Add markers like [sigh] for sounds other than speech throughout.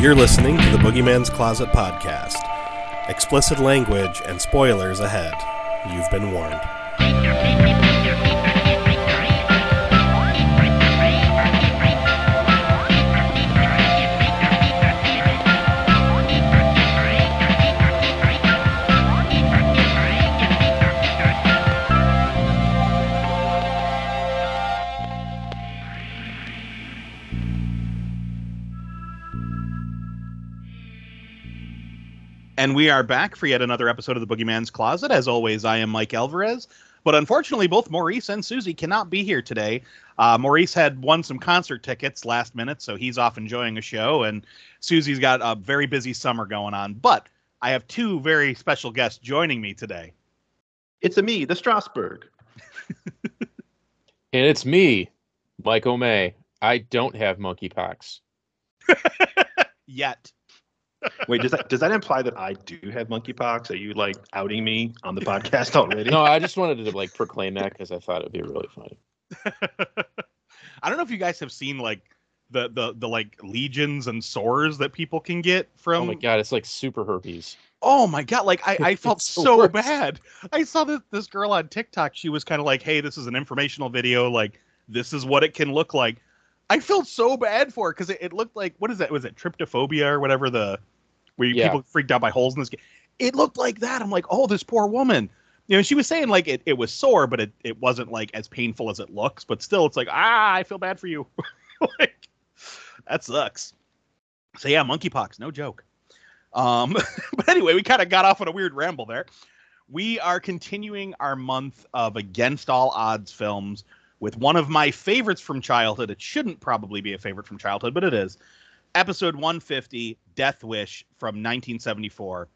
You're listening to the Boogeyman's Closet podcast. Explicit language and spoilers ahead. You've been warned. And we are back for yet another episode of the Boogeyman's Closet. As always, I am Mike Alvarez. But unfortunately, both Maurice and Susie cannot be here today. Uh, Maurice had won some concert tickets last minute, so he's off enjoying a show. And Susie's got a very busy summer going on. But I have two very special guests joining me today. It's a me, the Strasbourg. And it's me, Mike O'May. I don't have monkeypox. [laughs] Yet. Wait, does that does that imply that I do have monkeypox? Are you like outing me on the podcast already? No, I just wanted to like proclaim that because I thought it'd be really funny. [laughs] I don't know if you guys have seen like the the the like legions and sores that people can get from Oh my god, it's like super herpes. Oh my god! Like I, I [laughs] felt so worst. bad. I saw this this girl on TikTok. She was kind of like, "Hey, this is an informational video. Like, this is what it can look like." I felt so bad for her because it, it looked like what is that? Was it tryptophobia or whatever the where Yeah. people freaked out by holes in this game? It looked like that. I'm like, oh, this poor woman. You know, she was saying like it, it was sore, but it, it wasn't like as painful as it looks. But still, it's like ah, I feel bad for you. [laughs] like that sucks. So yeah, monkeypox, no joke. Um, [laughs] but anyway, we kind of got off on a weird ramble there. We are continuing our month of Against All Odds films with one of my favorites from childhood. It shouldn't probably be a favorite from childhood, but it is. Episode 150, Death Wish from 1974.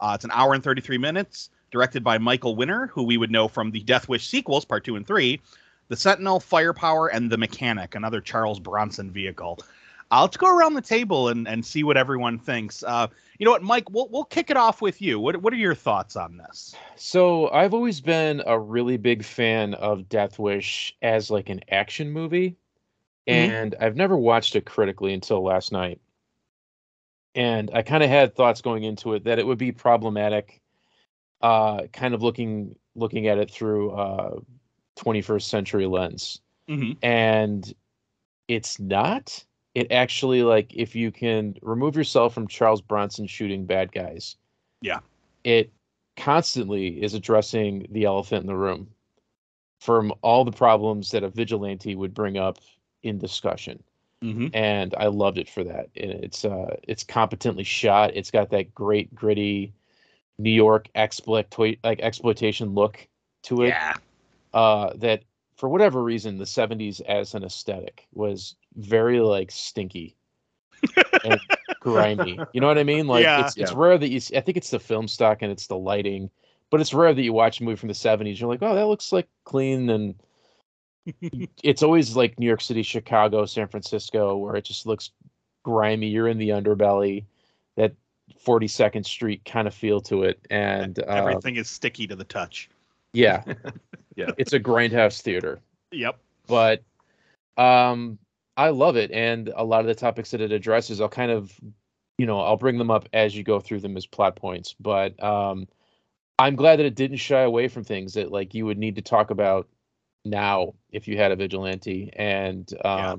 Uh, it's an hour and 33 minutes, directed by Michael Winner, who we would know from the Death Wish sequels, part two and three, The Sentinel, Firepower, and The Mechanic, another Charles Bronson vehicle. Uh, let's go around the table and, and see what everyone thinks. Uh, you know what, Mike? We'll, we'll kick it off with you. What, what are your thoughts on this? So I've always been a really big fan of Death Wish as like an action movie. Mhm. And I've never watched it critically until last night. And I kind of had thoughts going into it that it would be problematic, uh, kind of looking looking at it through uh 21st century lens. Mm-hmm. and it's not it actually like if you can remove yourself from charles bronson shooting bad guys Yeah. it constantly is addressing the elephant in the room from all the problems that a vigilante would bring up in discussion Mm-hmm. and i loved it for that and it's uh it's competently shot it's got that great gritty new york exploit like exploitation look to it Yeah. uh, that for whatever reason the 70s as an aesthetic was very like stinky and [laughs] grimy you know what i mean like Yeah. it's, it's Yeah. rare that you see, i think it's the film stock and it's the lighting but it's rare that you watch a movie from the 70s you're like oh that looks like clean and [laughs] it's always like new york city chicago san francisco where it just looks grimy you're in the underbelly that 42nd street kind of feel to it and uh, Everything is sticky to the touch. yeah [laughs] Yeah. it's a grindhouse theater Yep. but um i love it and a lot of the topics that it addresses i'll kind of you know i'll bring them up as you go through them as plot points but um i'm glad that it didn't shy away from things that like you would need to talk about now if you had a vigilante and um Yeah.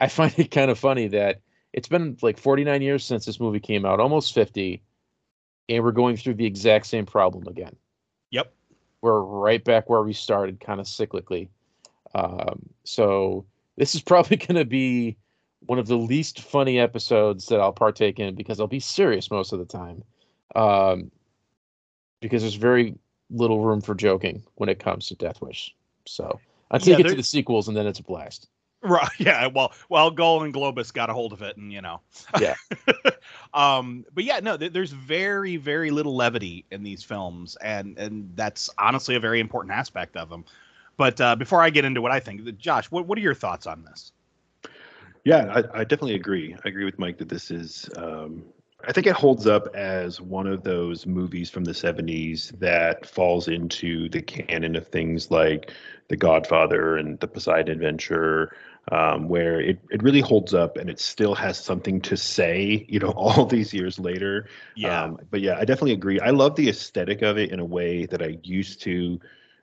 i [laughs] find it kind of funny that it's been like 49 years since this movie came out almost 50 and we're going through the exact same problem again Yep. we're right back where we started kind of cyclically um, so this is probably [laughs] going to be one of the least funny episodes that I'll partake in because I'll be serious most of the time. Um, because there's very little room for joking when it comes to Death Wish. So until Yeah, you get to the sequels and then it's a blast. Right. [laughs] Yeah. Well, well, Golan and Globus got a hold of it, and you know. Yeah. [laughs] um. But yeah, no. Th- there's very, very little levity in these films, and and that's honestly a very important aspect of them. But uh, before I get into what I think, Josh, what what are your thoughts on this? Yeah, I, I definitely agree. I agree with Mike that this is um, I think it holds up as one of those movies from the 70s that falls into the canon of things like The Godfather and The Poseidon Adventure, um, where it, it really holds up and it still has something to say, you know, [laughs] all these years later. Yeah. Um, but yeah, I definitely agree. I love the aesthetic of it in a way that I used to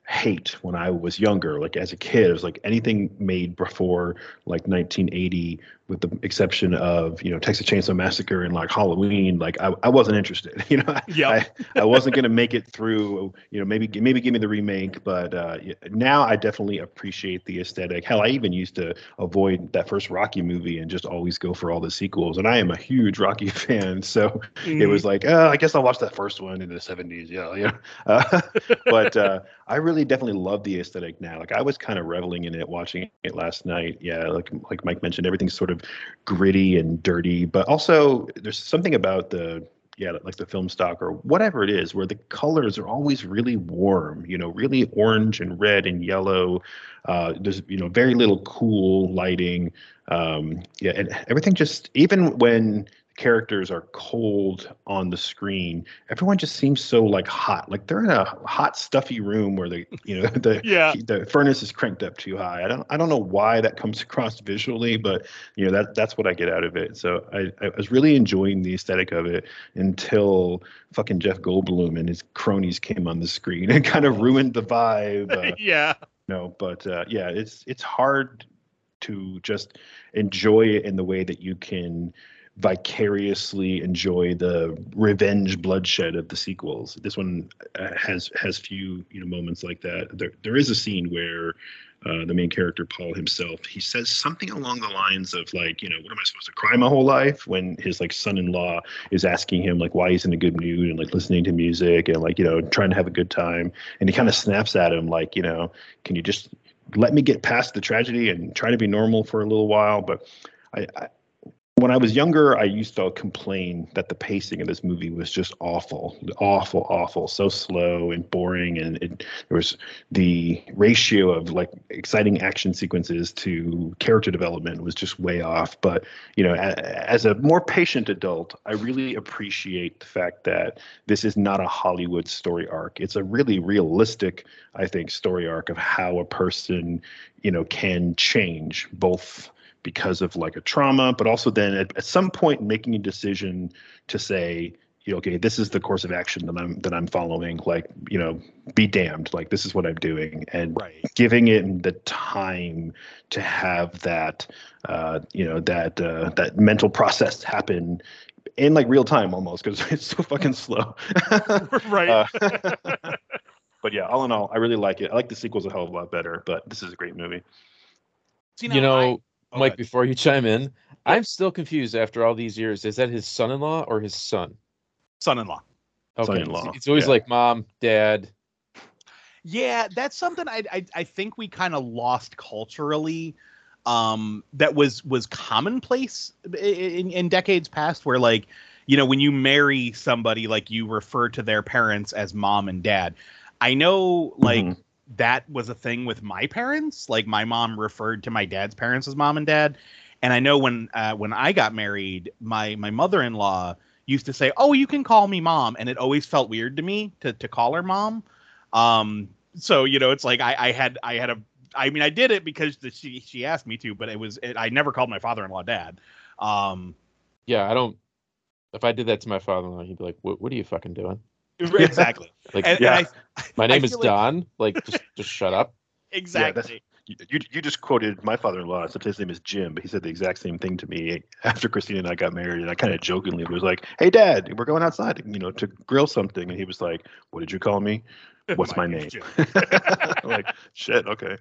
hate when I was younger. Like as a kid, it was like anything made before like 1980 with the exception of you know Texas Chainsaw Massacre and like Halloween, like I, I wasn't interested. [laughs] You know, Yep. I, I wasn't gonna make it through. You know, maybe maybe give me the remake, but uh, now I definitely appreciate the aesthetic. Hell, I even used to avoid that first Rocky movie and just always go for all the sequels. And I am a huge Rocky [laughs] fan, so it was like, uh, I guess I'll watch that first one in the 70s. Yeah, yeah. Uh, but uh, I really definitely love the aesthetic now. Like I was kind of reveling in it, watching it last night. Yeah, like like Mike mentioned, everything's sort of gritty and dirty, but also there's something about the yeah, like the film stock or whatever it is, where the colors are always really warm, you know, really orange and red and yellow. Uh, there's, you know, very little cool lighting. Um, yeah, and everything just, even when characters are cold on the screen, everyone just seems so like hot. Like they're in a hot, stuffy room where the, you know, [laughs] the Yeah. the furnace is cranked up too high. I don't I don't know why that comes [laughs] across visually, but you know that that's what I get out of it. So I, I was really enjoying the aesthetic of it until fucking Jeff Goldblum and his cronies came on the screen [laughs] and kind of ruined the vibe. Uh, yeah. no, but uh, yeah, it's it's hard to just enjoy it in the way that you can vicariously enjoy the revenge bloodshed of the sequels. This one uh, has has few you know moments like that. There there is a scene where uh, the main character Paul himself he says something along the lines of like you know what am I supposed to cry my whole life when his like son-in-law is asking him like why he's in a good mood and like listening to music and like you know trying to have a good time and he kind of snaps at him like you know can you just let me get past the tragedy and try to be normal for a little while but I, I when I was younger, I used to complain that the pacing of this movie was just awful, awful, awful, so slow and boring, and it, there was the ratio of like exciting action sequences to character development was just way off. But you know, a, as a more patient adult, I really appreciate the fact that this is not a Hollywood story arc. It's a really realistic, I think, story arc of how a person, you know, can change both because of like a trauma, but also then at, at some point making a decision to say, you know, okay, this is the course of action that I'm that I'm following. Like, you know, be damned. Like this is what I'm doing, and Right. giving it the time to have that, uh, you know, that uh, that mental process happen in like real time almost because [laughs] it's so fucking slow. [laughs] right. Uh, [laughs] but yeah, all in all, I really like it. I like the sequels a hell of a lot better, but this is a great movie. See, you now, I- know, oh, Mike, before you chime in, I'm still confused after all these years. Is that his son-in-law or his son? son-in-law. Okay. Son-in-law, It's always yeah. like mom, dad. Yeah, that's something I I, I think we kind of lost culturally. Um, that was was commonplace in, in decades past, where like you know when you marry somebody, like you refer to their parents as mom and dad. I know like Mhm. That was a thing with my parents. Like my mom referred to my dad's parents as mom and dad, and I know when uh, when I got married, my my mother in law used to say, "Oh, you can call me mom," and it always felt weird to me to to call her mom. Um, so you know, it's like I, I had I had a I mean I did it because the, she she asked me to, but it was it, I never called my father-in-law dad. Um, Yeah, I don't. If I did that to my father-in-law, he'd be like, "What? What are you fucking doing?" [laughs] exactly. Like, And, Yeah. and I, my name I is feel like- Don. Like, just just shut up. [laughs] exactly. You, you you just quoted my father-in-law. Except his name is Jim, but he said the exact same thing to me after Christina and I got married. And I kind of jokingly was like, "Hey, Dad, we're going outside, you know, to grill something." And he was like, "What did you call me?" [laughs] What's my name's name? Jim. Like, shit, okay.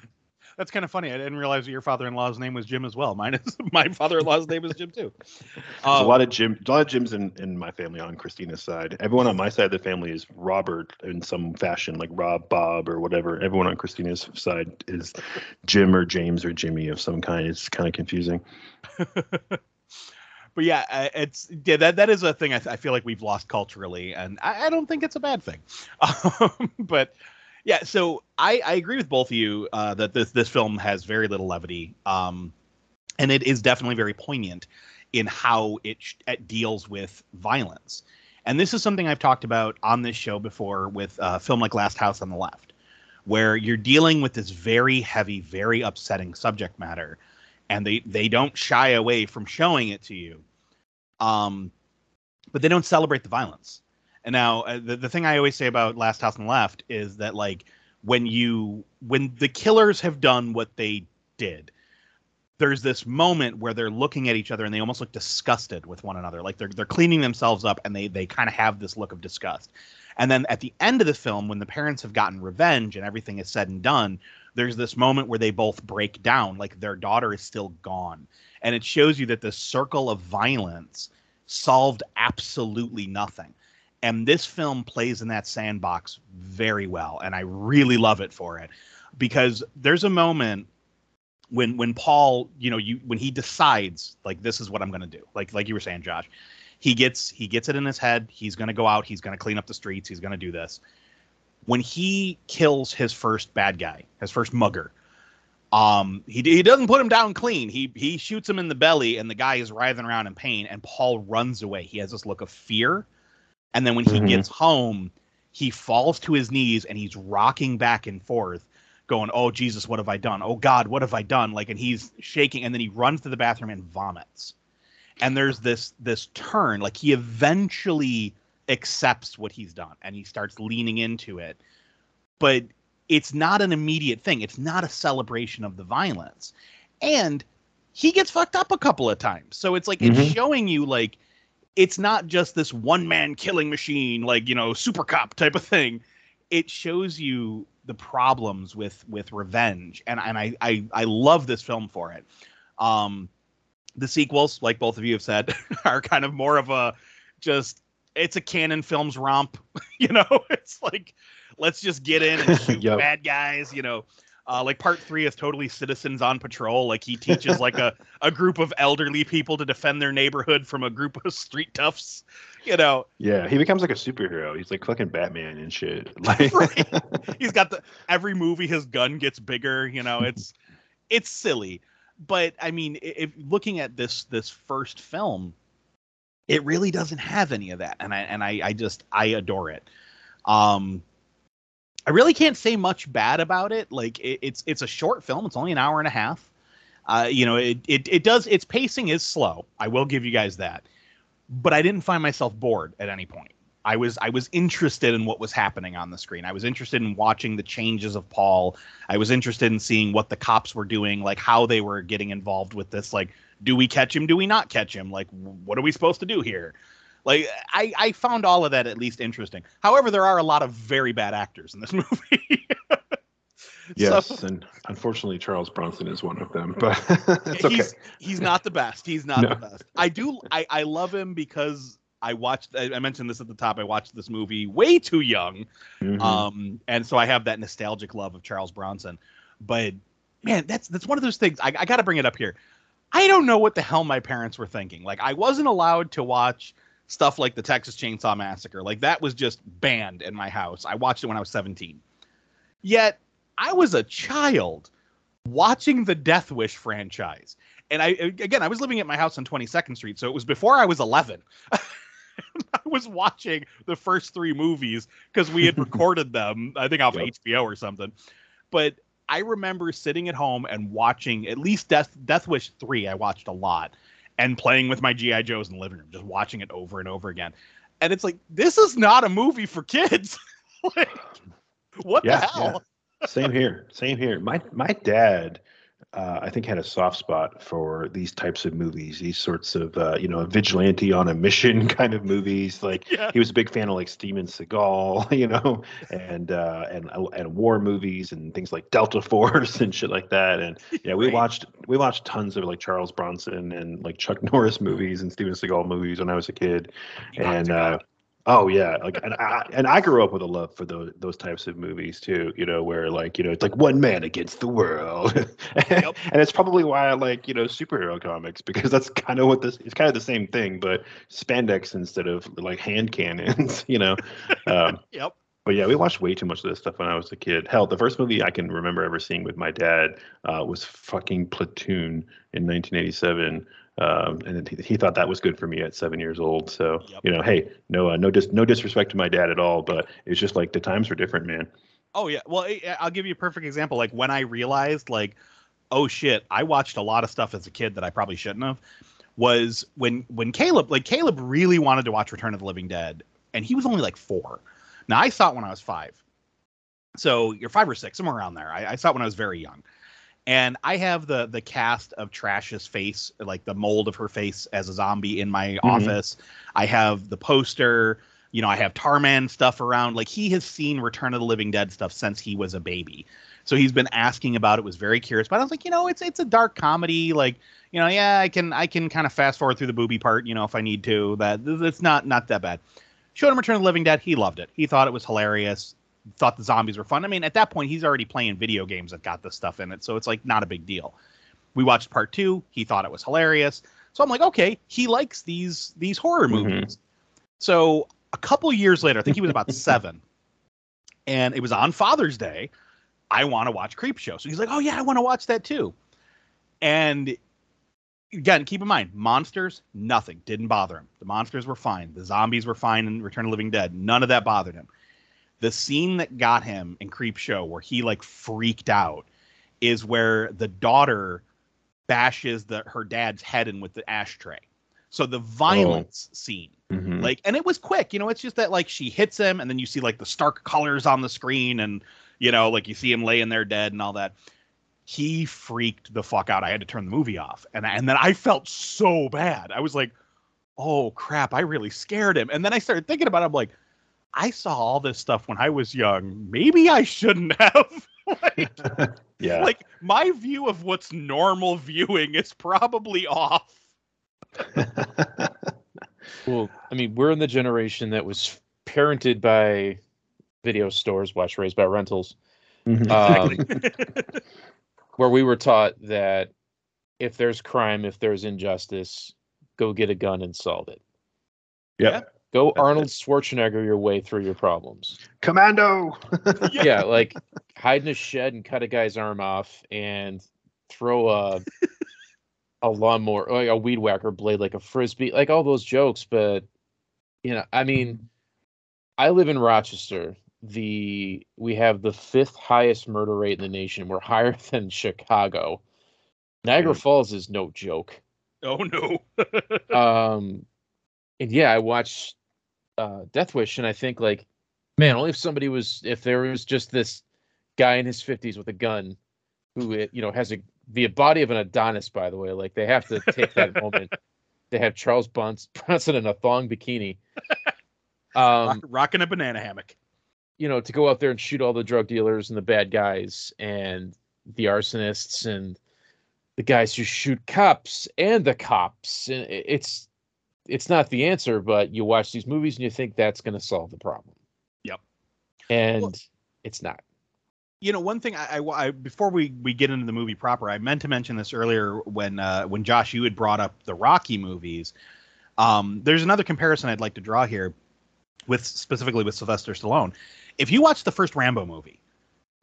That's kind of funny. I didn't realize that your father-in-law's name was Jim as well. Mine is [laughs] my father-in-law's name is Jim too. There's Um, a lot of Jim, a lot of Jims in, in my family on Christina's side. Everyone on my side of the family is Robert in some fashion, like Rob, Bob, or whatever. Everyone on Christina's side is Jim or James or Jimmy of some kind. It's kind of confusing. [laughs] but yeah, it's yeah that that is a thing I, th- I feel like we've lost culturally, and I, I don't think it's a bad thing. [laughs] Um, but yeah, so I, I agree with both of you uh, that this this film has very little levity, um, and it is definitely very poignant. in how it, sh- it deals with violence. And this is something I've talked about on this show before with a film like Last House on the Left, where you're dealing with this very heavy, very upsetting subject matter, and they they don't shy away from showing it to you. Um, but they don't celebrate the violence. And now uh, the the thing I always say about Last House on Left is that like when you when the killers have done what they did there's this moment where they're looking at each other and they almost look disgusted with one another. Like they're they're cleaning themselves up and they they kind of have this look of disgust. And then at the end of the film when the parents have gotten revenge and everything is said and done there's this moment where they both break down like their daughter is still gone. And it shows you that the circle of violence solved absolutely nothing and this film plays in that sandbox very well and i really love it for it because there's a moment when when Paul, you know, you when he decides like this is what I'm going to do. Like like you were saying, Josh. He gets he gets it in his head. He's going to go out, he's going to clean up the streets, he's going to do this. When he kills his first bad guy, his first mugger, um he he doesn't put him down clean. He he shoots him in the belly and the guy is writhing around in pain and Paul runs away. He has this look of fear. And then when he Mhm. gets home, he falls to his knees and he's rocking back and forth going, "Oh Jesus, what have I done? Oh God, what have I done?" Like, and he's shaking, and then he runs to the bathroom and vomits. And there's this this turn, like he eventually accepts what he's done, and he starts leaning into it. But it's not an immediate thing. It's not a celebration of the violence, and he gets fucked up a couple of times. So it's like it's Mhm. showing you like it's not just this one man killing machine, like you know, super cop type of thing. It shows you the problems with with revenge and and I I, I love this film for it um the sequels like both of you have said [laughs] are kind of more of a just it's a Cannon Films romp [laughs] you know [laughs] it's like let's just get in and shoot Yep. bad guys you know uh, like part three is totally citizens on patrol like he teaches like a, [laughs] a group of elderly people to defend their neighborhood from a group of street toughs you know Yeah, he becomes like a superhero. He's like fucking Batman and shit. [laughs] Like, [laughs] Right. he's got the every movie his gun gets bigger you know it's it's silly but i mean if looking at this this first film it really doesn't have any of that and i and i i just i adore it um i really can't say much bad about it like it, it's it's a short film it's only an hour and a half uh you know it, it it does its pacing is slow i will give you guys that but i didn't find myself bored at any point I was I was interested in what was happening on the screen. I was interested in watching the changes of Paul. I was interested in seeing what the cops were doing, like how they were getting involved with this. Like, do we catch him? Do we not catch him? Like, what are we supposed to do here? Like, I I found all of that at least interesting. However, there are a lot of very bad actors in this [laughs] movie. yes, So- and unfortunately, Charles Bronson is one of them. But [laughs] it's okay. he's he's not the best. He's not No. the best. I do I I love him because I watched I mentioned this at the top. I watched this movie way too young. Mhm. Um, and so I have that nostalgic love of Charles Bronson. But man, that's that's one of those things. I, I got to bring it up here. I don't know what the hell my parents were thinking. Like I wasn't allowed to watch stuff like the Texas Chainsaw Massacre. Like that was just banned in my house. I watched it when I was 17. Yet I was a child watching the Death Wish franchise. And I again, I was living at my house on 22nd Street, so it was before I was 11. [laughs] I was watching the first three movies because we had [laughs] recorded them, I think off Yep. HBO or something. But I remember sitting at home and watching at least Death Death Wish 3 I watched a lot and playing with my GI Joes in the living room, just watching it over and over again. And it's like this is not a movie for kids. [laughs] like, what Yeah, the hell? Same here. Same here. My my dad, uh, I think, had a soft spot for these types of movies. These sorts of uh, you know vigilante on a mission [laughs] kind of movies. Like Yeah. he was a big fan of like Steven Seagal, [laughs] you know, and uh, and and war movies and things like Delta Force [laughs] and shit like that. And yeah, we Right. watched we watched tons of like Charles Bronson and like Chuck Norris movies and Steven Seagal movies when I was a kid. and uh, oh yeah, like and I and I grew up with a love for those those types of movies too. You know, where like you know it's like one man against the world, [laughs] and it's probably why I like you know superhero comics because that's kind of what this it's kind of the same thing, but spandex instead of like hand cannons. [laughs] You know, um, Yep. But yeah, we watched way too much of this stuff when I was a kid. Hell, the first movie I can remember ever seeing with my dad uh, was fucking Platoon in 1987. Um, and he, he thought that was good for me at seven years old. So Yep. you know, hey, no, uh, no, dis- no disrespect to my dad at all, but it's just like the times were different, man. Oh yeah. Well, I'll give you a perfect example. Like when I realized, like, oh shit, I watched a lot of stuff as a kid that I probably shouldn't have. Was when when Caleb, like Caleb, really wanted to watch Return of the Living Dead, and he was only like four. Now I saw it when I was five. So you're five or six, somewhere around there. I, I saw it when I was very young. And I have the the cast of Trash's face, like the mold of her face as a zombie in my mm-hmm. office. I have the poster. You know, I have Tarman stuff around. Like he has seen Return of the Living Dead stuff since he was a baby. So he's been asking about it, was very curious. But I was like, you know, it's it's a dark comedy. Like, you know, yeah, I can I can kind of fast forward through the booby part, you know, if I need to. That it's not not that bad. Showed him Return of the Living Dead. He loved it. He thought it was hilarious. Thought the zombies were fun. I mean, at that point, he's already playing video games that got this stuff in it, so it's like not a big deal. We watched part two. He thought it was hilarious. So I'm like, okay, he likes these these horror Mhm. movies. So a couple years later, I think he was about [laughs] seven, and it was on Father's Day. I want to watch Creepshow. So he's like, oh yeah, I want to watch that too. And again, keep in mind, monsters, nothing didn't bother him. The monsters were fine. The zombies were fine in Return of the Living Dead. None of that bothered him. The scene that got him in Creepshow, where he like freaked out, is where the daughter bashes the her dad's head in with the ashtray. So the violence scene Mhm. like and it was quick you know it's just that like she hits him and then you see like the stark colors on the screen and you know like you see him laying there dead and all that. He freaked the fuck out. I had to turn the movie off. And and then i felt so bad. I was like oh crap. I really scared him. And then i started thinking about it. I'm like i saw all this stuff when i was young maybe i shouldn't [laughs] have like, [laughs] yeah. like my view of what's normal viewing is probably off [laughs] Well, I mean, we're in the generation that was parented by video stores, watch raised by rentals, Mhm. um, where we were taught that if there's crime, if there's injustice, go get a gun and solve it. Yep. Go That's Arnold Schwarzenegger your way through your problems. Commando. [laughs] [laughs] yeah, like hide in a shed and cut a guy's arm off and throw a a lawnmower like a weed whacker blade like a frisbee, like all those jokes. But you know, I mean, I live in Rochester. The we have the fifth highest murder rate in the nation. We're higher [laughs] than Chicago. Niagara. Falls is no joke. oh no Um, and yeah, I watched uh, Death Wish, and I think like, man, only if somebody was, if there was just this guy in his fifties with a gun, who uh, you know has a the body of an Adonis, by the way. Like they have to take that [laughs] moment. They have Charles Bronson [laughs] in a thong bikini. [laughs] Um, rocking a banana hammock you know, to go out there and shoot all the drug dealers and the bad guys and the arsonists and the guys who shoot cops and the cops. And it's it's not the answer, but you watch these movies and you think that's going to solve the problem. Yep. And Well- it's not. you know one thing I, I- I- before we we get into the movie proper i meant to mention this earlier when uh when josh you had brought up the rocky movies um there's another comparison i'd like to draw here with specifically with sylvester stallone if you watch the first rambo movie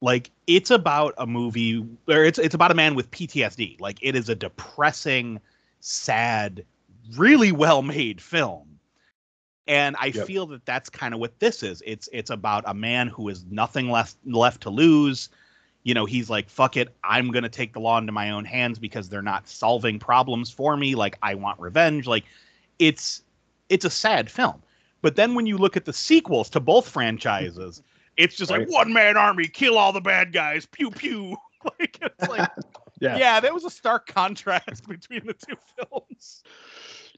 like it's about a movie or it's it's about a man with ptsd like it is a depressing sad really well made film. And i Yep. feel that that's kind of what this is. It's it's about a man who has nothing left left to lose. You know he's like fuck it i'm gonna take the law into my own hands because they're not solving problems for me. Like i want revenge. Like it's it's a sad film. But then when you look at the sequels to both franchises [laughs] it's just like one man army kill all the bad guys pew pew. [laughs] Like it's like [laughs] Yeah. yeah that was a stark contrast between the two films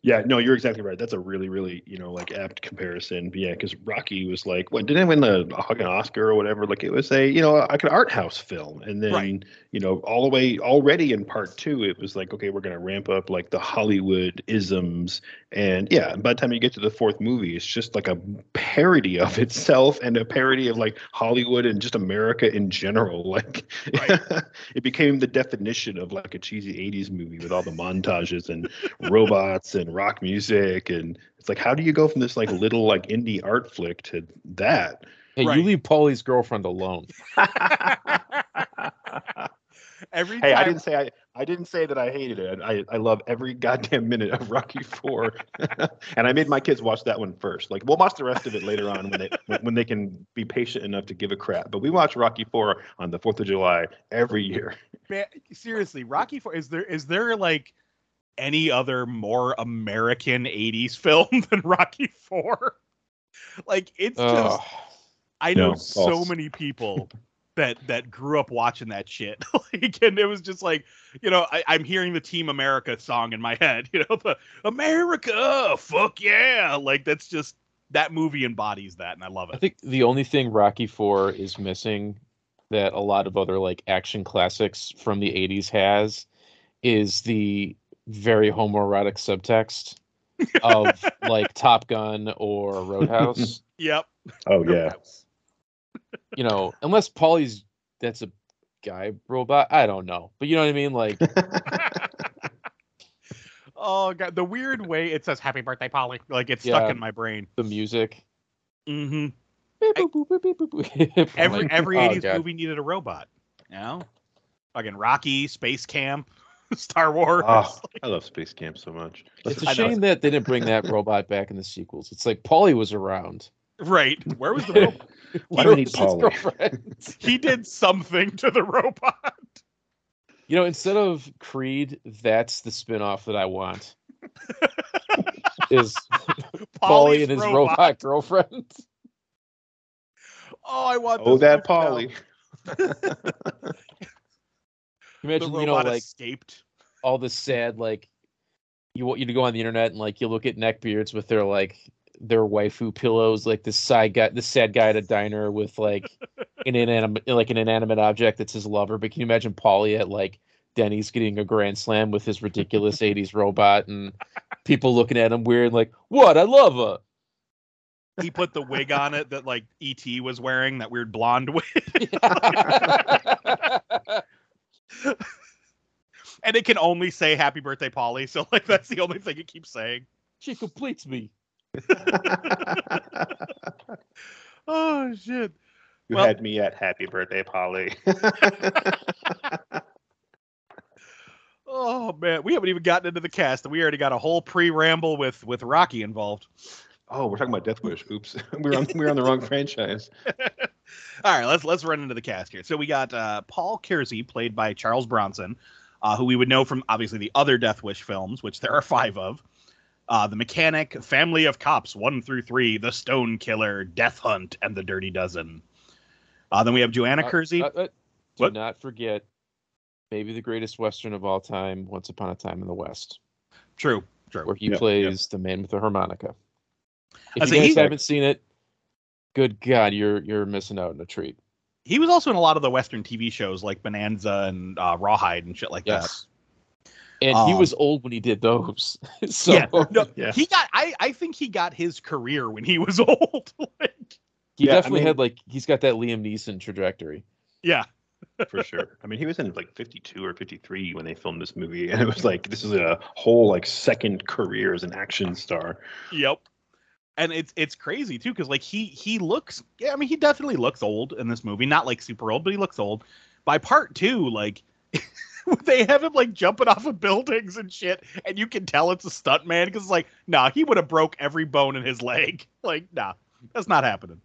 Yeah, no, you're exactly right. That's a really, really, you know, like apt comparison. Yeah, because Rocky was like, what didn't it win the uh, fucking Oscar or whatever? Like it was a, you know, like an art house film. And then, Right. you know, all the way already in part two, it was like, okay, we're gonna ramp up like the Hollywood isms. And yeah, by the time you get to the fourth movie, it's just like a parody of [laughs] itself and a parody of like Hollywood and just America in general. [laughs] Like Right. [laughs] it became the definition of like a cheesy 80s movie with all the montages and robots and rock music and it's like how do you go from this like [laughs] little like indie art flick to that Hey, Right. you leave Paulie's girlfriend alone. [laughs] Every Hey, time I didn't say I, I didn't say that I hated it. I, I love every goddamn minute of Rocky Four, [laughs] and I made my kids watch that one first. Like we'll watch the rest of it later on when they when- when they can be patient enough to give a crap. But we watch Rocky Four on the Fourth of July every year. Man, seriously, Rocky Four is there is there like any other more American '80s film [laughs] than Rocky Four? Like it's just Ugh. I know No, so false. many people that that grew up watching that shit. [laughs] like, and it was just like, you know, I, I'm hearing the Team America song in my [laughs] head. You know, the America, fuck yeah! Like that's just that movie embodies that, and I love it. I think the only thing Rocky Four is missing that a lot of other like action classics from the '80s has is the very homoerotic subtext of [laughs] like Top Gun or Roadhouse. Yep. Oh yeah, you know, unless Paulie's that's a guy robot. I don't know, but you know what I mean. Like, [laughs] Oh god, the weird way it says "Happy Birthday, Polly." Like it's Yeah. stuck in my brain. the music. hmm boop. I'm [laughs] Every every oh, '80s God. movie needed a robot. You know, fucking Rocky, Space Camp, [laughs] Star Wars. oh, [laughs] I love Space Camp so much. It's I a know. shame that they didn't bring that robot back in the sequels. It's like Paulie was around. Right. Where was the [laughs] robot? Why Where do we need was his Paulie? girlfriend? he did something to the robot. You know, instead of Creed, that's the spin-off that I want. is Paulie Polly's and his robot, girlfriend. Oh, I want. Oh, that movie. Polly. The Imagine, you know, like escaped. all this sad, like you want you to go on the internet and like you look at neckbeards with their like their waifu pillows, like this side guy, this sad guy at a diner with like an [laughs] inanimate, like an inanimate object that's his lover. But can you imagine Paulie at like Denny's getting a grand slam with his ridiculous [laughs] '80s robot and people looking at him weird, like, "What? I love her." He put the wig on it that like ET was wearing, that weird blonde wig, [laughs] [laughs] and it can only say "Happy Birthday, Polly." So like that's the only thing it keeps saying. she completes me. [laughs] Oh shit. You Well- had me at happy birthday, Polly. [laughs] Oh man, we haven't even gotten into the cast, and we already got a whole pre-ramble with with Rocky involved. Oh, we're talking about Death Wish. [laughs] Oops, [laughs] we're on we're on the wrong franchise. [laughs] All right, let's let's run into the cast here. So we got uh, Paul Kersey, played by Charles Bronson, uh, who we would know from obviously the other Death Wish films, which there are five of. Uh, the Mechanic, Family of Cops, one through three, The Stone Killer, Death Hunt, and The Dirty Dozen. Uh, then we have Joanna Uh, Kersey. uh, uh, do What? not forget, maybe the greatest western of all time, "Once Upon a Time in the West." true, true. where he Yeah, yeah. plays the man with the harmonica. If I you guys haven't seen it, good God, you're you're missing out on a treat. He was also in a lot of the Western TV shows like Bonanza and uh, Rawhide and shit like Yes, and he Um, was old when he did those. [laughs] so Yeah, [laughs] No, Yeah. he got. I I think he got his career when he was [laughs] old. like, he Yeah, I definitely mean- had like he's got that Liam Neeson trajectory. yeah, for sure. I mean, he was in like 52 or 53 when they filmed this movie, and it was like this is a whole like second career as an action star. Yep. And it's it's crazy too, because like he he looks yeah, I mean he definitely looks old in this movie. Not like super old, but he looks old. By part two, like [laughs] they have him like jumping off of buildings and shit, and you can tell it's a stunt man because it's like, nah, he would have broke every bone in his leg. [laughs] Like, nah, that's not happening.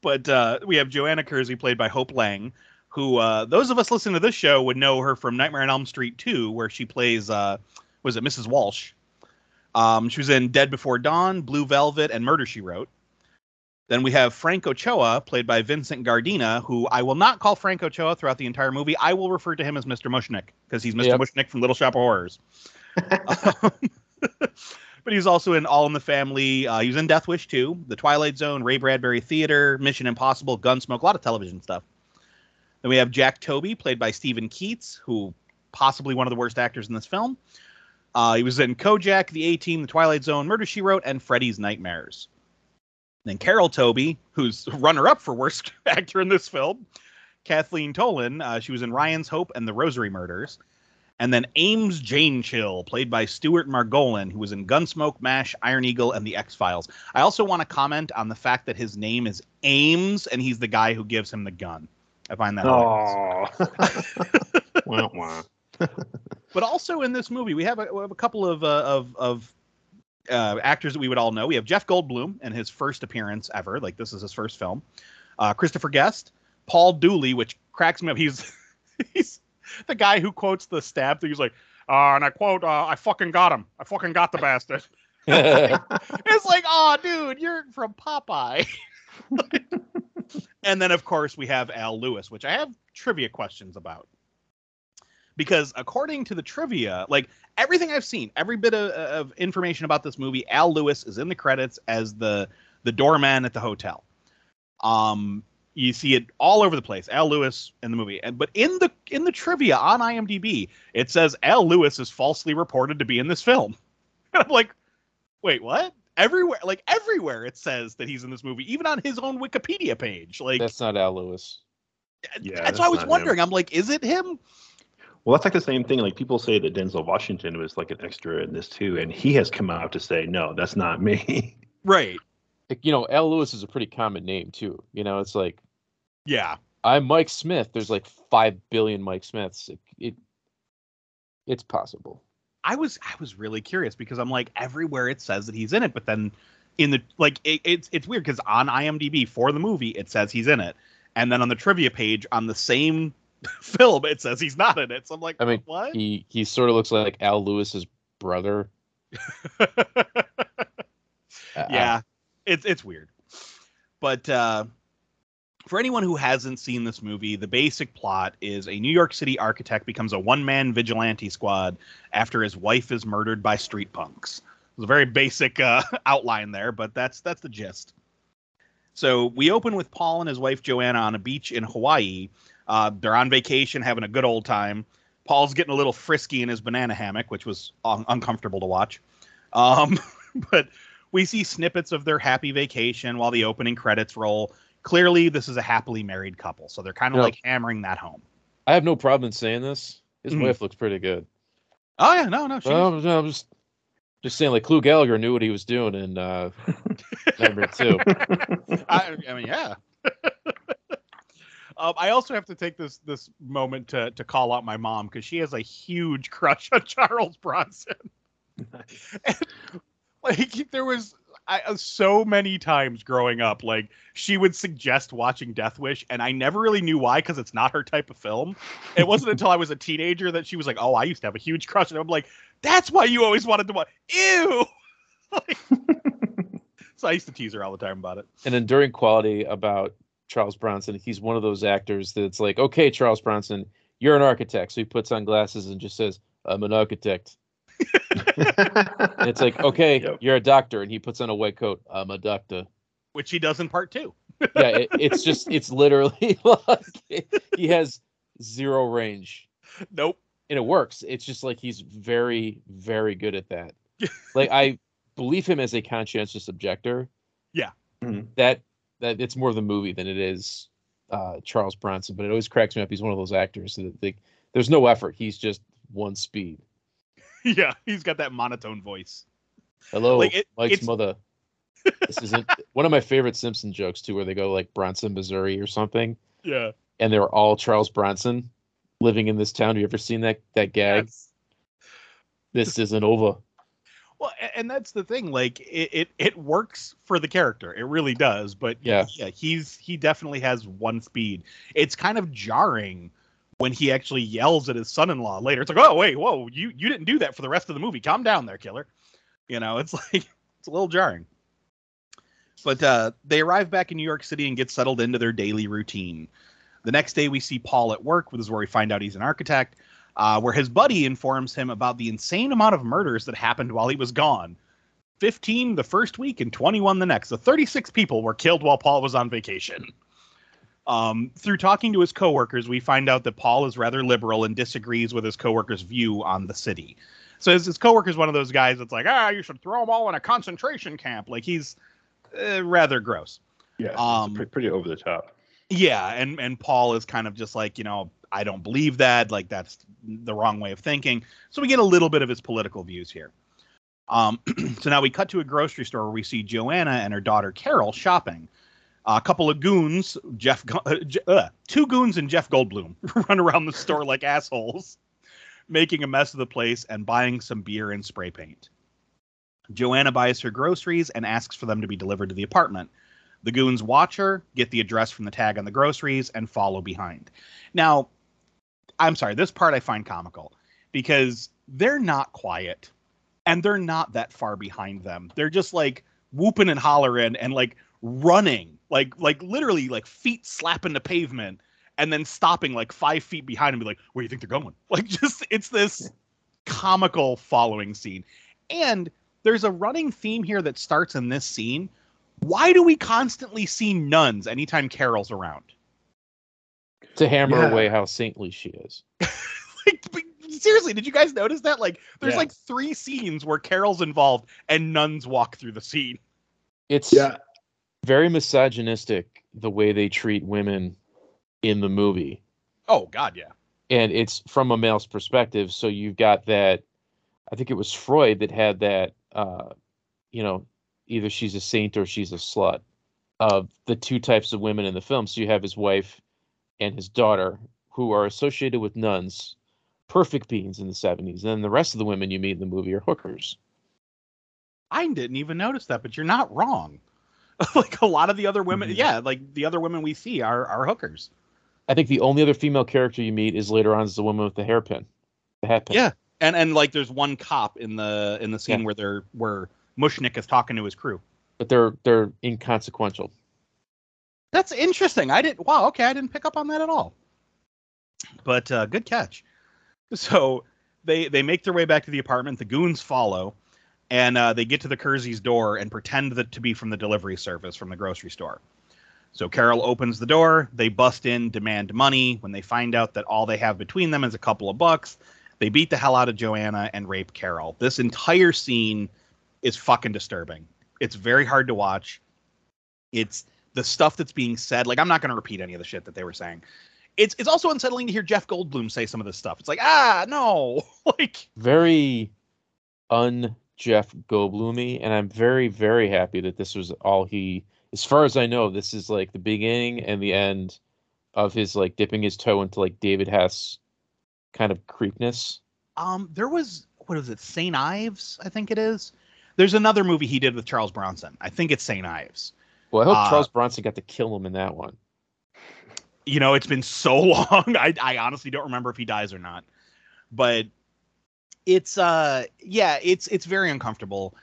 But uh, we have Joanna Kersey, played by Hope Lange, who uh, those of us listening to this show would know her from Nightmare on Elm Street 2, where she plays uh, was it Mrs. Walsh? Um, she was in Dead Before Dawn, Blue Velvet, and Murder She Wrote. Then we have Frank Ochoa, played by Vincent Gardenia, who I will not call Frank Ochoa throughout the entire movie. I will refer to him as Mr. Mushnick because he's Mr. Yep. Mushnick from Little Shop of Horrors. [laughs] Um, [laughs] but he's also in All in the Family. Uh, he was in Death Wish 2, The Twilight Zone, Ray Bradbury Theater, Mission Impossible, Gunsmoke, a lot of television stuff. Then we have Jack Toby, played by Steven Keats, who possibly one of the worst actors in this film. Uh, he was in Kojak, The A Team, The Twilight Zone, Murder She Wrote, and Freddy's Nightmares. Then Carol Toby, who's [laughs] runner-up for worst [laughs] actor in this film, Kathleen Tolan. Uh, she was in Ryan's Hope and The Rosary Murders. And then Ames Jainchill, played by Stuart Margolin, who was in Gunsmoke, MASH, Iron Eagle, and The X Files. I also want to comment on the fact that his name is Ames, and he's the guy who gives him the gun. I find that. Oh. [laughs] wah, wah. But also in this movie, we have a, we have a couple of uh, of of uh, actors that we would all know. We have Jeff Goldblum and his first appearance ever. Like this is his first film. Uh, Christopher Guest, Paul Dooley, which cracks me up. He's [laughs] he's the guy who quotes the stab thing. He's like, uh, and I quote, uh, "I fucking got him. I fucking got the bastard." [laughs] it's like, oh, dude, you're from Popeye. [laughs] and then, of course, we have Al Lewis, which I have trivia questions about. Because according to the trivia, like everything I've seen, every bit of, of information about this movie, Al Lewis is in the credits as the the doorman at the hotel. Um, you see it all over the place. Al Lewis in the movie, and but in the in the trivia on IMDb, it says Al Lewis is falsely reported to be in this film. And [laughs] I'm like, wait, what? Everywhere, like everywhere, it says that he's in this movie, even on his own Wikipedia page. Like That's not Al Lewis. Yeah, that's why I was not wondering. I'm like, is it him? Well, that's like the same thing. Like people say that Denzel Washington was like an extra in this too, and he has come out to say, no, that's not me. [laughs] Right. Like, you know, Al Lewis is a pretty common name too. You know, it's like Yeah. I'm Mike Smith. There's like five billion Mike Smiths. It, it it's possible. I was I was really curious because I'm like everywhere it says that he's in it, but then in the like it, it's it's weird because on IMDb for the movie it says he's in it, and then on the trivia page on the same [laughs] film it says he's not in it. So I'm like, I mean, what? He he sort of looks like Al Lewis's brother. [laughs] Uh, yeah, it's it's weird. But uh, for anyone who hasn't seen this movie, the basic plot is a New York City architect becomes a one-man vigilante squad after his wife is murdered by street punks. It's a very basic uh, [laughs] outline there, but that's that's the gist. So we open with Paul and his wife Joanna on a beach in Hawaii. Uh, they're on vacation, having a good old time. Paul's getting a little frisky in his banana hammock, which was un- uncomfortable to watch. Um, [laughs] but we see snippets of their happy vacation while the opening credits roll. Clearly, this is a happily married couple, so they're kind of Yeah. like hammering that home. I have no problem in saying this. His Mhm. wife looks pretty good. Oh yeah, no, no, she's, Well, no, I'm just just saying, like Clue Gallagher knew what he was doing in uh, [laughs] number two. [laughs] I, I mean, yeah. Um, I also have to take this this moment to to call out my mom because she has a huge crush on [laughs] Charles Bronson. And, [laughs] like there was I, uh, so many times growing up, like she would suggest watching Death Wish, and I never really knew why because it's not her type of film. It wasn't until I was a teenager that she was like, "Oh, I used to have a huge crush," and I'm like, "That's why you always wanted to watch." Ew. [laughs] Like- so I used to tease her all the time about it. And enduring quality about Charles Bronson, he's one of those actors that's like, okay, Charles Bronson, you're an architect. So he puts on glasses and just says, I'm an architect. And it's like, [laughs] okay, Yep. you're a doctor. And he puts on a white coat. I'm a doctor. which he does in part two. [laughs] Yeah, it, it's just, it's literally [laughs] like he has zero range. Nope. And it works. It's just like he's very, very good at that. like I believe him as a conscientious objector. Yeah. Mhm. That that it's more of the movie than it is uh, Charles Bronson, but it always cracks me up. He's one of those actors that they, there's no effort. He's just one speed. [laughs] yeah, he's got that monotone voice. Hello, Like, it- Mike's it's- mother. This isn't [laughs] one of my favorite Simpson jokes too, where they go like Bronson, Missouri, or something, Yeah. and they're all Charles Bronson living in this town. Have you ever seen that that gag? This isn't over. Well, and that's the thing. Like, it, it it works for the character. It really does. But Yeah. yeah, he's he definitely has one speed. It's kind of jarring when he actually yells at his son-in-law later. It's like, oh wait, whoa, you you didn't do that for the rest of the movie. Calm down, there, killer. You know, it's [laughs] like it's a little jarring. But uh, they arrive back in New York City and get settled into their daily routine. The next day, we see Paul at work. This is where we find out he's an architect, uh, where his buddy informs him about the insane amount of murders that happened while he was gone. 15 the first week and 21 the next. So 36 people were killed while Paul was on vacation. Um, through talking to his coworkers, we find out that Paul is rather liberal and disagrees with his coworkers' view on the city. So his, his coworker is one of those guys that's like, ah, you should throw them all in a concentration camp. Like he's uh, rather gross. Yeah, Um, it's pretty over the top. Yeah, and and Paul is kind of just like, you know, I don't believe that. Like that's the wrong way of thinking. So we get a little bit of his political views here. Um, [clears throat] so now we cut to a grocery store where we see Joanna and her daughter Carol shopping. a couple of goons, Jeff, uh, uh, two goons and Jeff Goldblum [laughs] run around the store like assholes, making a mess of the place and buying some beer and spray paint. Joanna buys her groceries and asks for them to be delivered to the apartment. The goons watch her, get the address from the tag on the groceries, and follow behind. Now, I'm sorry, this part I find comical because they're not quiet and they're not that far behind them. They're just like whooping and hollering and like running, like like literally like feet slapping the pavement and then stopping like five feet behind and be like, where do you think they're going? [laughs] Like just it's this comical following scene. And there's a running theme here that starts in this scene. Why do we constantly see nuns anytime Carol's around? To hammer Yeah. away how saintly she is. [laughs] like seriously did you guys notice that like there's Yeah. like three scenes where carol's involved and nuns walk through the scene It's Yeah. very misogynistic the way they treat women in the movie. oh god yeah and it's from a male's perspective so you've got that i think it was freud that had that uh you know either she's a saint or she's a slut of the two types of women in the film so you have his wife and his daughter who are associated with nuns perfect beings in the 70s and then the rest of the women you meet in the movie are hookers i didn't even notice that but you're not wrong [laughs] like a lot of the other women Mhm. yeah like the other women we see are are hookers i think the only other female character you meet is later on is the woman with the hairpin the hat pin Yeah. and and like there's one cop in the in the scene Yeah. where they're where mushnick is talking to his crew but they're they're inconsequential That's interesting. I didn't. Wow. Okay, I didn't pick up on that at all. But uh, good catch. [laughs] So they they make their way back to the apartment. The goons follow, and uh, they get to the Kersey's door and pretend that to be from the delivery service from the grocery store. So Carol opens the door. They bust in, demand money. When they find out that all they have between them is a couple of bucks, they beat the hell out of Joanna and rape Carol. This entire scene is fucking disturbing. It's very hard to watch. It's the stuff that's being said. Like I'm not going to repeat any of the shit that they were saying. It's it's also unsettling to hear Jeff Goldblum say some of this stuff. It's like ah no, [laughs] like very un Jeff Goldblumy, and I'm very very happy that this was all he. As far as I know, this is like the beginning and the end of his like dipping his toe into like David Hess kind of creepness. um there was what is it St. Ives I think it is. There's another movie he did with Charles Bronson. I think it's St. Ives. Well, I hope Uh, Charles Bronson got to kill him in that one. you know it's been so [laughs] long. I, I honestly don't remember if he dies or not. But it's uh yeah it's it's very uncomfortable.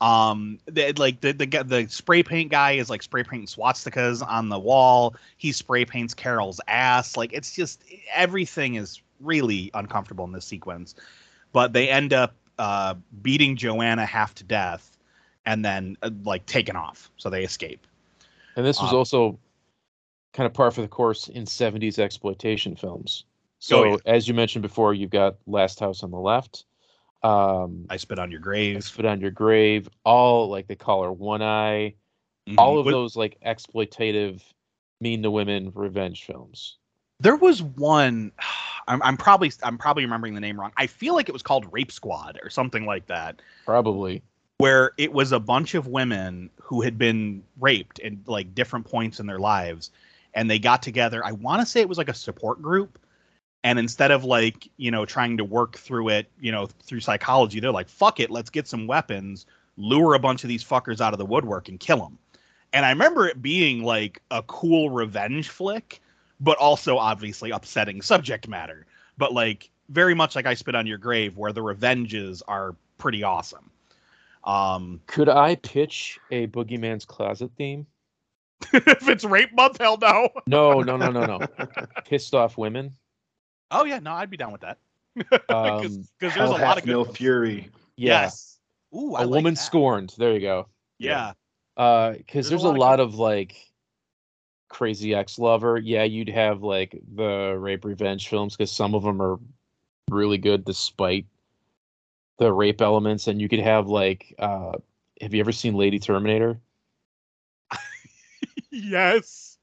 Um the, like the, the the spray paint guy is like spray painting swastikas on the wall. He spray paints carol's ass. Like it's just everything is really uncomfortable in this sequence. But they end up uh beating joanna half to death and then uh, like taken off. So they escape And this was um, also kind of par for the course in 70s exploitation films. So, Oh, yeah. as you mentioned before, you've got Last House on the Left, um, i spit on your grave I Spit on Your Grave, all like they call her One Eye, all of Mhm. those like exploitative, mean to women revenge films. There was one. [sighs] I'm, I'm probably I'm probably remembering the name wrong. I feel like it was called Rape Squad or something like that, Probably. Where it was a bunch of women who had been raped in like different points in their lives, and they got together. I want to say it was like a support group, and instead of like you know trying to work through it, you know through psychology, they're like, "Fuck it, let's get some weapons, lure a bunch of these fuckers out of the woodwork, and kill them." And I remember it being like a cool revenge flick but also obviously upsetting subject matter. But like very much like I Spit on Your Grave, where the revenges are pretty awesome. Um, Could I pitch a Boogeyman's Closet theme? [laughs] if it's rape month, hell no. No, no, no, no, no. [laughs] Pissed off women. Oh yeah, no, I'd be down with that. [laughs] Um, Because there's a lot of good no ones. fury. yeah. Yes. Ooh, I A like woman that. scorned. There you go. Yeah. Uh, because There's there's, a a lot of lot of like crazy ex-lover. Yeah, you'd have like the rape revenge films because some of them are really good despite the rape elements, and you could have like, uh, have you ever seen Lady Terminator? [laughs] yes.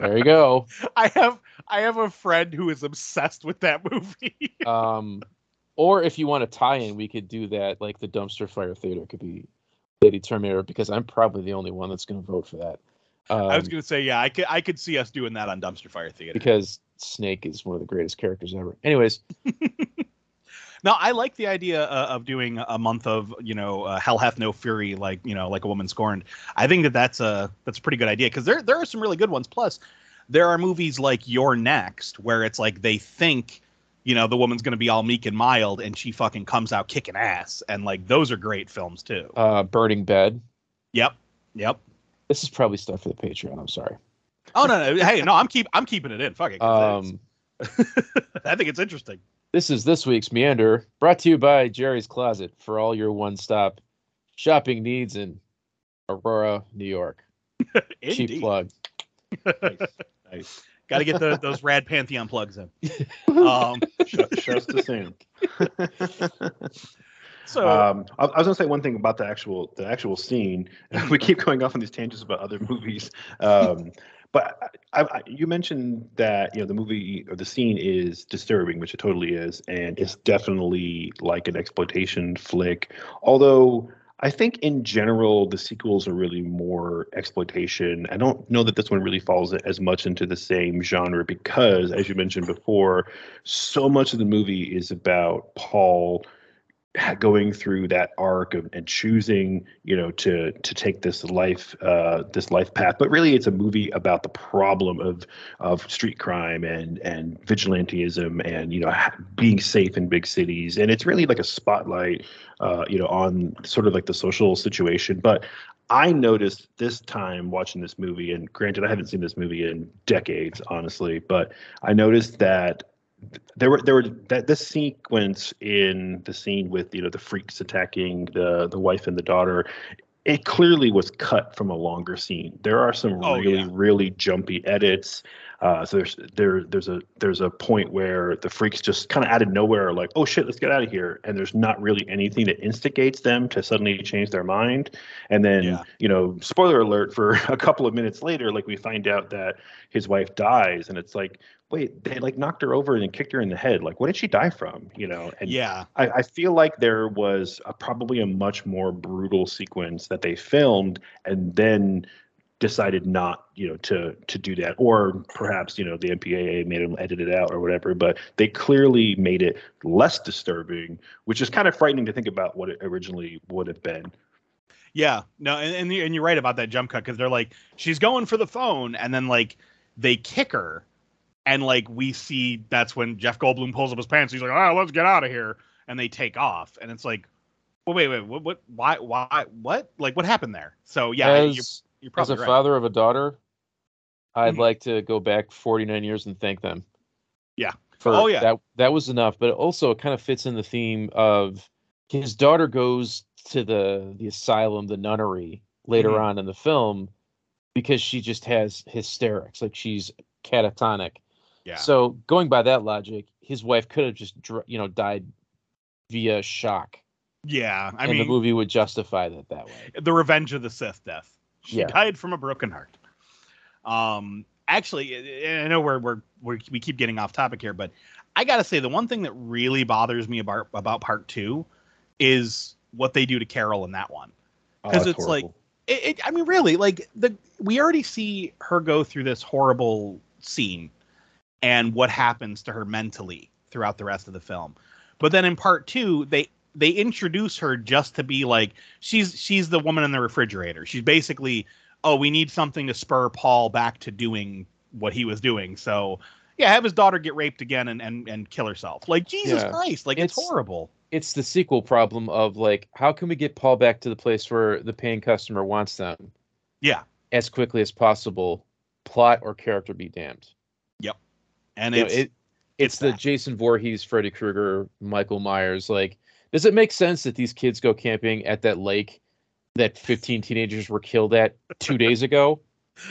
There you go. [laughs] I have I have a friend who is obsessed with that movie. [laughs] Um, or if you want to tie in, we could do that. Like the dumpster fire theater could be Lady Terminator because I'm probably the only one that's going to vote for that. Um, I was gonna say, yeah, I could I could see us doing that on Dumpster Fire Theater. because Snake is one of the greatest characters ever. Anyways, No, I like the idea uh, of doing a month of you know uh, Hell Hath No Fury, like you know, like a woman scorned. I think that that's a that's a pretty good idea because there there are some really good ones. Plus, there are movies like You're Next where it's like they think you know the woman's going to be all meek and mild, and she fucking comes out kicking ass, and like those are great films too. uh, Burning Bed. Yep, yep. This is probably stuff for the Patreon. I'm sorry. Oh no, no, hey, no, I'm keep I'm keeping it in. Fuck it Um, [laughs] I think it's interesting. This is this week's Meander, brought to you by Jerry's Closet for all your one-stop shopping needs in Aurora, New York. [laughs] Cheap Indeed. plug. Nice. nice. Got to get the, those rad Pantheon plugs in. [laughs] Um, Sh- Shouts to Sam. [laughs] so Um, I, I was gonna say one thing about the actual the actual scene. we keep going off on these tangents about other movies, um, but I, I, you mentioned that you know the movie or the scene is disturbing, which it totally is, and it's definitely like an exploitation flick. Although I think in general the sequels are really more exploitation. I don't know that this one really falls as much into the same genre because, as you mentioned before, so much of the movie is about Paul going through that arc of, and choosing you know to to take this life uh this life path. But really it's a movie about the problem of of street crime and and vigilantism and you know being safe in big cities. And it's really like a spotlight uh you know on sort of like the social situation. But I noticed this time watching this movie, and granted, I haven't seen this movie in decades, honestly, but I noticed that there were there were that this sequence in the scene with you know the freaks attacking the the wife and the daughter it clearly was cut from a longer scene there are some Oh, really yeah. really jumpy edits uh, so there's there there's a there's a point where the freaks just kind of out of nowhere are like oh shit let's get out of here and there's not really anything that instigates them to suddenly change their mind and then Yeah. you know spoiler alert for [laughs] a couple of minutes later like we find out that his wife dies and it's like wait, they like knocked her over and then kicked her in the head. Like, what did she die from? You know, and yeah, I, I feel like there was a, probably a much more brutal sequence that they filmed and then decided not, you know, to to do that, or perhaps you know the MPAA made them edit it out or whatever. But they clearly made it less disturbing, which is kind of frightening to think about what it originally would have been. yeah. No, and and, you- and you're right about that jump cut because they're like she's going for the phone, and then like they kick her, and like we see that's when Jeff Goldblum pulls up his pants. He's like, "Oh, let's get out of here," and they take off, and it's like, well, wait, wait, what, what, why, why, what, like, what happened there? So yeah, you're, as, you're as a right. father of a daughter, I'd Mhm. like to go back 49 years and thank them. Yeah. For Oh, yeah. That that was enough, but also, it kind of fits in the theme of his daughter goes to the the asylum, the nunnery later Mhm. on in the film because she just has hysterics, like she's catatonic. Yeah. So going by that logic, his wife could have just you know died via shock, yeah, I and mean, the movie would justify that that way. the Revenge of the Sith death. She Yeah. died from a broken heart. Um, actually, I- I know we're, we're we're we keep getting off topic here, but I gotta say the one thing that really bothers me about about part two is what they do to Carol in that one. Oh, 'Cause it's it's like- It, it, I mean, really, like the we already see her go through this horrible scene and what happens to her mentally throughout the rest of the film. But then in part two, they they introduce her just to be like she's she's the woman in the refrigerator. She's basically, oh, we need something to spur Paul back to doing what he was doing. So yeah, have his daughter get raped again and and, and kill herself. Like Jesus Yeah. Christ, like it's, It's- horrible. it's the sequel problem of like how can we get Paul back to the place where the paying customer wants them Yeah. as quickly as possible, plot or character be damned. Yep. And You know, it, it's the. Jason Voorhees, Freddy Krueger, Michael Myers. Like, does it make sense that these kids go camping at that lake that 15 teenagers were killed at two days ago?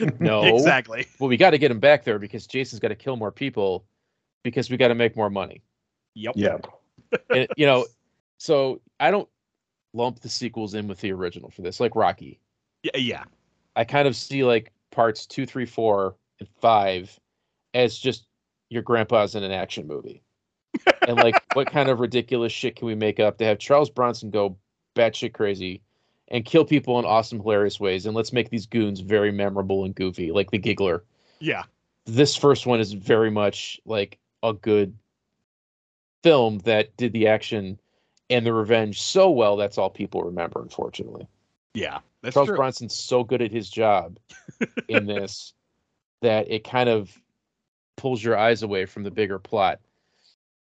[laughs] No. exactly. Well, we got to get them back there because Jason's got to kill more people because we got to make more money. Yep. Yeah. and, you know, so I don't lump the sequels in with the original for this, like Rocky. Yeah. Yeah. I kind of see like parts two, three, four and five as just your grandpa's in an action movie. And like, what kind of ridiculous shit can we make up to have Charles Bronson go batshit crazy and kill people in awesome, hilarious ways? And let's make these goons very memorable and goofy, like the Giggler. Yeah. This first one is very much like a good film that did the action and the revenge so well that's all people remember unfortunately Yeah. Charles true. bronson's so good at his job [laughs] in this that it kind of pulls your eyes away from the bigger plot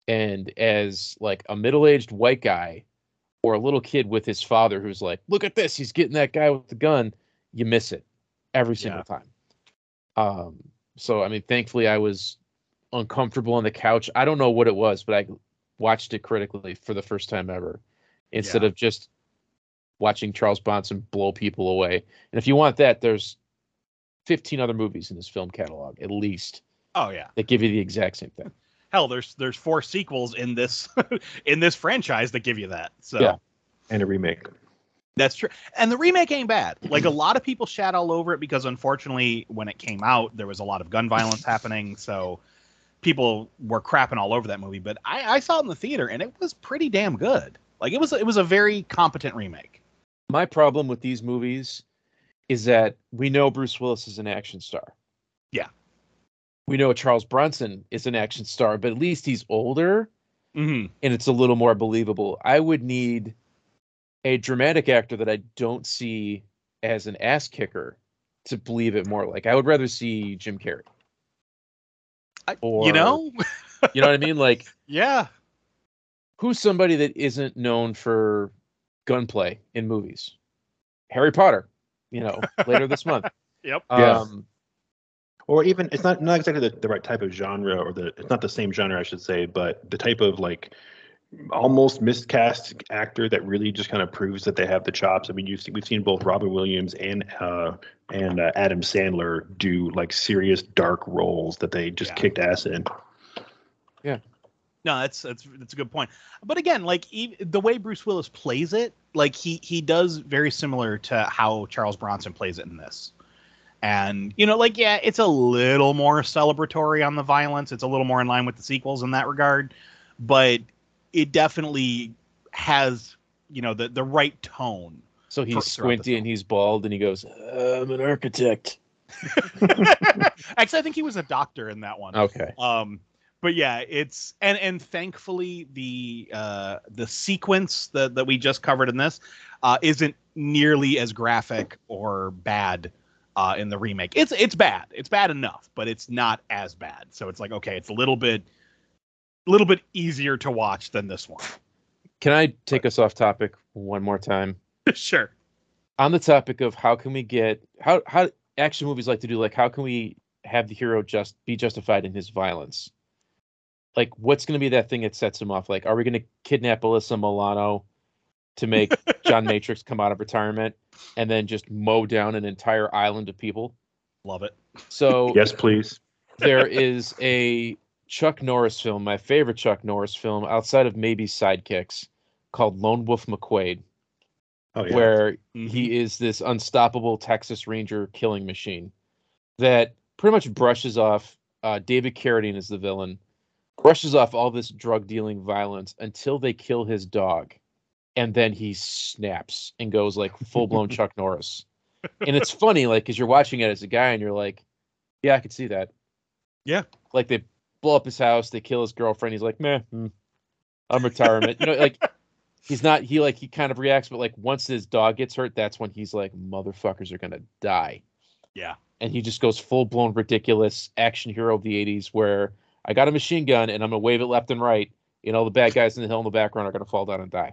and as like a middle-aged white guy or a little kid with his father who's like look at this he's getting that guy with the gun you miss it every single time um so i mean thankfully i was uncomfortable on the couch i don't know what it was but i watched it critically for the first time ever instead Yeah. of just watching Charles Bronson blow people away. And if you want that, there's 15 other movies in his film catalog, at least, Oh yeah. that give you the exact same thing. Hell, there's there's four sequels in this [laughs] in this franchise that give you that. So Yeah. and a remake. That's true. And the remake ain't bad. Like a lot of people shat all over it because unfortunately when it came out there was a lot of gun violence happening, so people were crapping all over that movie. But I, I saw it in the theater and it was pretty damn good. Like it was it was a very competent remake. My problem with these movies is that we know Bruce Willis is an action star. Yeah. We know Charles Bronson is an action star, but at least he's older Mm-hmm. and it's a little more believable. I would need a dramatic actor that I don't see as an ass kicker to believe it more. Like I would rather see Jim Carrey. Or- you know? [laughs] You know what I mean? Like [laughs] yeah. who's somebody that isn't known for gunplay in movies? Harry Potter, you know, later this month. [laughs] Yep. Yeah. Um, or even it's not not exactly the, the right type of genre or the it's not the same genre I should say, but the type of like almost miscast actor that really just kind of proves that they have the chops. I mean, you've seen, we've seen both Robin Williams and uh, and uh, Adam Sandler do like serious dark roles that they just Yeah. kicked ass in. Yeah. No, that's that's that's a good point. But again, like e- the way Bruce Willis plays it, like he he does very similar to how Charles Bronson plays it in this. And you know, like yeah, it's a little more celebratory on the violence. It's a little more in line with the sequels in that regard, but it definitely has you know the the right tone. so he's squinty and he's bald and he goes, "I'm an architect." [laughs] Actually, I think he was a doctor in that one. Okay. um but yeah it's and and thankfully the uh the sequence that that we just covered in this uh isn't nearly as graphic or bad uh in the remake. It's it's bad. It's bad enough but it's not as bad. So it's like okay it's a little bit a little bit easier to watch than this one. Can I take us off topic one more time? [laughs] sure. On the topic of how can we get how how action movies like to do like how can we have the hero just be justified in his violence? Like what's going to be that thing that sets him off? Like are we going to kidnap alyssa milano to make john matrix come out of retirement and then just mow down an entire island of people love it so [laughs] yes, please. there is a chuck norris film my favorite chuck norris film outside of maybe sidekicks called lone wolf mcquade Oh yeah. where Mhm. he is this unstoppable Texas Ranger killing machine that pretty much brushes off uh, David Carradine as the villain, brushes off all this drug dealing violence until they kill his dog, and then he snaps and goes like full blown [laughs] Chuck Norris. And it's funny, like, because you're watching it as a guy and you're like, yeah, I could see that. Yeah. Like they blow up his house, they kill his girlfriend. He's like, meh, hmm, I'm retirement. you know, like he's not he like he kind of reacts but like once his dog gets hurt that's when he's like motherfuckers are gonna die Yeah. and he just goes full-blown ridiculous action hero of the 80s where i got a machine gun and i'm gonna wave it left and right you know the bad guys in the hill in the background are gonna fall down and die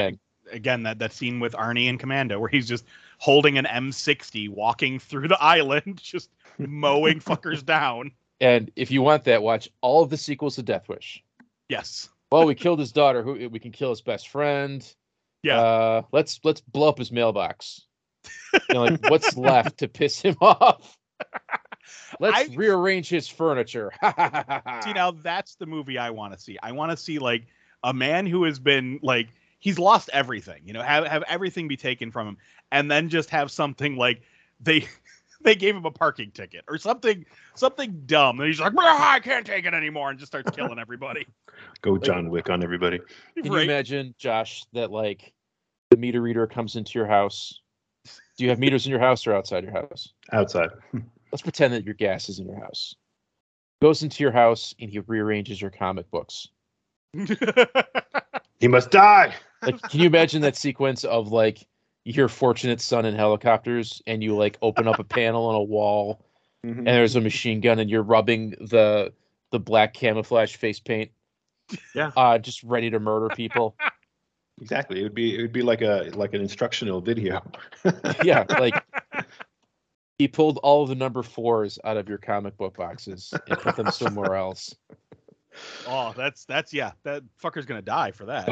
Kind again that that scene with Arnie and Commando where he's just holding an M60 walking through the [laughs] island just mowing [laughs] fuckers down. and if you want that watch all of the sequels to death wish Yes. well we killed his daughter who we can kill his best friend Yeah. uh let's let's blow up his mailbox [laughs] you know, like what's left to piss him off let's I- rearrange his furniture See now that's the movie I want to see. I want to see like a man who has been like he's lost everything, you know, have have everything be taken from him and then just have something like they [laughs] they gave him a parking ticket or something something dumb. And he's like, "Ah, I can't take it anymore, and just starts killing everybody. [laughs] Go John Wick on everybody. Can you imagine, Josh, that like the meter reader comes into your house? Do you have meters in your house or outside your house? Outside. [laughs] Let's pretend that your gas is in your house. Goes into your house and he rearranges your comic books. He must die. Like, can you imagine that sequence of like you hear "Fortunate Son" in helicopters, and you like open up a panel on a wall, Mhm. and there's a machine gun, and you're rubbing the the black camouflage face paint. Yeah. Uh, just ready to murder people. Exactly. It would be it would be like a like an instructional video. [laughs] yeah, like he pulled all of the number fours out of your comic book boxes and put them somewhere else. Oh, that's that's yeah. That fucker's gonna die for that.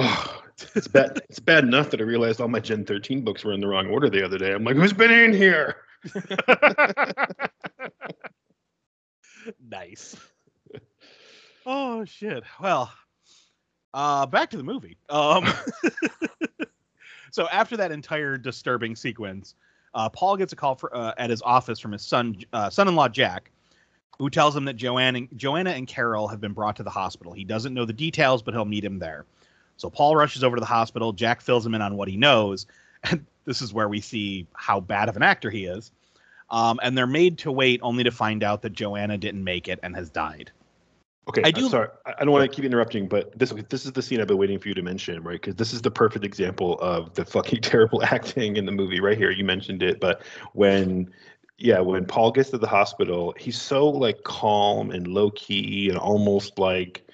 it's bad. It's bad enough that I realized all my Gen 13 books were in the wrong order the other day. I'm like, who's been in here? [laughs] nice. Oh shit. Well, uh back to the movie. Um [laughs] So after that entire disturbing sequence, uh Paul gets a call for uh, at his office from his son uh, son-in-law Jack, who tells him that Joanne and, Joanna and Carol have been brought to the hospital. He doesn't know the details, but he'll meet him there. So Paul rushes over to the hospital. Jack fills him in on what he knows, [laughs] and this is where we see how bad of an actor he is. Um, and they're made to wait only to find out that Joanna didn't make it and has died. Okay, I I do- do. Sorry, I I don't want to keep interrupting, but this this is the scene I've been waiting for you to mention, right? Because this is the perfect example of the [laughs] fucking terrible [laughs] acting in the movie, right here. You mentioned it, but when, yeah, when Paul gets to the hospital, he's so like calm and low key and almost like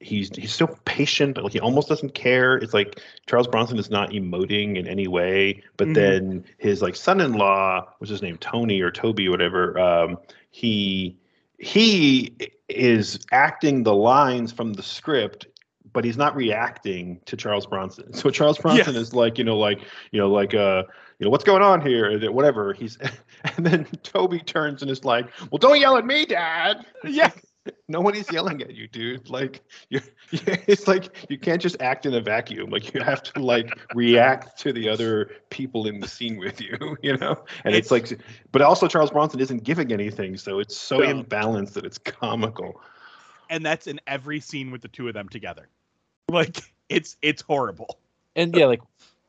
he's he's so patient. Like he almost doesn't care. It's like Charles Bronson is not emoting in any way, but Mhm. then his like son-in-law, which is named Tony or Toby or whatever, um, he he is acting the lines from the script but he's not reacting to Charles Bronson. So Charles Bronson is like, you know, like, you know, like, uh, you know, what's going on here? And then Whatever. He's, [laughs] and then Toby turns and is like, well, don't yell at me, Dad. [laughs] Yeah. [laughs] Nobody's yelling at you, dude. Like, you're, it's like you can't just act in a vacuum. Like, you have to like react to the other people in the scene with you, you know. And it's, like, but also Charles Bronson isn't giving anything, so it's so No. imbalanced that it's comical. And that's in every scene with the two of them together. Like it's it's horrible. And yeah, like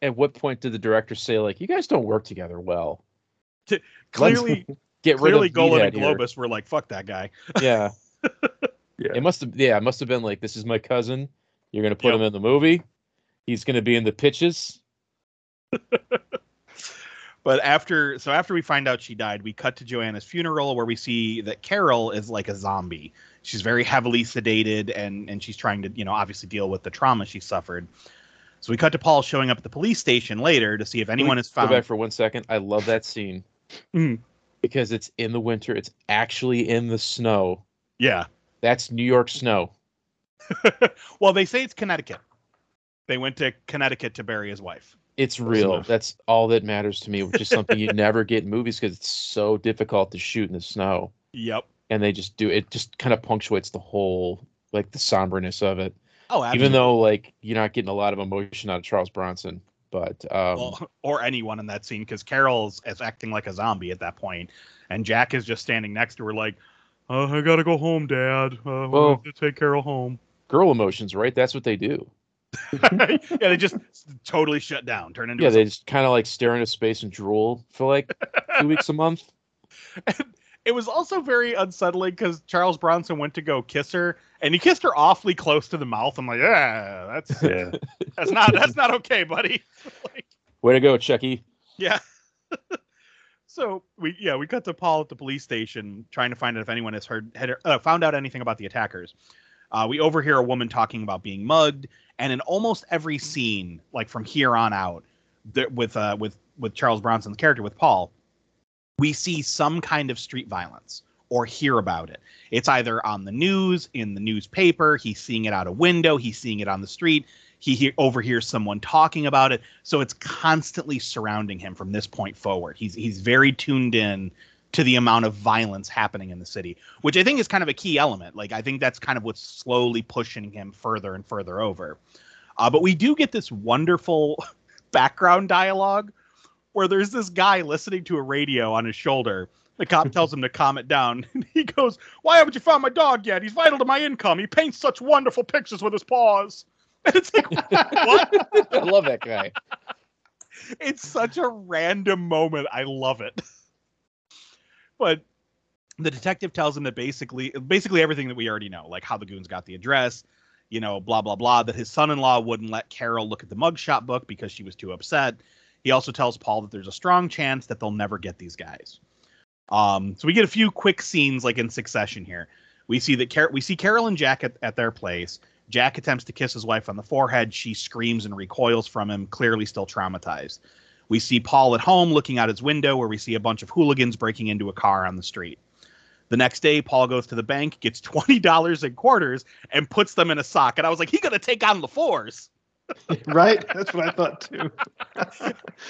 at what point did the director say like you guys don't work together well? [laughs] Clearly, [laughs] Get rid clearly, of Golan Meathead and here. Globus were like, "Fuck that guy." [laughs] Yeah. Yeah. It must have yeah, it must have been like this is my cousin. You're gonna put Yep. him in the movie. He's gonna be in the pitches. But after, so after we find out she died, we cut to Joanna's funeral where we see that Carol is like a zombie. She's very heavily sedated and and she's trying to, you know, obviously deal with the trauma she suffered. So we cut to Paul showing up at the police station later to see if anyone has Go found. back for one second. I love that scene. Mm. Because it's in the winter. It's actually in the snow. Yeah. That's New York snow. [laughs] well, they say it's Connecticut. They went to Connecticut to bury his wife. It's real. That's all that matters to me, which is something you [laughs] never get in movies because it's so difficult to shoot in the snow. Yep. And they just do it just kind of punctuates the whole like the somberness of it. Oh, absolutely. Even though like you're not getting a lot of emotion out of Charles Bronson. But um well, [laughs] or anyone in that scene because Carol's is acting like a zombie at that point, and Jack is just standing next to her like, uh, "I gotta go home, Dad. Uh, we Well- have to take Carol home." girl emotions, right? That's what they do. [laughs] yeah, they just totally shut down, turn into Yeah, they just kind of like stare into space and drool for like two weeks a month. [laughs] It was also very unsettling because Charles Bronson went to go kiss her, and he kissed her awfully close to the mouth. I'm like, yeah, that's [laughs] Yeah. that's not that's not okay, buddy. [laughs] like, Way to go, Chucky. yeah. [laughs] so we yeah we cut to Paul at the police station trying to find out if anyone has heard had uh, found out anything about the attackers. Uh, we overhear a woman talking about being mugged, and in almost every scene, like from here on out, there, with uh, with with Charles Bronson's character with Paul, we see some kind of street violence or hear about it. It's either on the news, in the newspaper, he's seeing it out a window, he's seeing it on the street, he hear, overhears someone talking about it. So it's constantly surrounding him from this point forward. He's he's very tuned in to the amount of violence happening in the city, which I think is kind of a key element. Like I think that's kind of what's slowly pushing him further and further over. Uh, but we do get this wonderful [laughs] background dialogue where there's this guy listening to a radio on his shoulder The cop tells him to calm it down. [laughs] he goes, Why haven't you found my dog yet? He's vital to my income. He paints such wonderful pictures with his paws. [laughs] And it's like, what? I love that guy. it's such a random moment. I love it. But the detective tells him that basically basically everything that we already know, like how the goons got the address, you know, blah blah blah, that his son-in-law wouldn't let Carol look at the mugshot book because she was too upset. He also tells Paul that there's a strong chance that they'll never get these guys. Um, so we get a few quick scenes like in succession here. We see that Car- we see Carol and Jack at, at their place. Jack attempts to kiss his wife on the forehead. She screams and recoils from him, clearly still traumatized. We see Paul at home looking out his window where we see a bunch of hooligans breaking into a car on the street. The next day, Paul goes to the bank, gets [laughs] $20 in quarters, and puts them in a sock. And I was like, he gonna take on LaFours. Right? That's what I thought too.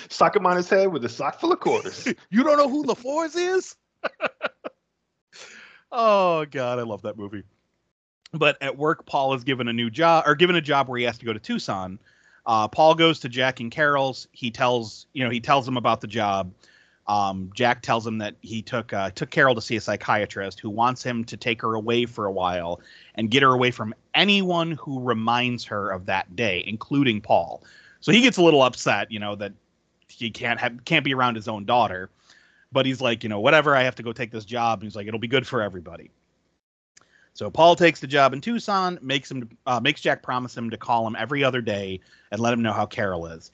Sock him on his head with a sock full of quarters. You don't know who LaFours is? oh god, I love that movie. But at work, Paul is given a new job or given a job where he has to go to Tucson. Uh, Paul goes to Jack and Carol's. He tells you know he tells them about the job. Um, Jack tells him that he took uh, took Carol to see a psychiatrist who wants him to take her away for a while and get her away from anyone who reminds her of that day, including Paul. So he gets a little upset, you know, that he can't have can't be around his own daughter. But he's like, you know, whatever, I have to go take this job. And he's like, it'll be good for everybody. So Paul takes the job in Tucson, makes him uh, makes Jack promise him to call him every other day and let him know how Carol is.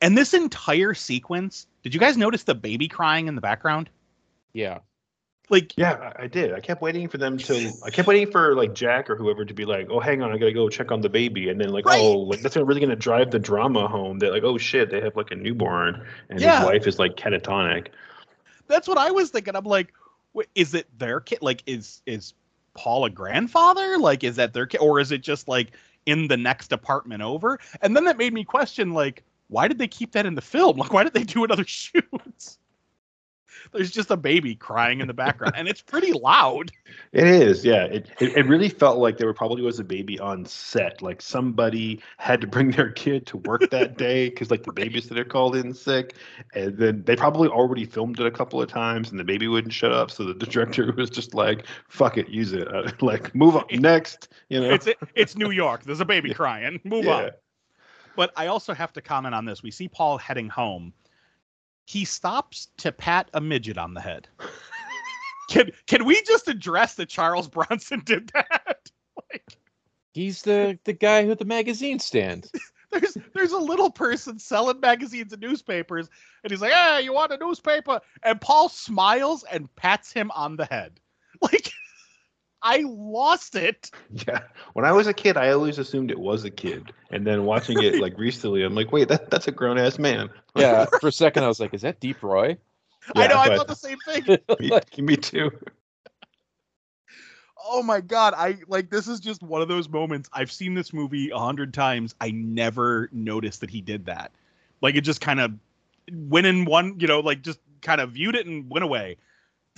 And this entire sequence, did you guys notice the baby crying in the background? Yeah. Like, Yeah, I I did. I kept waiting for them to. I kept waiting for like Jack or whoever to be like, "Oh, hang on, I gotta go check on the baby," and then like, Right. "Oh, like that's really gonna drive the drama home." That like, "Oh shit, they have like a newborn, and Yeah. his wife is like catatonic." that's what I was thinking. I'm like, wait, is it their kid? Like, is is Paul a grandfather? Like, is that their kid, or is it just like in the next apartment over? And then that made me question, like, why did they keep that in the film? Like, why did they do another [laughs] shoot? There's just a baby crying in the background, and it's pretty loud. It is, yeah. It, it it really felt like there probably was a baby on set. Like somebody had to bring their kid to work that day because like the [laughs] babysitter called in sick, and then they probably already filmed it a couple of times, and the baby wouldn't shut up. So the director [laughs] was just like, "Fuck it, use it. Uh, like move on next." You know, It's it's New York. There's a baby crying. Move on. But I also have to comment on this. We see Paul heading home. He stops to pat a midget on the head. [laughs] can can we just address that Charles [laughs] Bronson did that? [laughs] like, He's the the guy with the magazine stand. there's there's a little person selling magazines and newspapers, and he's like, "Hey, you want a newspaper?" And Paul smiles and pats him on the head. Like, I lost it. Yeah. When I was a kid, I always assumed it was a kid, and then watching it like [laughs] recently, I'm like, "Wait, that that's a grown ass man." Yeah. [laughs] For a second, I was like, "Is that Deep Roy?" I Yeah, know. I but- thought the same thing. [laughs] me, me too. oh my god i like this is just one of those moments i've seen this movie a hundred times i never noticed that he did that like it just kind of went in one you know like just kind of viewed it and went away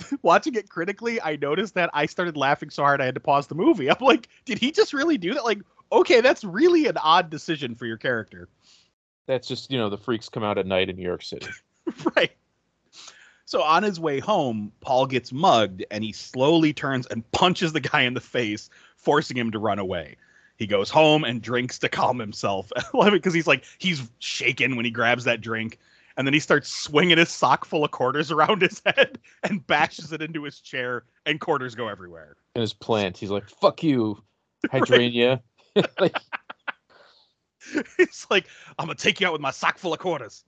[laughs] watching it critically i noticed that i started laughing so hard i had to pause the movie [laughs] i'm like did he just really do that like okay that's really an odd decision for your character That's just you know the freaks come out at night in New York City. [laughs] right. So on his way home, Paul gets mugged and he slowly turns and punches the guy in the face, forcing him to run away. He goes home and drinks to calm himself. I love it because he's like, he's shaken when he grabs that drink. And then he starts swinging his sock full of quarters around his head and bashes it into his chair, and quarters go everywhere. And his plant, he's like, "Fuck you, [laughs] hydrangea." [laughs] like, He's like, I'm going to take you out with my sock full of quarters.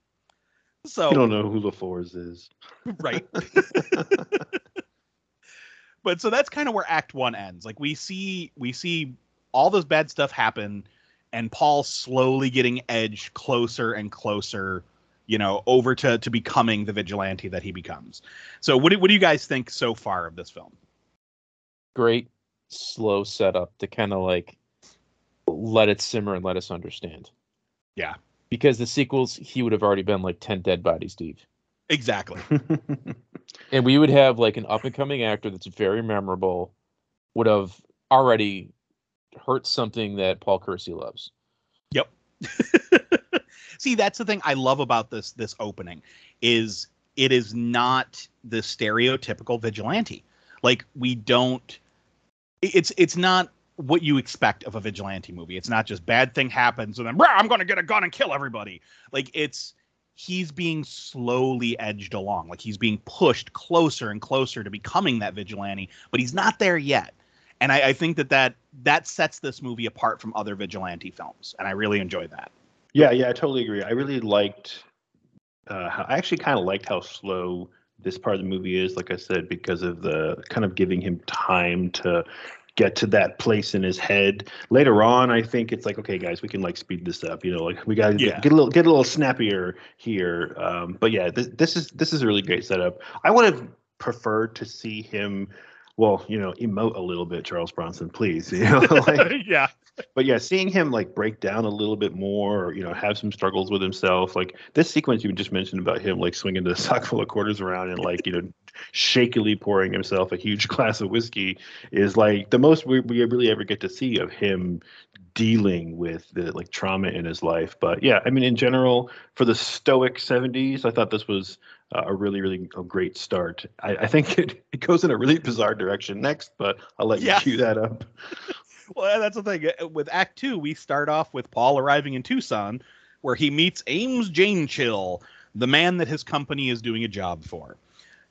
So, You don't know who LaFours is. right [laughs] but so that's kind of where act one ends like we see we see all this bad stuff happen and paul slowly getting edge closer and closer you know over to to becoming the vigilante that he becomes so what do, what do you guys think so far of this film great slow setup to kind of like let it simmer and let us understand. Yeah. Because the sequels, he would have already been like 10 dead bodies deep. exactly [laughs] And we would have like an up and coming actor that's very memorable, would have already hurt something that Paul Kersey loves. [laughs] see that's the thing i love about this this opening is it is not the stereotypical vigilante. Like we don't it's it's not what you expect of a vigilante movie. It's not just bad thing happens and then "Brah, I'm going to get a gun and kill everybody. Like it's he's being slowly edged along. Like he's being pushed closer and closer to becoming that vigilante, but he's not there yet. And I, I think that, that that sets this movie apart from other vigilante films, and I really enjoy that. Yeah, yeah, I totally agree. I really liked. Uh, how, I actually kind of liked how slow this part of the movie is. Like I said, because of the kind of giving him time to get to that place in his head. Later on, I think it's like, okay, guys, we can like speed this up. You know, like we got to Yeah. get, get a little get a little snappier here. Um, but yeah, this, this is this is a really great setup. I would have preferred to see him. Well, you know, emote a little bit, Charles Bronson, please. [laughs] You know, like, [laughs] yeah, but yeah, seeing him like break down a little bit more, or, you know, have some struggles with himself, like this sequence you just mentioned about him like swinging the [laughs] sock full of quarters around and like you know, shakily pouring himself a huge [laughs] glass of whiskey is like the most we, we really ever get to see of him dealing with the like trauma in his life. But yeah, I mean, in general, for the stoic '70s, I thought this was uh, a really, really a great start. I, I think [laughs] it, it goes in a really bizarre direction next, but I'll let you Yeah. cue that up. Well, that's the thing. Uh, With Act Two, we start off with Paul arriving in Tucson, where he meets Ames Jainchill, the man that his company is doing a job for.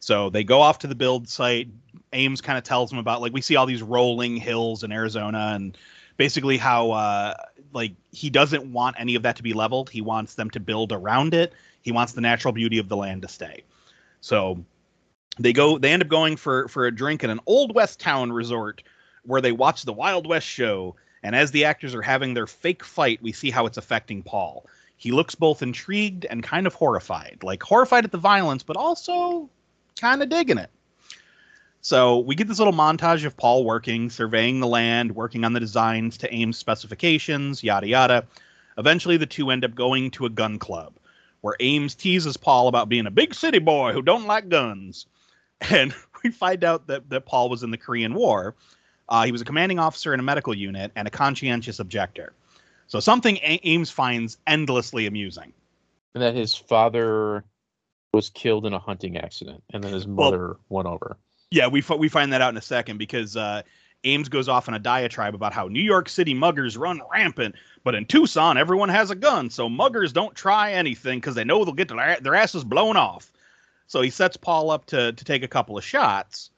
So they go off to the build site. Ames kind of tells him about like we see all these rolling hills in Arizona, and basically how uh, like he doesn't want any of that to be leveled. He wants them to build around it. He wants the natural beauty of the land to stay. So they go. They end up going for for a drink at an old West Town resort where they watch the Wild West show. And as the actors are having their fake fight, we see how it's affecting Paul. He looks both intrigued and kind of horrified, like horrified at the violence, but also kind of digging it. So we get this little montage of Paul working, surveying the land, working on the designs to Ames specifications, yada yada. Eventually, the two end up going to a gun club, where Ames teases Paul about being a big city boy who don't like guns. [laughs] And we find out that, that Paul was in the Korean War. Uh, he was a commanding officer in a medical unit and a conscientious objector. So something A- Ames finds endlessly amusing. and that his father was killed in a hunting accident, and then his Well- mother went over. Yeah, we fi- we find that out in a second because uh, Ames goes off on a diatribe about how New York City muggers run rampant, but in Tucson everyone has a gun, so muggers don't try anything because they know they'll get their, their asses blown off. So he sets Paul up to to take a couple of shots,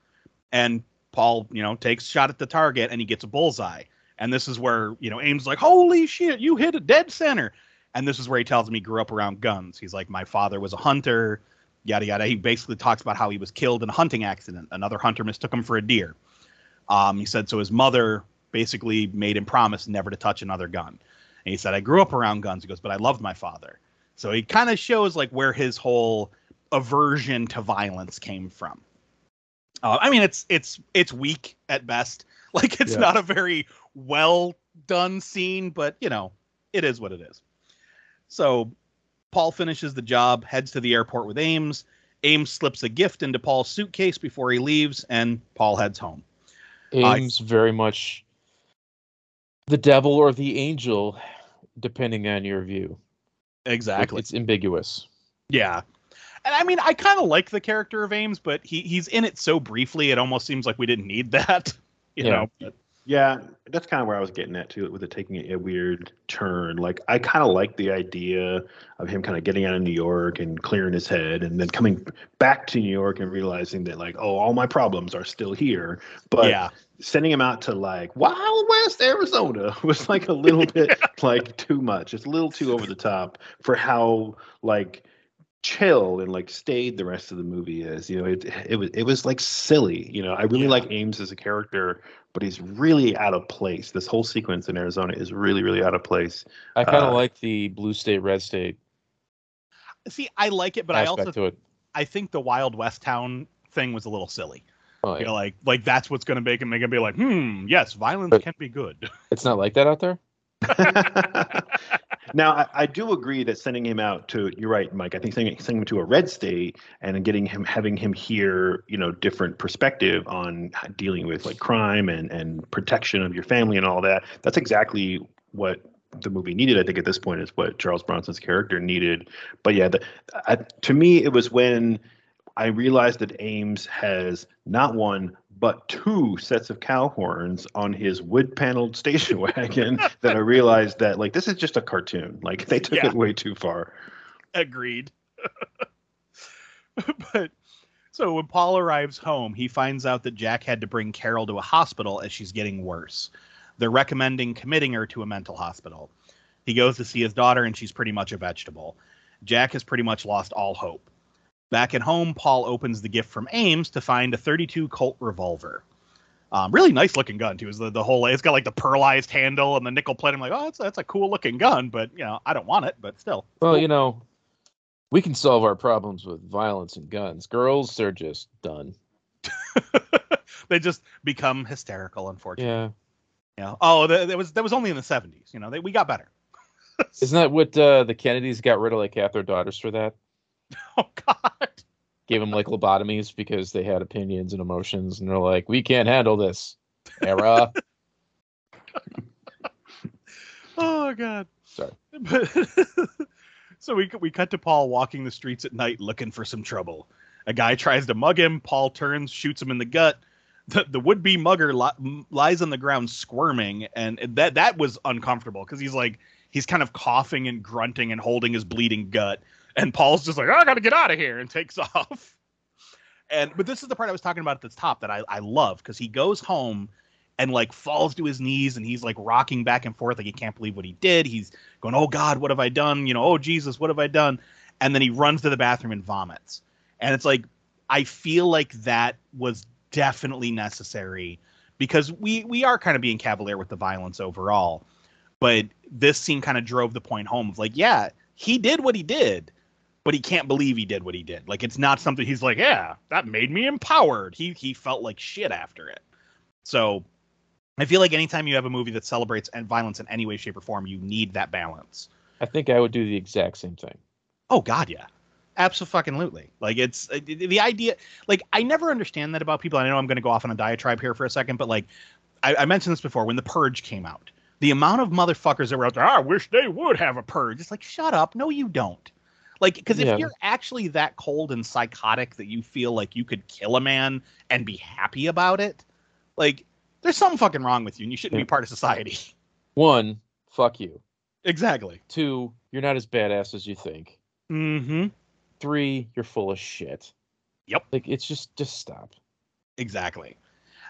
and Paul, you know, takes shot at the target and he gets a bullseye. And this is where you know Ames is like, "Holy shit, you hit a dead center!" And this is where he tells me he grew up around guns. He's like, "My father was a hunter." yada yada. He basically talks about how he was killed in a hunting accident. Another hunter mistook him for a deer. Um, he said so. His mother basically made him promise never to touch another gun. And he said, "I grew up around guns." He goes, "But I loved my father." So he kind of shows like where his whole aversion to violence came from. Uh, I mean, it's it's it's weak at best. [laughs] Like it's Yeah. not a very well done scene, but you know, it is what it is. So Paul finishes the job, heads to the airport with Ames. Ames slips a gift into Paul's suitcase before he leaves, and Paul heads home. I- Ames very much the devil or the angel, depending on your view. It- Exactly. It's ambiguous. Yeah. And I mean, I kind of like the character of Ames, but he he's in it so briefly, it almost seems like we didn't need [laughs] that. You Yeah. know. But- Yeah, that's kind of where I was getting at too, with it taking a, a weird turn. Like I kind of like the idea of him kind of getting out of New York and clearing his head, and then coming back to New York and realizing that like, oh, all my problems are still here. But yeah. sending him out to like Wild West Arizona [laughs] was like a little [laughs] bit like too much. It's a little too over the top for how like chill and like staid the rest of the movie is. You know, it it was it was like silly. You know, I really Yeah. like Ames as a character, but he's really out of place. This whole sequence in Arizona is really really out of place. I kind of Uh, like the blue state, red state See, I like it, but I also to it. I think the Wild West Town thing was a little silly. Oh, You yeah. know, like like that's what's gonna make him make him be like, hmm, yes, violence But- can be good. It's not like that out there. [laughs] [laughs] now I, I do agree that sending him out to you're right mike i think sending, sending him to a red state and getting him having him hear you know different perspective on dealing with like crime and and protection of your family and all that that's exactly what the movie needed. I think at this point is what Charles Bronson's character needed. But yeah, the, I, to me, it was when I realized that Ames has not one but two sets of cow horns on his wood-paneled [laughs] station wagon that I realized that like this is just a cartoon. Like they took Yeah. it way too far. Agreed. [laughs] but so when Paul arrives home, he finds out that Jack had to bring Carol to a hospital as she's getting worse. They're recommending committing her to a mental hospital. He goes to see his daughter, and she's pretty much a vegetable. Jack has pretty much lost all hope. Back at home, Paul opens the gift from Ames to find a 32 Colt revolver. Um, really nice looking gun too. Is the, the whole it's got like the pearlized handle and the nickel plate. I'm like, oh, that's that's a cool looking gun, but you know, I don't want it. But still, Well, you know, we can solve our problems with violence and guns. Girls, they're just done. [laughs] they just become hysterical. Unfortunately, Yeah. know? Oh, that, that was that was only in the 70s. You know, they, we got better. [laughs] Isn't that what uh, the Kennedys got rid of like half their daughters for that? [laughs] Oh God. Gave them like lobotomies because they had opinions and emotions, and they're like, we can't handle this. Era. [laughs] Oh God. Sorry. But [laughs] so we we cut to Paul walking the streets at night looking for some trouble. A guy tries to mug him. Paul turns, shoots him in the gut. The, the would-be mugger li- lies on the ground squirming, and that that was uncomfortable because he's like he's kind of coughing and grunting and holding his bleeding gut, and Paul's just like oh, I gotta get out of here and takes [laughs] off. And but this is the part I was talking about at the top that I I love because he goes home and like falls to his knees and he's like rocking back and forth like he can't believe what he did. He's going, "Oh God, what have I done? You know, oh Jesus, what have I done?" And then he runs to the bathroom and vomits. And it's like I feel like that was definitely necessary because we we are kind of being cavalier with the violence overall. But this scene kind of drove the point home of like, yeah, he did what he did, but he can't believe he did what he did. Like it's not something he's like, yeah, that made me empowered. He he felt like shit after it. So I feel like anytime you have a movie that celebrates and violence in any way, shape, or form, you need that balance. I think I would do the exact same thing. Oh God, yeah, absolutely. Like it's uh, the- the idea. Like I never understand that about people. I know I'm going to go off on a diatribe here for a second, but like I, I mentioned this before when the Purge came out, the amount of motherfuckers that were out there, I wish they would have a purge. It's like shut up, no, you don't. Like because if Yeah. you're actually that cold and psychotic that you feel like you could kill a man and be happy about it, like there's something fucking wrong with you, and you shouldn't be part of society. [laughs] One, fuck you. exactly. Two, you're not as badass as you think. Mm-hmm. Three, you're full of shit. Yep. Like it's just just stop. Exactly.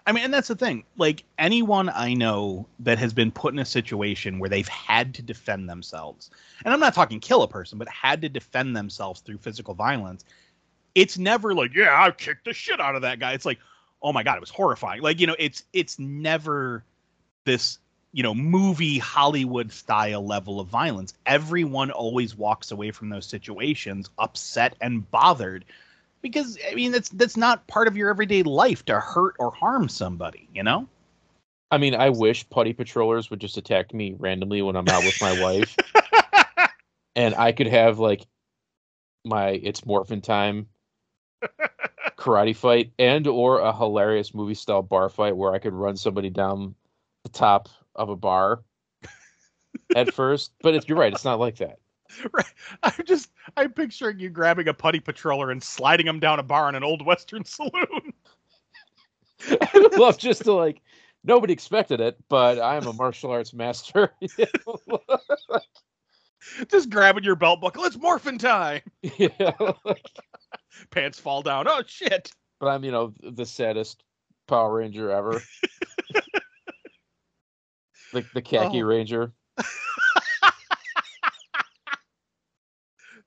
I mean, and that's the thing. Like anyone I know that has been put in a situation where they've had to defend themselves, and I'm not talking kill a person, but had to defend themselves through physical violence, it's never like, yeah, I kicked the shit out of that guy. It's like, oh my god, it was horrifying. Like, you know, it's it's never this, you know, movie Hollywood style level of violence. Everyone always walks away from those situations upset and bothered because I mean that's that's not part of your everyday life to hurt or harm somebody, you know? I mean, I wish putty patrollers would just attack me randomly when I'm out with my wife, [laughs] and I could have like my it's morphin time [laughs] karate fight and or a hilarious movie style bar fight where I could run somebody down the top of a bar [laughs] at first. But if you're right, it's not like that. [laughs] right. I'm just I'm picturing you grabbing a putty patroller and sliding him down a bar in an old western [laughs] saloon. I love just to like nobody expected it, but I'm a martial arts master. [laughs] just grabbing your belt buckle. It's morphin time. yeah, Pants fall down. Oh shit. but I'm you know the saddest Power Ranger ever. the the khaki Oh. ranger.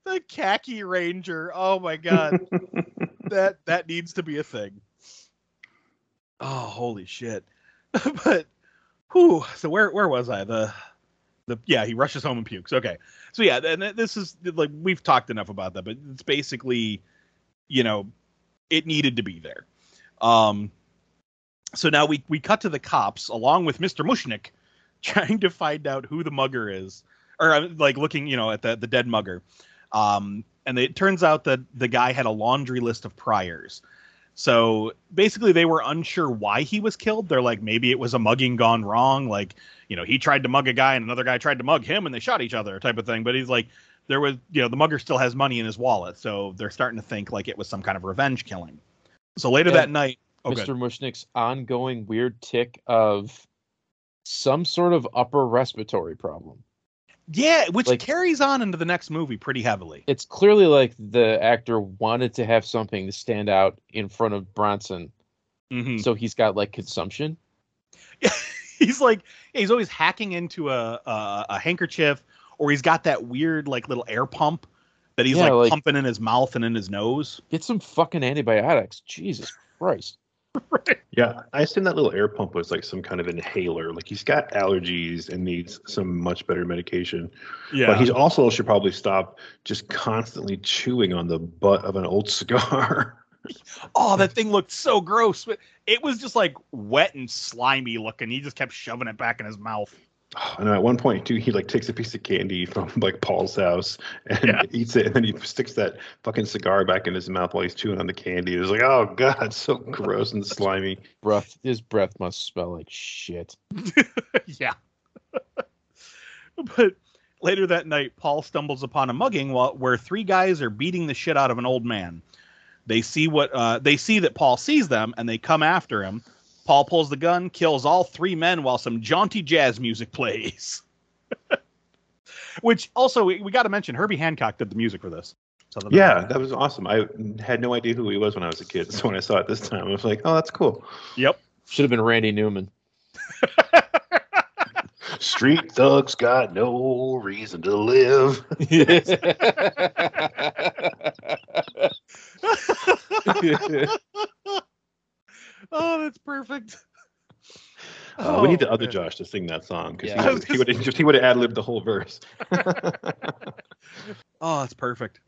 The khaki ranger. Oh my god. [laughs] that that needs to be a thing. Oh, holy shit. [laughs] but whew, so where where was I? The the yeah, he rushes home and pukes. Okay. So yeah, and this is like we've talked enough about that, but it's basically, you know, it needed to be there. Um so now we we cut to the cops along with Mr. Mushnik [laughs] trying to find out who the mugger is or like looking, you know, at the the dead mugger. Um and it turns out that the guy had a laundry list of priors. So basically, they were unsure why he was killed. They're like, maybe it was a mugging gone wrong. Like, you know, he tried to mug a guy and another guy tried to mug him and they shot each other, type of thing. But he's like, there was, you know, the mugger still has money in his wallet. So they're starting to think like it was some kind of revenge killing. So later that night, oh, Mr. good. Mushnik's ongoing weird tick of some sort of upper respiratory problem. Yeah, which like- carries on into the next movie pretty heavily. It's clearly like the actor wanted to have something to stand out in front of Bronson, Mhm. so he's got like consumption. [laughs] he's like he's always hacking into a, a a handkerchief or he's got that weird like little air pump that he's Yeah, like, like- pumping in his mouth and in his nose Get some fucking antibiotics. Jesus Christ. [laughs] Yeah, I assume that little air pump was like some kind of inhaler. Like he's got allergies and needs some much better medication. yeah But he also should probably stop just constantly chewing on the butt of an old [laughs] cigar. oh that thing looked so gross but it was just like wet and slimy looking he just kept shoving it back in his mouth And at one point too, he like takes a piece of candy from [laughs] like Paul's house and Yeah. [laughs] eats it, and then he sticks that fucking cigar back in his mouth while he's chewing on the candy. It was like, oh god, so [laughs] gross and slimy. Breath his breath must smell like shit. yeah but later that night paul stumbles upon a mugging while where three guys are beating the shit out of an old man they see what uh, they see that paul sees them and they come after him paul pulls the gun kills all three men while some jaunty jazz music plays [laughs] which also we, we got to mention herbie hancock did the music for this so that- Yeah, that was awesome. I had no idea who he was when I was a kid. [laughs] So when I saw it this time, I was like, oh, that's cool. yep Should have been Randy Newman. [laughs] Street thugs got no reason to live. Oh that's perfect Uh, we need the Oh, other man. Josh to sing that song because Yeah. I he would have he would have ad libbed the whole verse. [laughs] [laughs] Oh, it's perfect.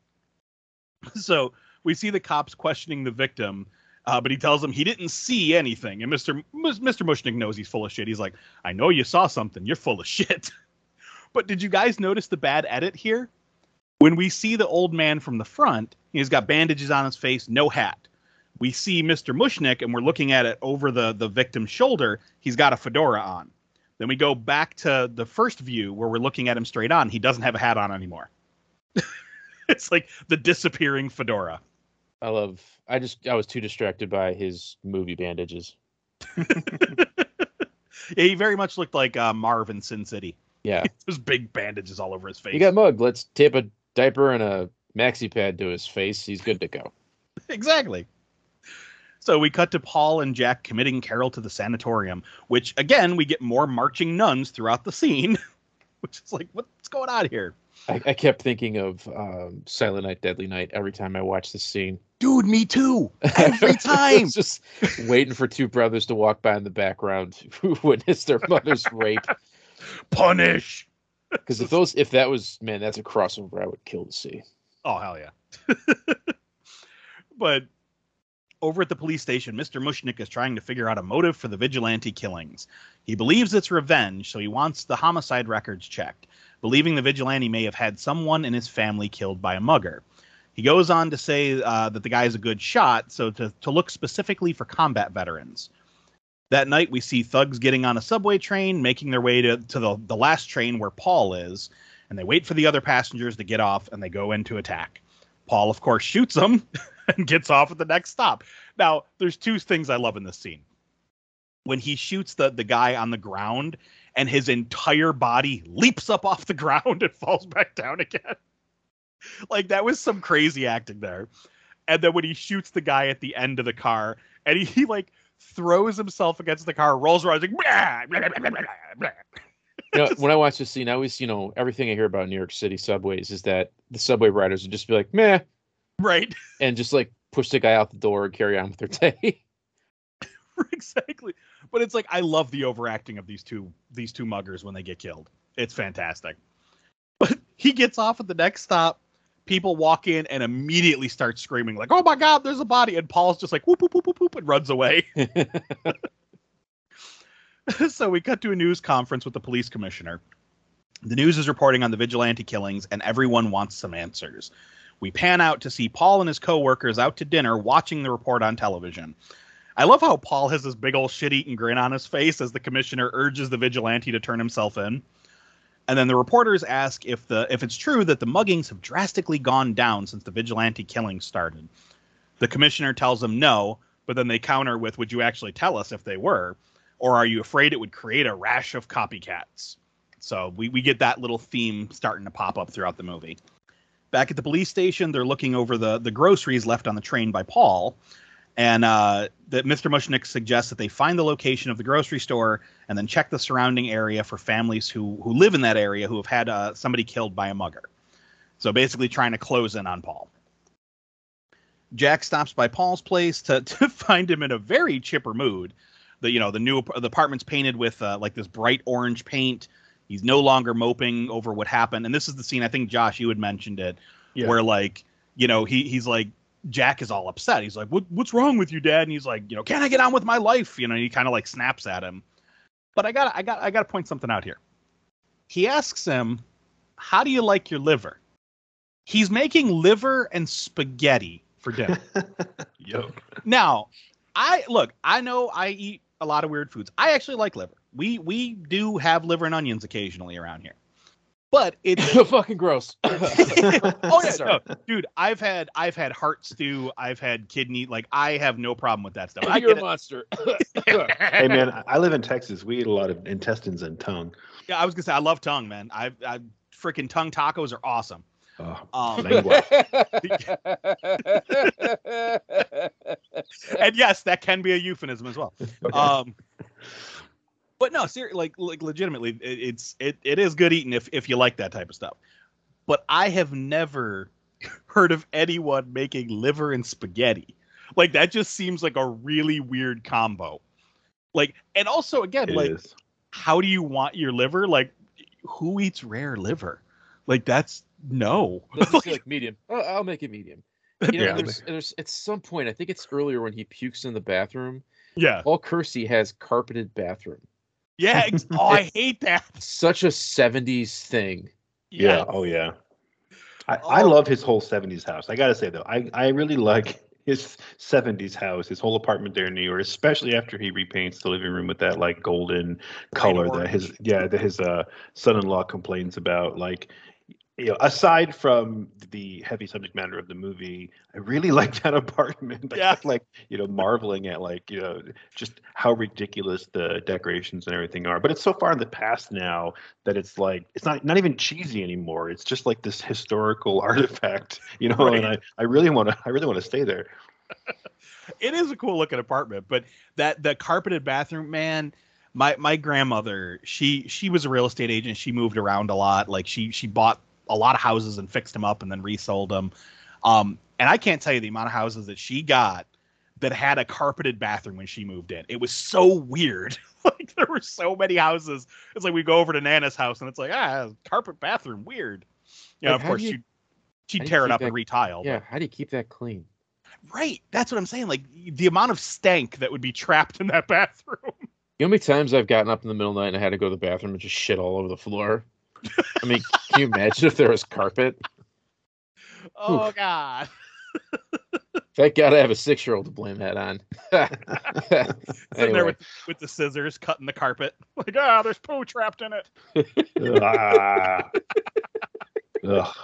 [laughs] So we see the cops questioning the victim, uh, but he tells them he didn't see anything. And Mr. Mus- Mr. Mushnik knows he's full of shit. He's like, I know you saw something. You're full of shit. but did you guys notice the bad edit here? When we see the old man from the front, he's got bandages on his face, no hat. We see Mr. Mushnik, and we're looking at it over the, the victim's shoulder. He's got a fedora on. Then we go back to the first view where we're looking at him straight on. He doesn't have a hat on anymore. [laughs] it's like the disappearing fedora. I love I just I was too distracted by his movie bandages. [laughs] Yeah, he very much looked like uh, Marv in Sin City. Yeah. [laughs] There's big bandages all over his face. He got mugged. Let's tape a diaper and a maxi pad to his face. He's good to go. exactly. So we cut to Paul and Jack committing Carol to the sanatorium, which again we get more marching nuns throughout the scene, [laughs] which is like what's going on here, I, I kept thinking of um, Silent Night, Deadly Night every time I watched this scene. dude? Me too. Every [laughs] time. just [laughs] waiting for two brothers to walk by in the background who witnessed their mother's rape. Punish. Because if those, if that was man, that's a crossover I would kill to see. Oh hell yeah. but over at the police station, Mr. Mushnik is trying to figure out a motive for the vigilante killings. He believes it's revenge, so he wants the homicide records checked, believing the vigilante may have had someone in his family killed by a mugger. He goes on to say uh, that the guy is a good shot, so to, to look specifically for combat veterans. That night, we see thugs getting on a subway train, making their way to, to the, the last train where Paul is, and they wait for the other passengers to get off and they go in to attack. Paul, of course, shoots him [laughs] and gets off at the next stop. Now, there's two things I love in this scene. When he shoots the, the guy on the ground and his entire body leaps up off the [laughs] ground and falls back down again. [laughs] like that was some crazy acting there. And then when he shoots the guy at the end of the car and he, he like throws himself against the car, rolls around, like, "Blah, blah, blah, blah, blah, blah." You know, when I watch this scene, I always, you know, everything I hear about New York City subways is that the subway riders would just be like, meh, right. [laughs] and just like push the guy out the door and carry on with their day. [laughs] exactly. But it's like I love the overacting of these two these two muggers when they get killed. It's fantastic. But he gets off at the next stop. People walk in and immediately start screaming like, "Oh my God, there's a body!" And Paul's just like, "Whoop whoop whoop whoop," whoop and runs away. [laughs] [laughs] so we cut to a news conference with the police commissioner. The news is reporting on the vigilante killings, and everyone wants some answers. We pan out to see Paul and his coworkers out to dinner watching the report on television. I love how Paul has this big old shit eating grin on his face as the commissioner urges the vigilante to turn himself in. And then the reporters ask if the if it's true that the muggings have drastically gone down since the vigilante killings started. The commissioner tells them no, but then they counter with, "Would you actually tell us if they were, or are you afraid it would create a rash of copycats?" So we we get that little theme starting to pop up throughout the movie. Back at the police station, they're looking over the the groceries left on the train by Paul, and uh, that Mr. Mushnik suggests that they find the location of the grocery store and then check the surrounding area for families who who live in that area who have had uh, somebody killed by a mugger. So basically, trying to close in on Paul. Jack stops by Paul's place to, [laughs] to find him in a very chipper mood. The you know the new the apartment's painted with uh, like this bright orange paint. He's no longer moping over what happened, and this is the scene I think Josh you had mentioned it, Yeah. where like you know he he's like Jack is all upset. He's like, "What what's wrong with you, Dad?" And he's like, "You know, can I get on with my life?" You know, he kind of like snaps at him. But I got I got I got to point something out here. He asks him, "How do you like your liver?" He's making liver and spaghetti for dinner. [laughs] Yo. now, I look, I know I eat a lot of weird foods. I actually like liver. We we do have liver and onions occasionally around here. But it's [laughs] fucking gross. [laughs] [laughs] oh yeah, oh, no, dude. I've had I've had heart stew. I've had kidney. Like I have no problem with that stuff. I You're a monster. hey man, I- I live in Texas. We eat a lot of intestines and tongue. Yeah, I was gonna say I love tongue, man. I I freaking tongue tacos are awesome. Oh, Um, [laughs] and yes, that can be a euphemism as well. Um, but no, seriously, like like legitimately, it, it's it, it is good eating if if you like that type of stuff. But I have never [laughs] heard of anyone making liver and spaghetti. Like that just seems like a really weird combo. Like, and also again, It like, is. how do you want your liver? Like, who eats rare liver? Like that's no. [laughs] Let's just like medium. [laughs] Oh, I'll make it medium. You know, Yeah. there's, there's at some point, I think it's earlier when he pukes in the bathroom. yeah, Paul Kersey has carpeted bathroom. yeah. [laughs] ex- oh, I hate that. Such a '70s thing. Yeah. Oh yeah. I, I Oh. love his whole '70s house. I gotta say though, I I really like his '70s house, his whole apartment there in New York, especially after he repaints the living room with that like golden color that his yeah that his uh son-in-law complains about. Like, you know, aside from the heavy subject matter of the movie, I really [laughs] like that apartment. I Yeah. kept, like you know marveling at like you know just how ridiculous the decorations and everything are. But it's so far in the past now that it's like it's not not even cheesy anymore. It's just like this historical [laughs] artifact, you know. Right. And I, I really want to I really want to stay there. [laughs] it is a cool looking apartment, but that the carpeted bathroom, man. My my grandmother, she she was a real estate agent. She moved around a lot. Like she she bought a lot of houses and fixed them up and then resold them. Um, and I can't tell you the amount of houses that she got that had a carpeted bathroom when she moved in. It was so weird. [laughs] like there were so many houses. It's like we go over to Nana's house and it's like ah carpet bathroom weird. Yeah, Like, of course you- she she'd tear it up and retile. Yeah. How do you keep that clean? Right. That's what I'm saying. Like the amount of stank that would be trapped in that [laughs] bathroom. You know how many times I've gotten up in the middle of the night and I had to go to the bathroom and just shit all over the floor? I mean, can you imagine if there was carpet? Oh God. [laughs] Thank God I have a six year old to blame that on. [laughs] Sitting there with, with the scissors cutting the carpet. [laughs] Like, ah, there's poo trapped in it. ah. Ugh.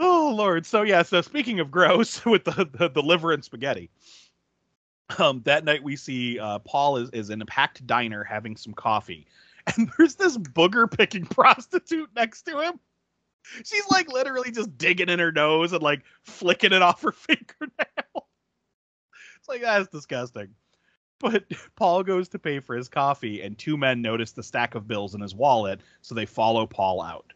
Oh Lord. So yeah, so speaking of gross with the, the, the liver and spaghetti. Um, that night we see uh, Paul is, is in a packed diner having some coffee. [laughs] And there's this booger picking [laughs] prostitute next to him. She's like literally just digging in her nose and like flicking it off her [laughs] fingernail. It's like that's disgusting. But Paul goes to pay for his coffee, and two men notice the stack of bills in his wallet, so they follow Paul out.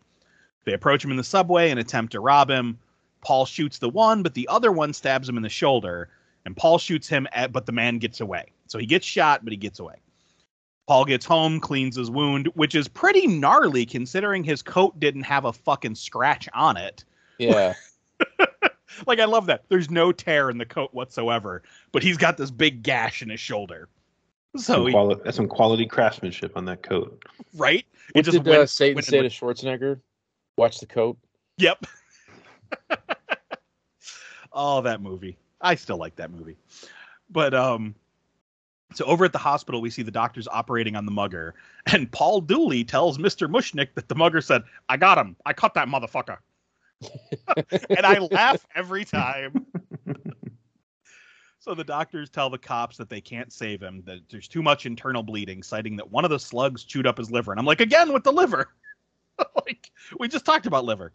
They approach him in the subway and attempt to rob him. Paul shoots the one, but the other one stabs him in the shoulder, and Paul shoots him, at, but the man gets away. So he gets shot, but he gets away. Paul gets home, cleans his wound, which is pretty gnarly considering his coat didn't have a fucking scratch on it. Yeah. [laughs] Like I love that. There's no tear in the coat whatsoever, but he's got this big gash in his shoulder. So Some he, quali- that's some quality craftsmanship on that coat. right? What did uh, went- Satan went say and to Schwarzenegger? Watch the coat. Yep. [laughs] Oh, that movie. I still like that movie. But um so over at the hospital we see the doctors operating on the mugger [laughs] and Paul Dooley tells Mr. Mushnik that the mugger said, "I got him. I caught that motherfucker." [laughs] and I laugh every time. so the doctors tell the cops that they can't save him, that there's too much internal bleeding, citing that one of the slugs chewed up his liver. And I'm like, again with the liver. [laughs] like we just talked about liver.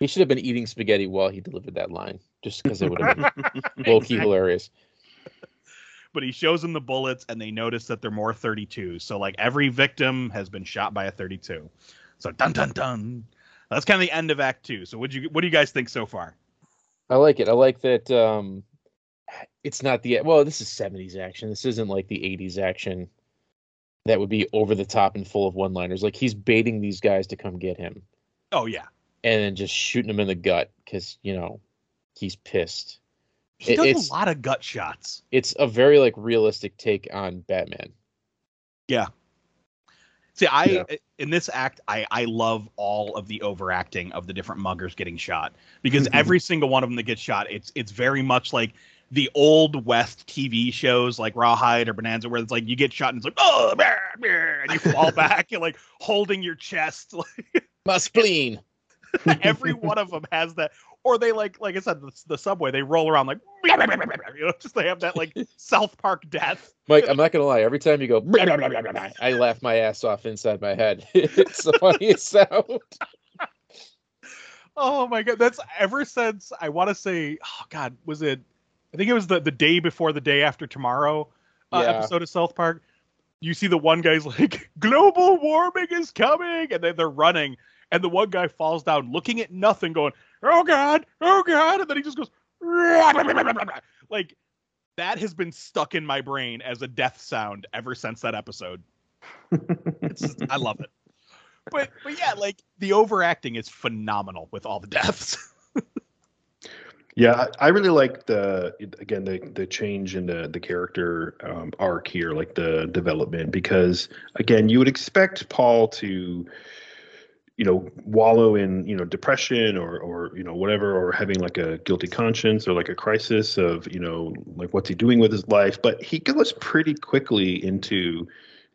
He should have been eating spaghetti while he delivered that line, just because it would have been low key hilarious. But he shows them the bullets, and they notice that they're more 32. So like every victim has been shot by a 32. So dun dun dun. That's kind of the end of Act Two. So what you what do you guys think so far? I like it. I like that. Um, it's not the well. This is '70s action. This isn't like the '80s action that would be over the top and full of one-liners. Like he's baiting these guys to come get him, Oh yeah, and then just shooting them in the gut because you know he's pissed. He It- does it's- a lot of gut shots. It's a very like realistic take on Batman. Yeah. See, I Yeah. in this act, I I love all of the overacting of the different muggers getting shot because Mhm. every single one of them that gets shot, it's it's very much like the old west TV shows like Rawhide or Bonanza, where it's like you get shot and it's like oh, blah, blah," and you fall [laughs] back and like holding your chest. [laughs] Like My spleen. [laughs] every one of them has that, or they like like I said, the, the subway they roll around like [laughs] you know, just they have that like [laughs] South Park death. Mike, I'm not gonna lie. Every time you go, "Blah, [laughs] blah, blah, blah, blah," I laugh my ass off inside my head. it's the funniest sound. Oh my god, that's ever since I want to say, oh god, was it? I think it was the the day before the day after tomorrow uh, Yeah. episode of South Park. You see the one guy's like, global warming is coming, and then they're running, and the one guy falls down, looking at nothing, going, oh god, oh god, and then he just goes, [laughs] like that has been stuck in my brain as a death sound ever since that episode. [laughs] It's just, I love it. But but yeah, like the overacting is phenomenal with all the deaths. [laughs] Yeah, I I really like the again the the change in the the character um, arc here, like the development, because again, you would expect Paul to, you know, wallow in you know depression or or you know whatever, or having like a guilty conscience or like a crisis of you know like what's he doing with his life, but he goes pretty quickly into,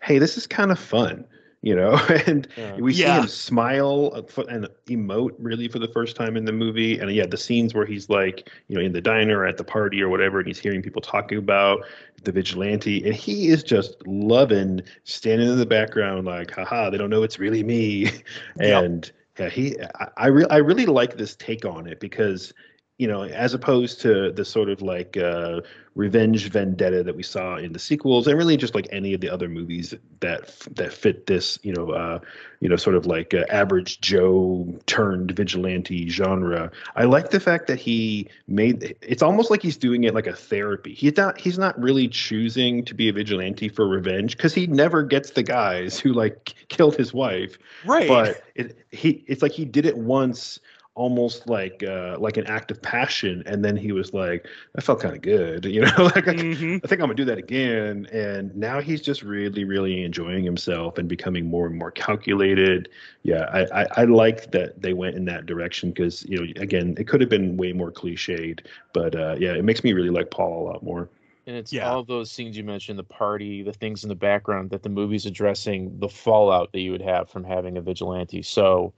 hey, this is kind of fun. You know, [laughs] and Yeah. we see Yeah. him smile and emote really for the first time in the movie. And yeah, the scenes where he's like, you know, in the diner at the party or whatever, and he's hearing people talking about the vigilante, and he is just loving standing in the background, like, haha, they don't know it's really me. [laughs] Yep. and yeah, he, I, I, re- I really like this take on it because, you know, as opposed to the sort of like uh, revenge vendetta that we saw in the sequels, and really just like any of the other movies that that fit this, you know, uh, you know, sort of like uh, average Joe turned vigilante genre. I like the fact that he made it's almost like he's doing it like a therapy. He's not he's not really choosing to be a vigilante for revenge because he never gets the guys who like [laughs] killed his wife. Right. But it he it's like he did it once almost like uh like an act of passion and then he was like i felt kind of good [laughs] you know like I, Mhm. I think I'm gonna do that again. And now he's just really, really enjoying himself and becoming more and more calculated. Yeah, I, I, I like that they went in that direction because you know, again, it could have been way more cliched, but uh, yeah, it makes me really like Paul a lot more. And it's Yeah. all those scenes you mentioned, the party, the things in the background that the movie's addressing the fallout that you would have from having a vigilante. So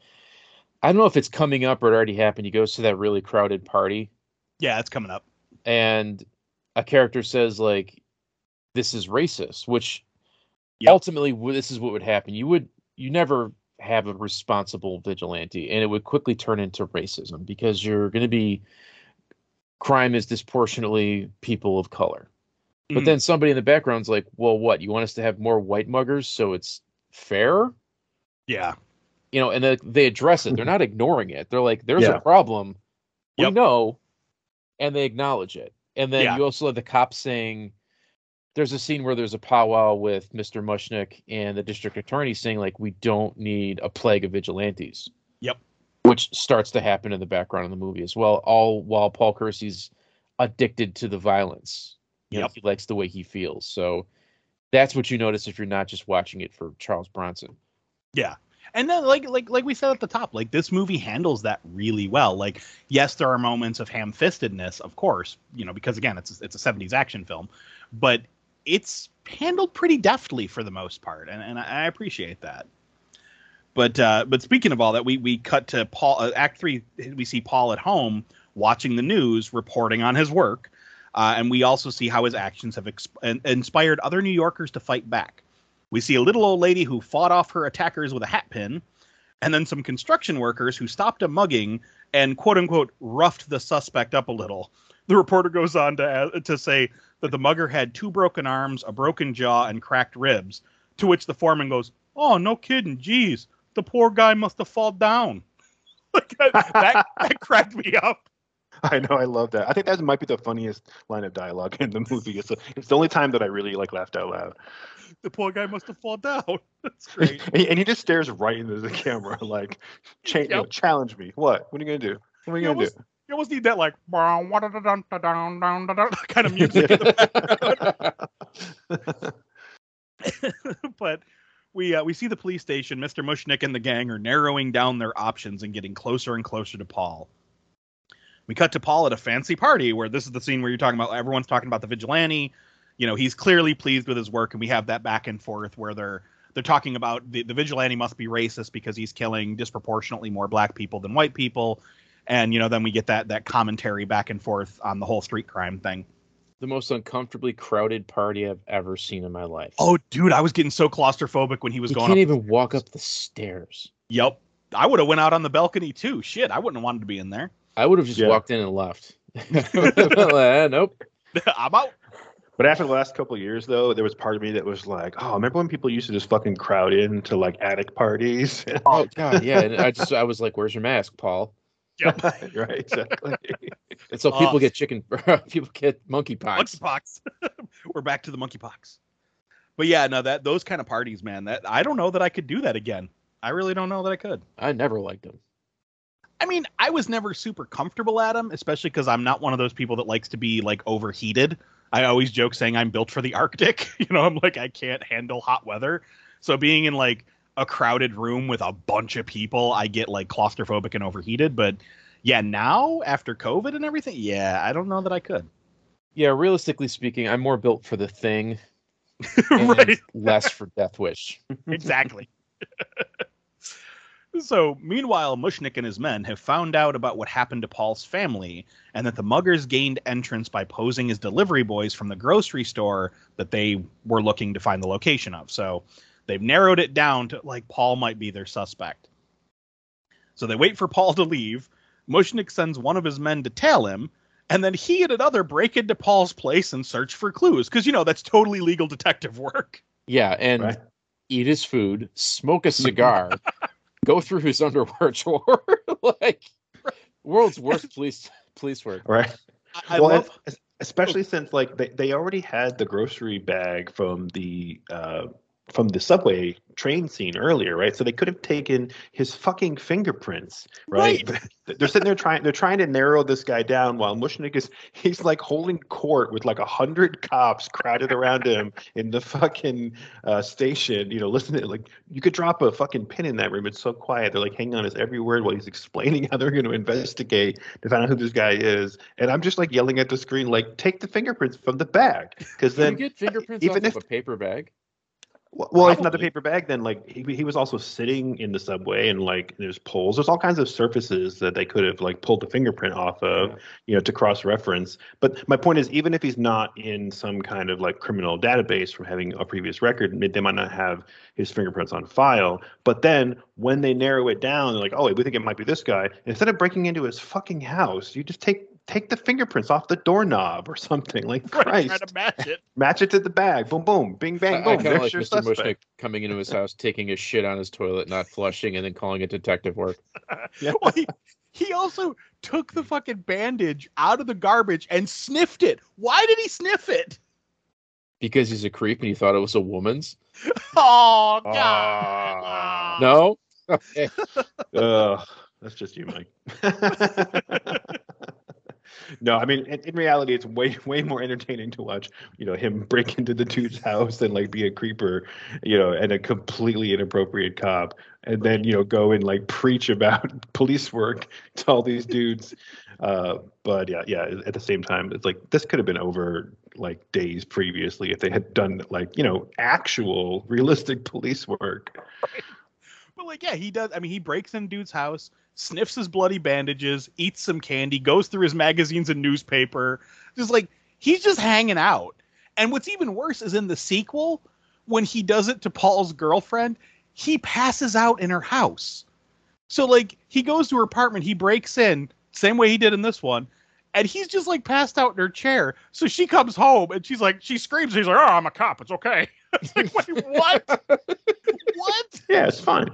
I don't know if it's coming up or it already happened. He goes to that really crowded party Yeah, it's coming up. and a character says like this is racist, which Yep. ultimately this is what would happen. You would you never have a responsible vigilante and it would quickly turn into racism because you're going to be crime is disproportionately people of color. But Mhm. then somebody in the background's like, "Well, what? You want us to have more white muggers so it's fair?" Yeah. You know, and they, they address it. They're not ignoring it. They're like, "There's Yeah. a problem. We Yep. know," and they acknowledge it. And then Yeah. you also have the cops saying, "There's a scene where there's a powwow with Mr. Mushnik and the district attorney saying like, we don't need a plague of vigilantes." Yep. Which starts to happen in the background of the movie as well. All while Paul Kersey's addicted to the violence. You know, Yep. he likes the way he feels. So that's what you notice if you're not just watching it for Charles Bronson. Yeah. And then like like like we said at the top, like this movie handles that really well. Like yes, there are moments of ham-fistedness, of course, you know, because again, it's a, it's a 70s action film, but it's handled pretty deftly for the most part, and, and I, appreciate that. But uh, but speaking of all that, we we cut to Paul uh, Act Three. We see Paul at home watching the news, reporting on his work, uh, and we also see how his actions have exp- inspired other New Yorkers to fight back. We see a little old lady who fought off her attackers with a hat pin, and then some construction workers who stopped a mugging and quote unquote roughed the suspect up a little. The reporter goes on to uh, to say that the mugger had two broken arms, a broken jaw, and cracked ribs. To which the foreman goes, "Oh, no kidding, jeez, the poor guy must have fallen down." [laughs] that, that cracked me up. [laughs] I know, I love that. I think that might be the funniest line of dialogue in the movie. It's, a, it's the only time that I really like laughed out loud. [laughs] The poor guy must have fallen down. [laughs] That's great. and, he, and, he, just stares right into the camera, like, cha- yep. you know, challenge me. What? What are you gonna do? What are you, you gonna almost, do? You almost need that like kind of music in the background. but we uh, we see the police station. Mr. Mushnik and the gang are narrowing down their options and getting closer and closer to Paul. We cut to Paul at a fancy party where this is the scene where you're talking about everyone's talking about the vigilante. You know, he's clearly pleased with his work, and we have that back and forth where they're they're talking about the, the vigilante must be racist because he's killing disproportionately more black people than white people. And you know, then we get that that commentary back and forth on the whole street crime thing. The most uncomfortably crowded party I've ever seen in my life. Oh, dude, I was getting so claustrophobic when he was going. you going. Can't even walk up the stairs. Yep, I would have went out on the balcony too. Shit, I wouldn't have wanted to be in there. I would have just yeah. walked in and left. uh, [laughs] [laughs] nope. [laughs] I'm out. But after the last couple years, though, there was part of me that was like, "Oh, remember when people used to just fucking crowd in to like attic parties?" oh God, yeah. And I just, I was like, "Where's your mask, Paul?" Yep. right, exactly. and so people uh, get chicken, people get monkeypox. Monkeypox. We're back to the monkeypox. But yeah, no, that those kind of parties, man. That I don't know that I could do that again. I really don't know that I could. I never liked them. I mean, I was never super comfortable at them, especially because I'm not one of those people that likes to be like overheated. I always joke saying I'm built for the Arctic. [laughs] You know, I'm like I can't handle hot weather. So being in like a crowded room with a bunch of people, I get like claustrophobic and overheated. But yeah, now after COVID and everything, yeah, I don't know that I could. Yeah, realistically speaking, I'm more built for the thing, [laughs] right? less for Death Wish. [laughs] exactly. So, meanwhile, Mushnik and his men have found out about what happened to Paul's family and that the muggers gained entrance by posing as delivery boys from the grocery store that they were looking to find the location of. So, they've narrowed it down to like Paul might be their suspect. So, they wait for Paul to leave. Mushnik sends one of his men to tail him, and then he and another break into Paul's place and search for clues because, you know, that's totally legal detective work. Yeah, and right. eat his food, smoke a cigar. [laughs] go through his [laughs] underwear [laughs] drawer. like world's [laughs] worst police police work. Right. I, I well, love especially since like they, they already had the grocery bag from the uh from the subway train scene earlier, right? So they could have taken his fucking fingerprints, right? right. [laughs] they're sitting there trying they're trying to narrow this guy down while Mushnik is he's like holding court with like a hundred cops crowded around him in the fucking uh, station, you know, listening like you could drop a fucking pin in that room. It's so quiet. They're like hanging on his every word while he's explaining how they're gonna investigate to find out who this guy is. And I'm just like yelling at the screen, like, take the fingerprints from the bag. Because then you get fingerprints even if, of a paper bag. Well, if not the paper bag, then like he, he was also sitting in the subway and like there's poles. There's all kinds of surfaces that they could have like pulled the fingerprint off of, yeah. you know, to cross reference. But my point is, even if he's not in some kind of like criminal database from having a previous record, they might not have his fingerprints on file. But then when they narrow it down, they're like, oh, we think it might be this guy. Instead of breaking into his fucking house, you just take take the fingerprints off the doorknob or something. Like [laughs] Christ, try to match it. [laughs] match it to the bag. Boom, boom, bing, bang, boom. I, I kind of like Mr. Mushnik coming into his house, taking his shit on his toilet, not [laughs] flushing, and then calling it detective work. yeah. well, he, he also took the fucking bandage out of the garbage and sniffed it. Why did he sniff it? Because he's a creep and he thought it was a woman's. Oh God! Uh, no. Okay. uh, that's just you, Mike. No, I mean, in, in reality, it's way [laughs] way more entertaining to watch, you know, him break into the dude's [laughs] house and like be a creeper, you know, and a completely inappropriate cop, and then you know go and like preach about [laughs] police work to all these dudes. Uh, but yeah, yeah. At the same time, it's like this could have been over like days previously if they had done like you know actual realistic police work. But like, yeah, he does. I mean, he breaks in dude's house, sniffs his bloody bandages, eats some candy, goes through his magazines and newspaper. Just like he's just hanging out. And what's even worse is in the sequel, when he does it to Paul's girlfriend, he passes out in her house. So like he goes to her apartment, he breaks in, same way he did in this one, and he's just like passed out in her chair. So she comes home and she's like, she screams, he's like, Oh, I'm a cop, it's okay. It's [laughs] like, wait, what? [laughs] what? Yeah, it's fine.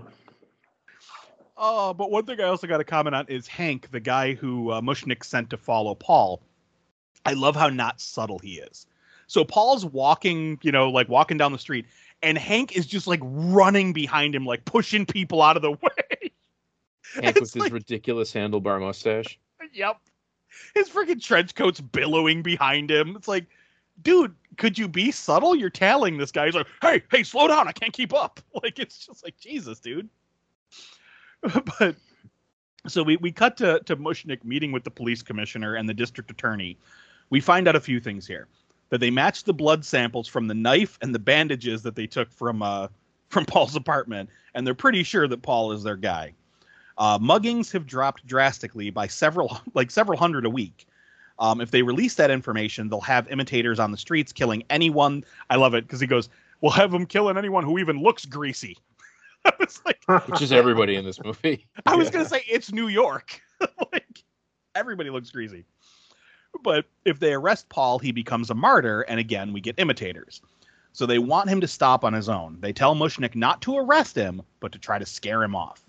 Oh, but one thing I also got to comment on is Hank, the guy who uh, Mushnik sent to follow Paul. I love how not subtle he is. So Paul's walking, you know, like walking down the street, and Hank is just like running behind him, like pushing people out of the [laughs] way. Hank with It's his ridiculous handlebar mustache. [laughs] yep. His freaking trench coat's billowing behind him. It's like, dude, could you be subtle? You're tailing this guy. He's like, hey, hey, slow down. I can't keep up. [laughs] Like, it's just like, Jesus, dude. [laughs] but so we, we cut to, to Mushnik meeting with the police commissioner and the district attorney. We find out a few things here that they matched the blood samples from the knife and the bandages that they took from uh, [laughs] from Paul's apartment, and they're pretty sure that Paul is their guy. Uh, muggings have dropped drastically by several [laughs] like several hundred a week. Um, if they release that information, they'll have imitators on the streets killing anyone. I love it because he goes, "We'll have them killing anyone who even looks greasy." [laughs] I was like, Which is everybody in this movie. [laughs] I was gonna say it's New York. [laughs] like everybody looks greasy. But if they arrest Paul, he becomes a martyr, and again we get imitators. So they want him to stop on his own. They tell Mushnik not to arrest him, but to try to scare him off.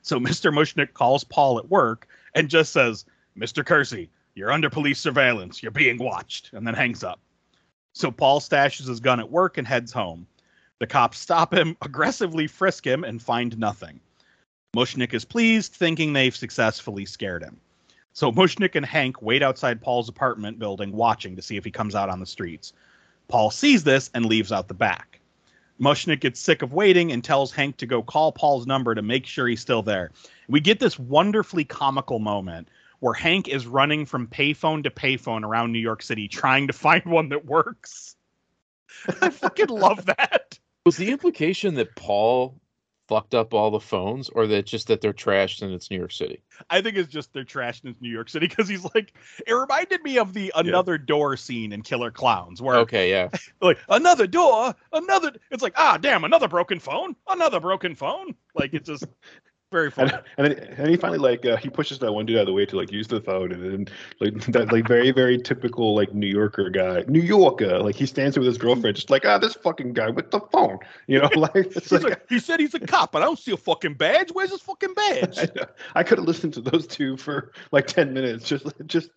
So Mr. Mushnik calls Paul at work and just says, Mr. Kersey, you're under police surveillance. You're being watched, and then hangs up. So Paul stashes his gun at work and heads home. The cops stop him, [laughs] aggressively frisk him, and find nothing. Mushnik is pleased, thinking they've successfully scared him. So Mushnik and Hank wait outside Paul's apartment building, watching to see if he comes out on the streets. Paul sees this and leaves out the back. Mushnik gets sick of waiting and tells Hank to go call Paul's number to make sure he's still there. We get this wonderfully comical moment where Hank is running from payphone to payphone around New York City trying to find one that works. [laughs] I fucking love that. Was the implication that Paul fucked up all the phones, or that just that they're trashed and it's New York City? I think it's just they're trashing in New York City because he's like, it reminded me of the another door scene in Killer Clowns where Okay, yeah. [laughs] like another door, another. It's like ah damn, another broken phone, another broken phone. Like it's just [laughs] very funny. And, and then and he finally like uh, he pushes that one dude out of the way to like use the phone and then like [laughs] that like very very typical like New Yorker guy New Yorker like he stands there with his girlfriend just like ah this fucking guy with the phone [laughs] you know [laughs] like it's like, like, he said he's a cop, but I don't see a fucking badge. Where's his fucking badge? I, I could have listened to those two for like ten minutes just just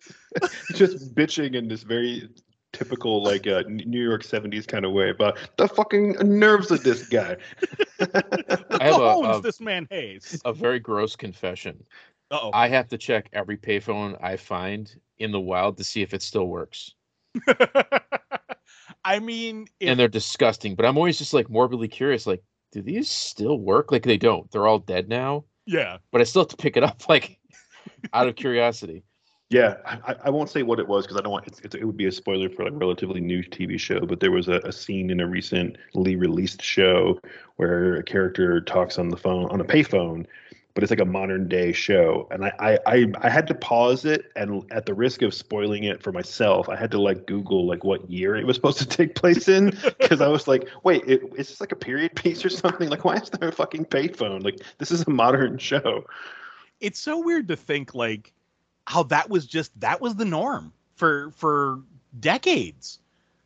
just bitching in this very typical like uh, New York seventies kind of way about the fucking nerves of this guy. [laughs] The I have a- cojones a- this man has. A very gross confession. Uh I have to check every payphone I find in the wild to see if it still works. oh. [laughs] I mean, if, and they're disgusting, but I'm always just like morbidly curious like, do these still work? Like they don't. They're all dead now, yeah, but I still have to pick it up [laughs] like out of curiosity. Yeah, I, I won't say what it was because I don't want it's, it would be a spoiler for like a relatively new TV show. But there was a, a scene in a recently released show where a character talks on the phone on a payphone, but it's like a modern day show, and I I, I, I had to pause it, and at the risk of spoiling it for myself, I had to like Google like what year it was supposed to [laughs] take place in because I was like, wait, it, is this like a period piece or something? Like, why is there a fucking payphone? Like, this is a modern show. it's so weird to think like how that was just that was the norm for for decades.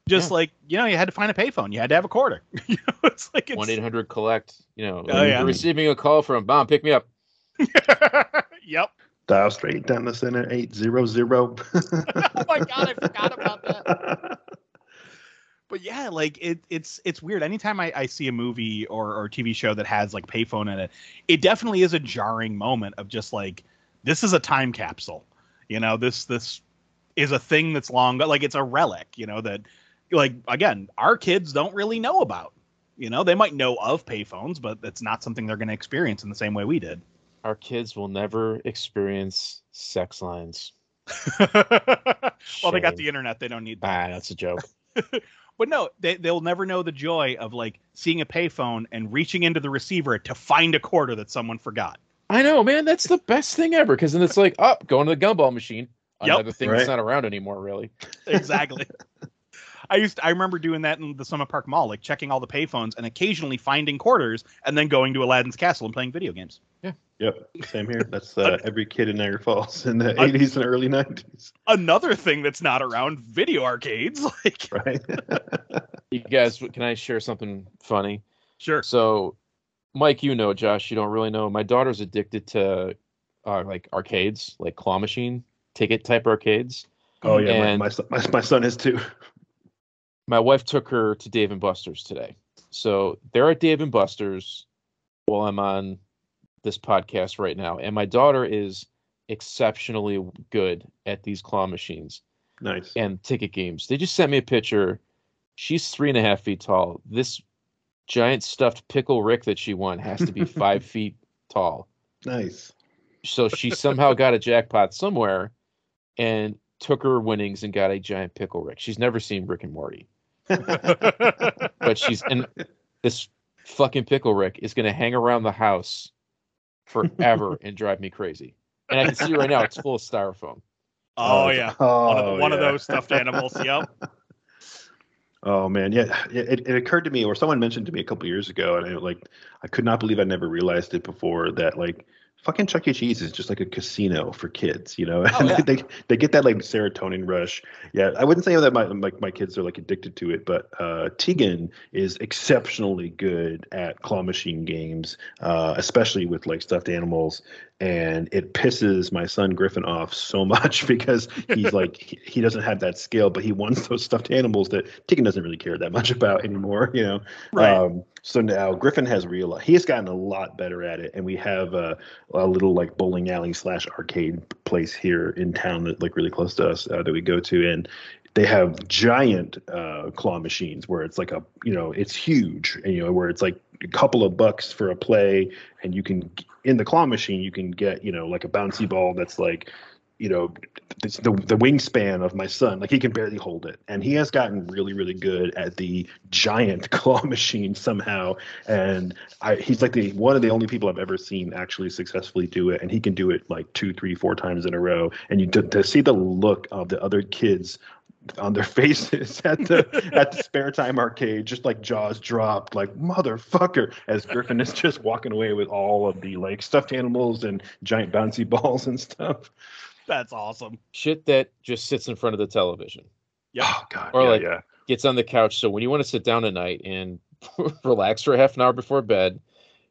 Just Yeah. like you know, you had to find a payphone, you had to have a quarter. [laughs] you know, it's like One eight hundred collect. You know, Oh, yeah. receiving a call from Mom. Pick me up. [laughs] yep. Dial straight down the center eight zero zero. [laughs] oh my god, I forgot about that. But yeah, like it, it's it's weird. Anytime I, I see a movie or or TV show that has like payphone in it, it definitely is a jarring moment of just like this is a time capsule. You know, this this is a thing that's long like it's a relic, you know, that like again, our kids don't really know about. You know, they might know of payphones, but it's not something they're going to experience in the same way we did. Our kids will never experience sex lines. well, they got the internet; they don't need that. Ah, that's a joke. [laughs] But no, they they'll never know the joy of like seeing a payphone and reaching into the receiver to find a quarter that someone forgot. I know, man. That's the best thing ever. Because then it's like, up, going to the gumball machine. Yep. Another thing Right. that's not around anymore, really. [laughs] Exactly. I used I remember doing that in the Summit Park Mall, like checking all the payphones and occasionally finding quarters and then going to Aladdin's Castle and playing video games. Yeah. Yep, same here. That's uh, every kid in Niagara Falls in the 80s and early 90s, Another thing that's not around video arcades, [laughs] like right? [laughs] You guys, can I share something funny? sure. So, Mike, you know, Josh, you don't really know. My daughter's addicted to uh, like arcades, like claw machine ticket type arcades. oh yeah, And- my, [laughs] my, my son is too. My wife took her to Dave and Buster's today. So they're at Dave and Buster's while I'm on this podcast right now. And my daughter is exceptionally good at these claw machines Nice. and ticket games. They just sent me a picture. She's three and a half feet tall. This giant stuffed pickle Rick that she won has to be five [laughs] feet tall. Nice. So she somehow got a jackpot somewhere and took her winnings and got a giant pickle Rick. She's never seen Rick and Morty, [laughs] but she's and this fucking pickle Rick is going to hang around the house forever [laughs] and drive me crazy. And I can see right now it's full of styrofoam. oh it's- yeah. Oh, One of, the, one of those stuffed animals. Yep. Oh man, yeah. It, it occurred to me, or someone mentioned to me a couple years ago, and I like I could not believe I never realized it before that like fucking Chuck E. Cheese is just like a casino for kids, you know. Oh, [laughs] yeah. they they get that like serotonin rush. Yeah, I wouldn't say that my like my kids are like addicted to it, but uh, Tegan is exceptionally good at claw machine games, uh, especially with like stuffed animals. And it pisses my son Griffin off so much [laughs] because he's [laughs] like he, he doesn't have that skill, but he wants those stuffed animals that Tegan doesn't really care that much about anymore, you know. Right. Um, so now Griffin has realized he has gotten a lot better at it, and we have a, a little like bowling alley slash arcade place here in town that like really close to us uh, that we go to, and they have giant uh, claw machines where it's like a you know it's huge, and you know where it's like a couple of bucks for a play, and you can in the claw machine you can get you know like a bouncy ball that's like you know the the wingspan of my son like he can barely hold it. And he has gotten really really good at the giant [laughs] claw machine somehow and I, he's like the one of the only people i've ever seen actually successfully do it and he can do it like two three four times in a row. And you to, to see the look of the other kids on their [laughs] faces at the at the spare time arcade just like jaws dropped like motherfucker as griffin is just walking away with all of the like stuffed animals and giant bouncy [laughs] balls and stuff That's awesome. Shit that just sits in front of the television. Yep. Oh god. Or yeah, like- yeah. gets on the couch. So when you want to sit down at night and [laughs] relax for half an hour before bed,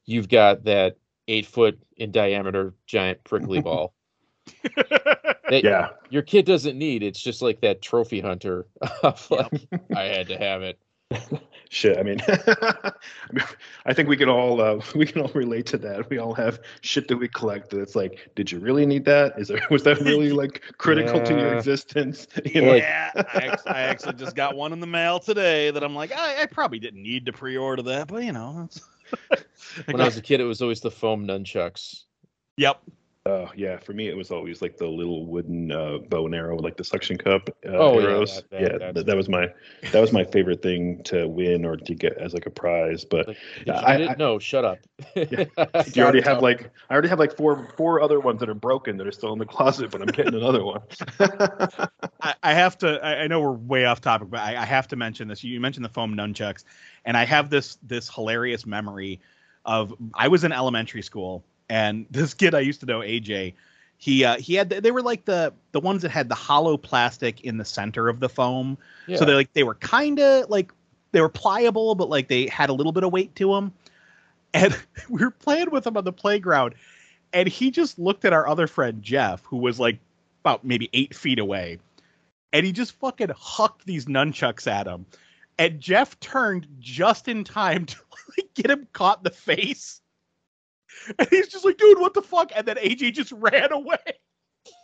you've got that eight foot in diameter giant prickly ball. That Yeah. your kid doesn't need. It's just like that trophy hunter. [laughs] of like, I had to have it. [laughs] Shit. I mean, [laughs] I think we can all uh, we can all relate to that. We all have shit that we collect that it's like, did you really need that? Is there was that really like critical to your existence? You know? Yeah, I, I actually just got one in the mail today that I'm like, I, I probably didn't need to pre-order that, but you know. When I was a kid, it was always the foam nunchucks. yep, Oh yeah, for me it was always like the little wooden uh, bow and arrow, like the suction cup uh, Oh, yeah, that- that- yeah, that, that was my that was my favorite thing to win or to get as like a prize. But Like, did Yeah, you I- get it? I- no, shut up. [laughs] you already have like I already have like four four other ones that are broken that are still in the closet, but I'm getting another one. [laughs] I, I have to. I, I know we're way off topic, but I, I have to mention this. You mentioned the foam nunchucks, and I have this this hilarious memory of I was in elementary school, and [laughs] this kid I used to know, AJ. He uh, he had they were like the the ones that had the hollow plastic in the center of the foam, Yeah. so they like they were kind of like they were pliable, but like they had a little bit of weight to them. And [laughs] we were playing with him on the playground, and he just looked at our other friend Jeff, who was like about maybe eight feet away, and he just fucking hucked these nunchucks at him. And Jeff turned just in time [laughs] to like, get him caught in the face. [laughs] And he's just like, dude, what the fuck? And then AJ just [laughs] ran away.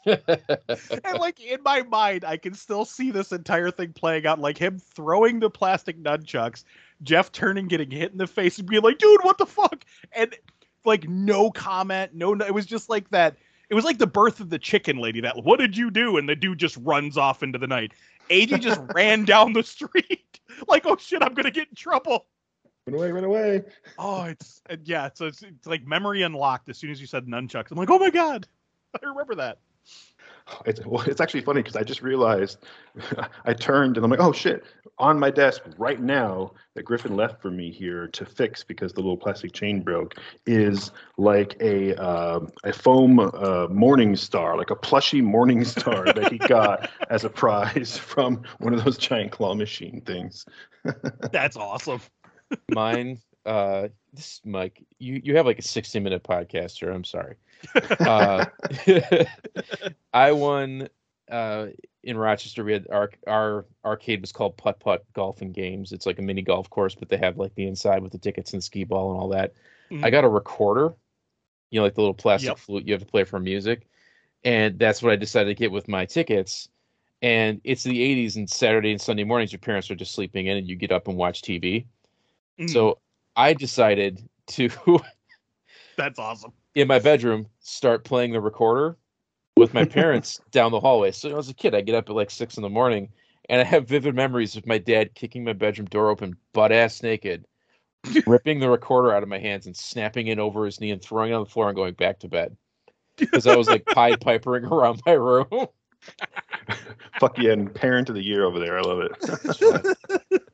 and [laughs] like in my mind, I can still see this entire thing playing out, like him throwing the plastic nunchucks, Jeff turning, getting hit in the face, and being like, "Dude, what the fuck?" And like no comment, no, no. It was just like that. It was like the birth of the chicken lady. That what did you do? And the dude just runs off into the night. AJ just ran down the street like, "Oh shit, I'm gonna get in trouble." Run away, run away. [laughs] Oh, it's yeah. So it's, it's like memory unlocked as soon as you said nunchucks. I'm like, oh my god, [laughs] I remember that. It's, well, it's actually funny because I just realized [laughs] I turned and I'm like, oh shit, on my desk right now that Griffin left for me here to fix because the little plastic chain broke is like a uh, a foam uh, morning star, like a plushy morning star that he got as a prize from one of those giant claw machine things. That's awesome. Mine, uh, this Mike, you you have like a 60 minute podcast here. I'm sorry. Uh, [laughs] I won uh, in Rochester. We had our our arcade was called Putt Putt Golf and Games. It's like a mini golf course, but they have like the inside with the tickets and skee ball and all that. Mhm. I got a recorder, you know, like the little plastic Yep. flute you have to play for music, and that's what I decided to get with my tickets. And it's the 80s, and Saturday and Sunday mornings, your parents are just sleeping in, and you get up and watch TV. Mm, So I decided to [laughs] that's awesome. in my bedroom start playing the recorder with my parents [laughs] down the hallway. So as a kid, I get up at like six in the morning and I have vivid memories of my dad kicking my bedroom door open, butt ass naked, [laughs] ripping the recorder out of my hands and snapping it over his knee and throwing it on the floor and going back to bed. Because I was like Pied Pipering around my room. Fuck yeah, and parent of the year over there. I love it.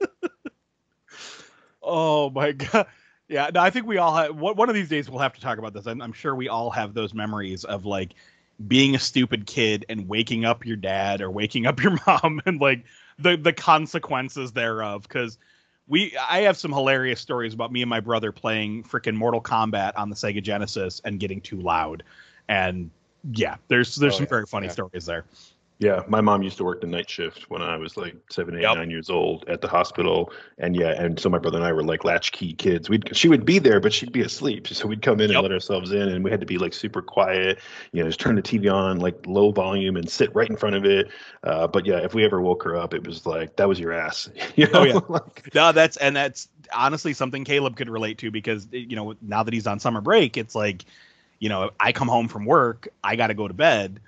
Oh my [laughs] god. Yeah, no, I think we all have. One of these days we'll have to talk about this. I'm, I'm sure we all have those memories of like being a stupid kid and waking up your dad or waking up your [laughs] mom and like the the consequences thereof. Because we, I have some hilarious stories about me and my brother playing freaking Mortal Kombat on the Sega Genesis and getting too loud. And yeah, there's there's Oh, some yeah, very funny yeah. stories there. Yeah, my mom used to work the night shift when I was like seven, eight, Yep. nine years old at the hospital, and yeah, and so my brother and I were like latchkey kids. We'd she would be there, but she'd be asleep, so we'd come in Yep. and let ourselves in, and we had to be like super quiet, you know, just turn the TV on like low volume and sit right in front of it. Uh, but yeah, if we ever woke her up, it was like that was your ass. [laughs] you know? Oh, yeah. [laughs] Like, No, that's and that's honestly something Caleb could relate to because you know now that he's on summer break, it's like, you know, I come home from work, I got to go to bed,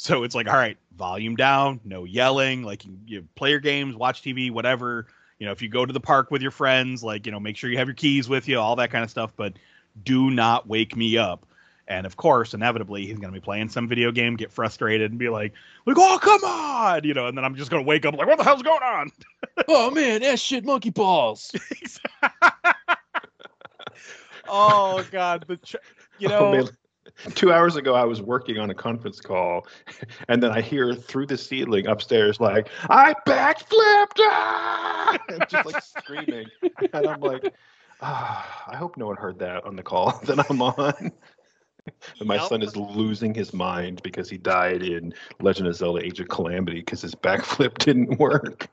so it's like, all right, volume down, no yelling, like you, you play your games, watch TV, whatever. You know, if you go to the park with your friends, like you know, make sure you have your keys with you, all that kind of stuff, but do not wake me up. And of course, inevitably, he's going to be playing some video game, get frustrated, and be like, "Like, oh, come on!" You know, and then I'm just going to wake up like, "What the hell's going on?" [laughs] oh man, that shit monkey balls. [laughs] [laughs] oh God, the ch- you know, oh, man. [laughs] Two hours ago, I was working on a conference call, [laughs] and then I hear through the ceiling upstairs, like, I backflipped! Ah! [laughs] And just like screaming. And I'm like, ah, I hope no one heard that on the call that I'm on. And my Yep. son is losing his mind because he died in Legend of Zelda Age of Calamity because his backflip didn't work.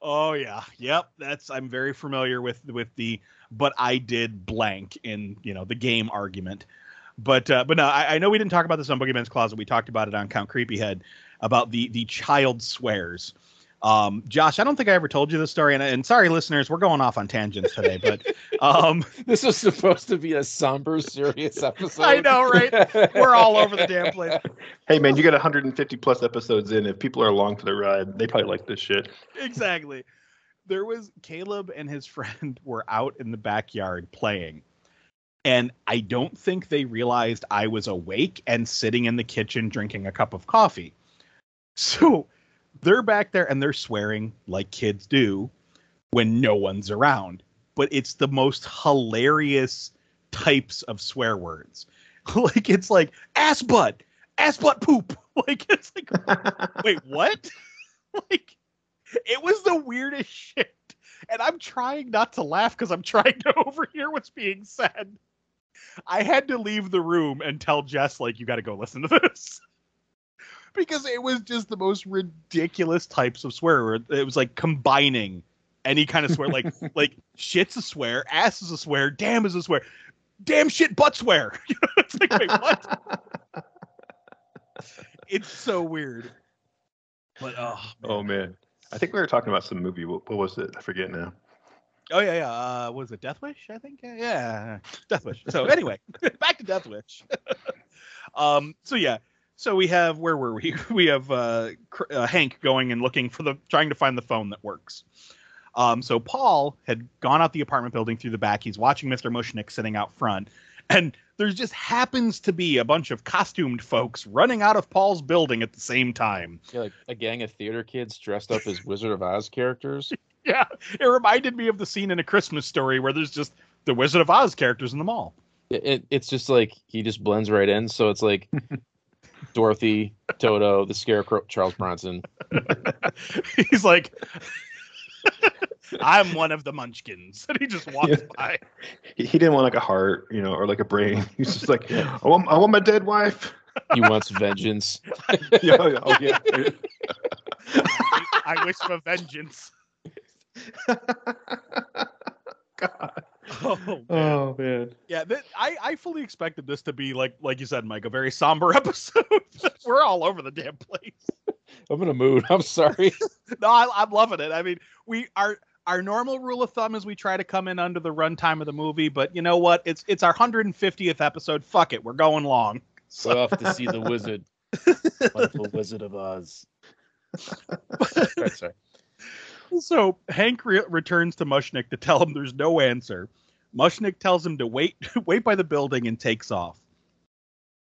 Oh yeah, yep. That's I'm very familiar with with the but I did blank in you know the game argument. But uh, but no, I, I know we didn't talk about this on Boogeyman's Closet. We talked about it on Count Creepyhead about the the child swears. Um, Josh, I don't think I ever told you this story, and, and sorry, listeners, we're going off on tangents today. But [laughs] um, This was supposed to be a somber, serious [laughs] episode. I know, right? we're all over the damn place. Hey man, you got 150 plus episodes in. If people are along for the ride, they probably like this shit. exactly. There was Caleb and his [laughs] friend were out in the backyard playing. And I don't think they realized I was awake and sitting in the kitchen drinking a cup of coffee. So they're back there and they're swearing like kids do when no one's around. But it's the most hilarious types of swear words. [laughs] like it's like ass butt, ass butt poop. [laughs] Like it's like [laughs] wait, what? like it was the weirdest shit. And I'm trying not to laugh because I'm trying to overhear what's being said. I had to leave the room and tell Jess, like, you got to go listen to [laughs] this. because it was just the most ridiculous types of swear. word. It was like combining any kind of swear, like [laughs] like shit's a swear, ass is a swear, damn is a swear, damn shit butt swear. [laughs] it's like, wait, what? it's so weird. But oh, Oh man, I think we were talking about some movie. What, what was it? I forget now. Oh yeah, yeah. Uh, what it Death Wish? I think. Yeah, yeah, Death Wish. So anyway, [laughs] back to Death Wish. [laughs] um. So yeah. So we have where were we? [laughs] We have uh, uh, Hank going and looking for the trying to find the phone that works. Um. So Paul had gone out the apartment building through the back. He's watching Mr. Mushnik sitting out front, and there just happens to be a bunch of costumed folks running out of Paul's building at the same time. Yeah, like a gang of theater kids dressed up as Wizard of Oz characters. [laughs] Yeah, it reminded me of the scene in A Christmas Story where there's just the Wizard of Oz characters in the mall. It, it, it's just like he just blends right in. So it's like [laughs] Dorothy, Toto, the Scarecrow, Charles Bronson. [laughs] He's like, I'm one of the munchkins. And he just walks Yeah. by. He, he didn't want like a heart, you know, or like a brain. He's just like, I want, I want my dead wife. He wants vengeance. yeah, oh, yeah. I wish for vengeance. [laughs] God. Oh, man. Oh man. Yeah, th- I, I fully expected this to be like like you said, Mike, a very somber [laughs] episode. [laughs] We're all over the damn place. I'm in a mood. I'm sorry. No, I, I'm loving it. I mean, we are. our normal rule of thumb is we try to come in under the runtime of the movie, but you know what? It's it's our 150th episode. Fuck it, we're going long. So off to see the wizard. Wonderful Wizard of Oz. Sorry, sorry. So Hank re- returns to Mushnik to tell him there's no answer. Mushnik tells him to wait [laughs] wait by the building and takes off.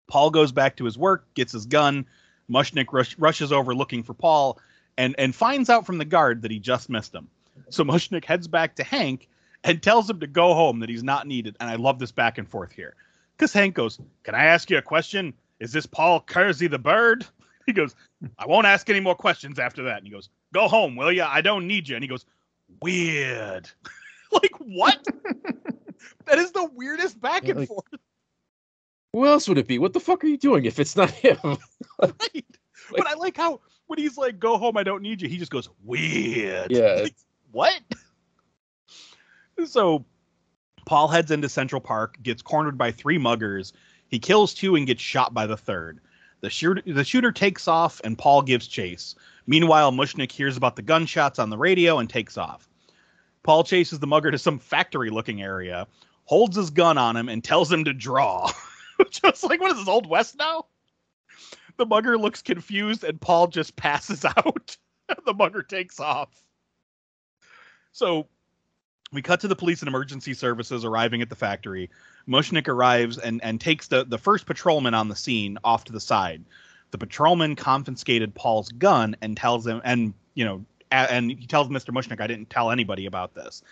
Paul goes back to his work, gets his gun. Mushnik rush, rushes over looking for Paul and and finds out from the guard that he just missed him. So Mushnik heads back to Hank and tells him to go home that he's not needed. And I love this back and forth here. Because Hank goes, Can I ask you a question? Is this Paul Kersey the bird? [laughs] He goes, I won't ask any more questions after that. And he goes, Go home, will ya? I don't need you. And he goes, Weird. [laughs] like, what? [laughs] that is the weirdest back Yeah, and like- forth. Who else would it be? What the fuck are you doing if it's not him? [laughs] Right. but I like how when he's like, Go home, I don't need you, he just goes, Weird. Yeah. Like, what? So Paul heads into Central Park, gets cornered by three muggers. He kills two and gets shot by the third. The shooter, the shooter takes off, and Paul gives chase. Meanwhile, Mushnik hears about the gunshots on the radio and takes off. Paul chases the mugger to some factory-looking area, holds his gun on him, and tells him to draw. [laughs] just like, what is this, Old West now? The mugger looks confused, and Paul just passes [laughs] out. the mugger takes off. So we cut to the police and emergency services arriving at the factory. Mushnik arrives and, and takes the, the first patrolman on the scene off to the side. The patrolman confiscated Paul's gun and tells him, and you know, and he tells Mr. Mushnik, I didn't tell anybody about this.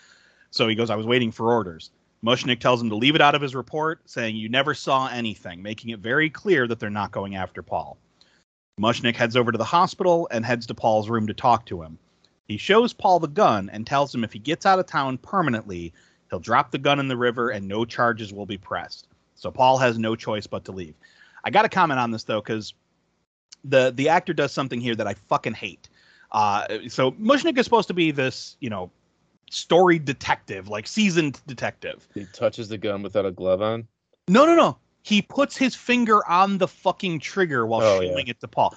So he goes, I was waiting for orders. Mushnik tells him to leave it out of his report, saying you never saw anything, making it very clear that they're not going after Paul. Mushnik heads over to the hospital and heads to Paul's room to talk to him. He shows Paul the gun and tells him if he gets out of town permanently, he'll drop the gun in the river and no charges will be pressed. So Paul has no choice but to leave. I got to comment on this though because the the actor does something here that I fucking hate. Uh, so Mushnik is supposed to be this, you know, story detective, like seasoned detective. He touches the gun without a glove on. No, no, no. He puts his finger on the fucking trigger while Oh, yeah. showing it to Paul.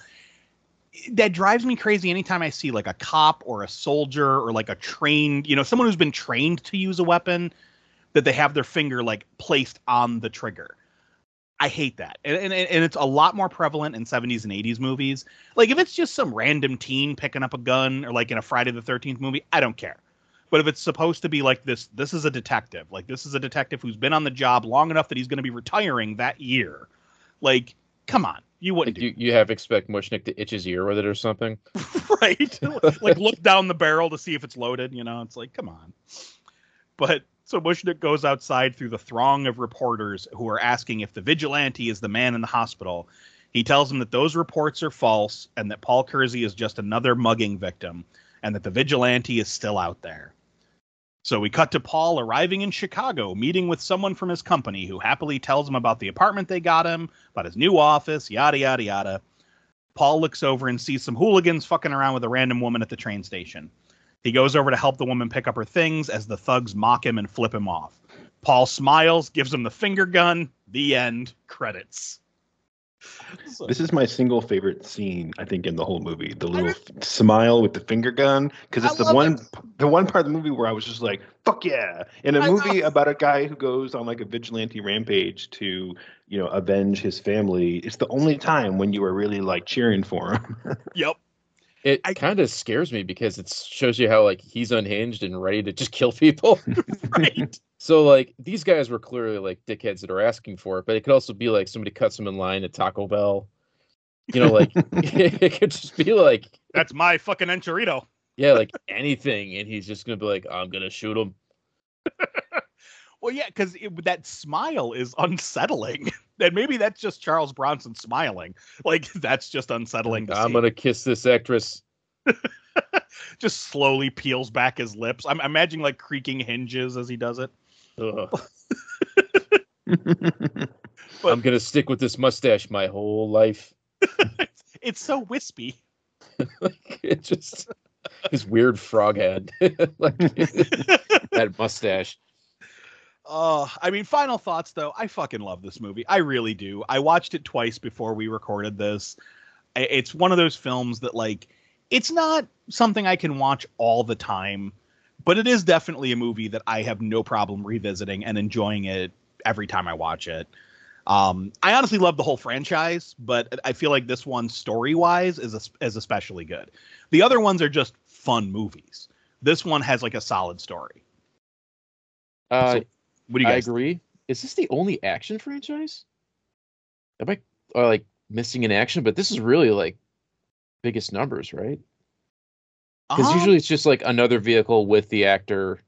That drives me crazy anytime I see like a cop or a soldier or like a trained, you know, someone who's been trained to use a weapon that they have their finger like placed on the trigger. I hate that. And, and, and it's a lot more prevalent in 70s and 80s movies. Like if it's just some random teen picking up a gun or like in a Friday the 13th movie, I don't care. But if it's supposed to be like this, this is a detective. Like this is a detective who's been on the job long enough that he's going to be retiring that year. Like, come on, you wouldn't Like you, you have expect Mushnik to itch his ear with it or something. [laughs] [laughs] right. like look down the barrel to see if it's loaded. You know, it's like, come on. But so Mushnik goes outside through the throng of reporters who are asking if the vigilante is the man in the hospital. He tells them that those reports are false and that Paul Kersey is just another mugging victim and that the vigilante is still out there. So we cut to Paul arriving in Chicago, meeting with someone from his company who happily tells him about the apartment they got him, about his new office, yada, yada, yada. Paul looks over and sees some hooligans fucking around with a random woman at the train station. He goes over to help the woman pick up her things as the thugs mock him and flip him off. Paul smiles, gives him the finger gun. The end. Credits. So- This is my single favorite scene, I think, in the whole movie. The little f- smile with the finger gun, because I it's the one, it. the one part of the movie where I was just like, "Fuck yeah!" In a I movie know. about a guy who goes on like a vigilante rampage to, you know, avenge his family. It's the only time when you are really like cheering for him. [laughs] yep. It kind of scares me because it shows you how like he's unhinged and ready to just [laughs] kill people. [laughs] Right. so like these guys were clearly like dickheads that are asking for it, but it could also be like somebody cuts them in line at Taco Bell. You know, like [laughs] it could just be like That's my fucking enchilito. yeah, like anything, and he's just gonna be like, I'm gonna shoot him. Well, yeah, because that smile is unsettling. [laughs] and maybe that's just Charles Bronson smiling. [laughs] Like that's just unsettling. To I'm gonna kiss this actress. [laughs] just slowly peels back his lips. I'm imagining like creaking hinges as he does it. But- I'm gonna stick with this mustache my whole life. It's so wispy. it just his weird frog head, like that mustache. Uh, I mean, final thoughts though. I fucking love this movie. I really do. I watched it twice before we recorded this. It's one of those films that like it's not something I can watch all the time, but it is definitely a movie that I have no problem revisiting and enjoying it every time I watch it. Um, I honestly love the whole franchise, but I feel like this one story wise is es- is especially good. The other ones are just fun movies. This one has like a solid story. Uh, So, What do you I guys? agree. Is this the only action franchise? Am I or like missing an action? But this is really like biggest numbers, right? Because Um, usually it's just like another vehicle with the actor.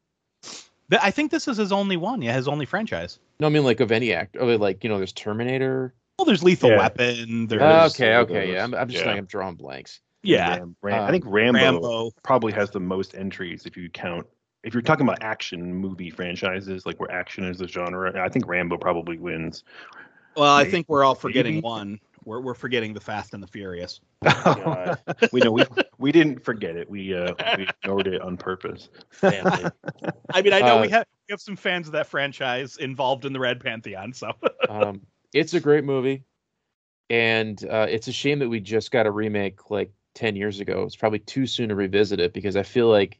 Th- I think this is his only one. Yeah, his only franchise. No, I mean like of any actor. Or like you know, there's Terminator. Well, there's Lethal Yeah. Weapon. There's There's okay, some okay, yeah. I'm, I'm just yeah. like I'm drawing blanks. yeah, Ram- Ram- I Um, think Rambo, Rambo. probably has the most entries if you count. If you're talking about action movie franchises, like where action is the genre, I think Rambo probably wins. Well, I Maybe- think we're all forgetting maybe. one. We're we're forgetting the Fast and the Furious. [laughs] God. we know we we didn't forget it. We uh we ignored it on purpose. Family. [laughs] I mean, I know we Uh, have we have some fans of that franchise involved in the Red Pantheon. So [laughs] um, it's a great movie, and uh, it's a shame that we just got a remake like ten years ago. It's probably too soon to revisit it because I feel like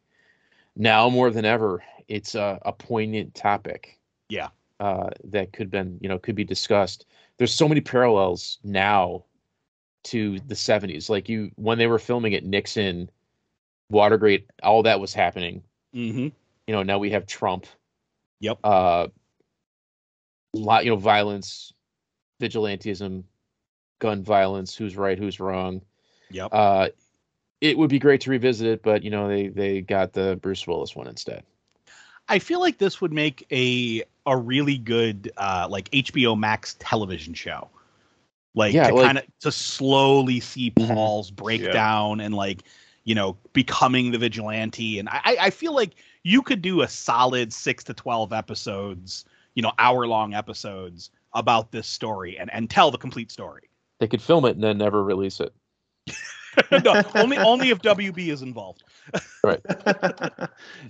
now more than ever, it's a, a poignant topic. Yeah. uh, that could been you know could be discussed. There's so many parallels now to the '70s. Like you when they were filming it, Nixon, Watergate, all that was happening. Mhm. You know, now we have Trump. Yep. Uh, lot you know violence, vigilantism, gun violence. Who's right? Who's wrong? Yep. Uh, it would be great to revisit it, but you know they they got the Bruce Willis one instead. I feel like this would make a a really good uh, like HBO Max television show. Like Yeah, to like- kind of to slowly see Mhm. Paul's breakdown and like you know becoming the vigilante, and I I- I feel like you could do a solid six to twelve episodes, you know, hour long episodes about this story and and tell the complete story. They could film it and then never release it. [laughs] [laughs] no, only only if WB is involved. [laughs] Right.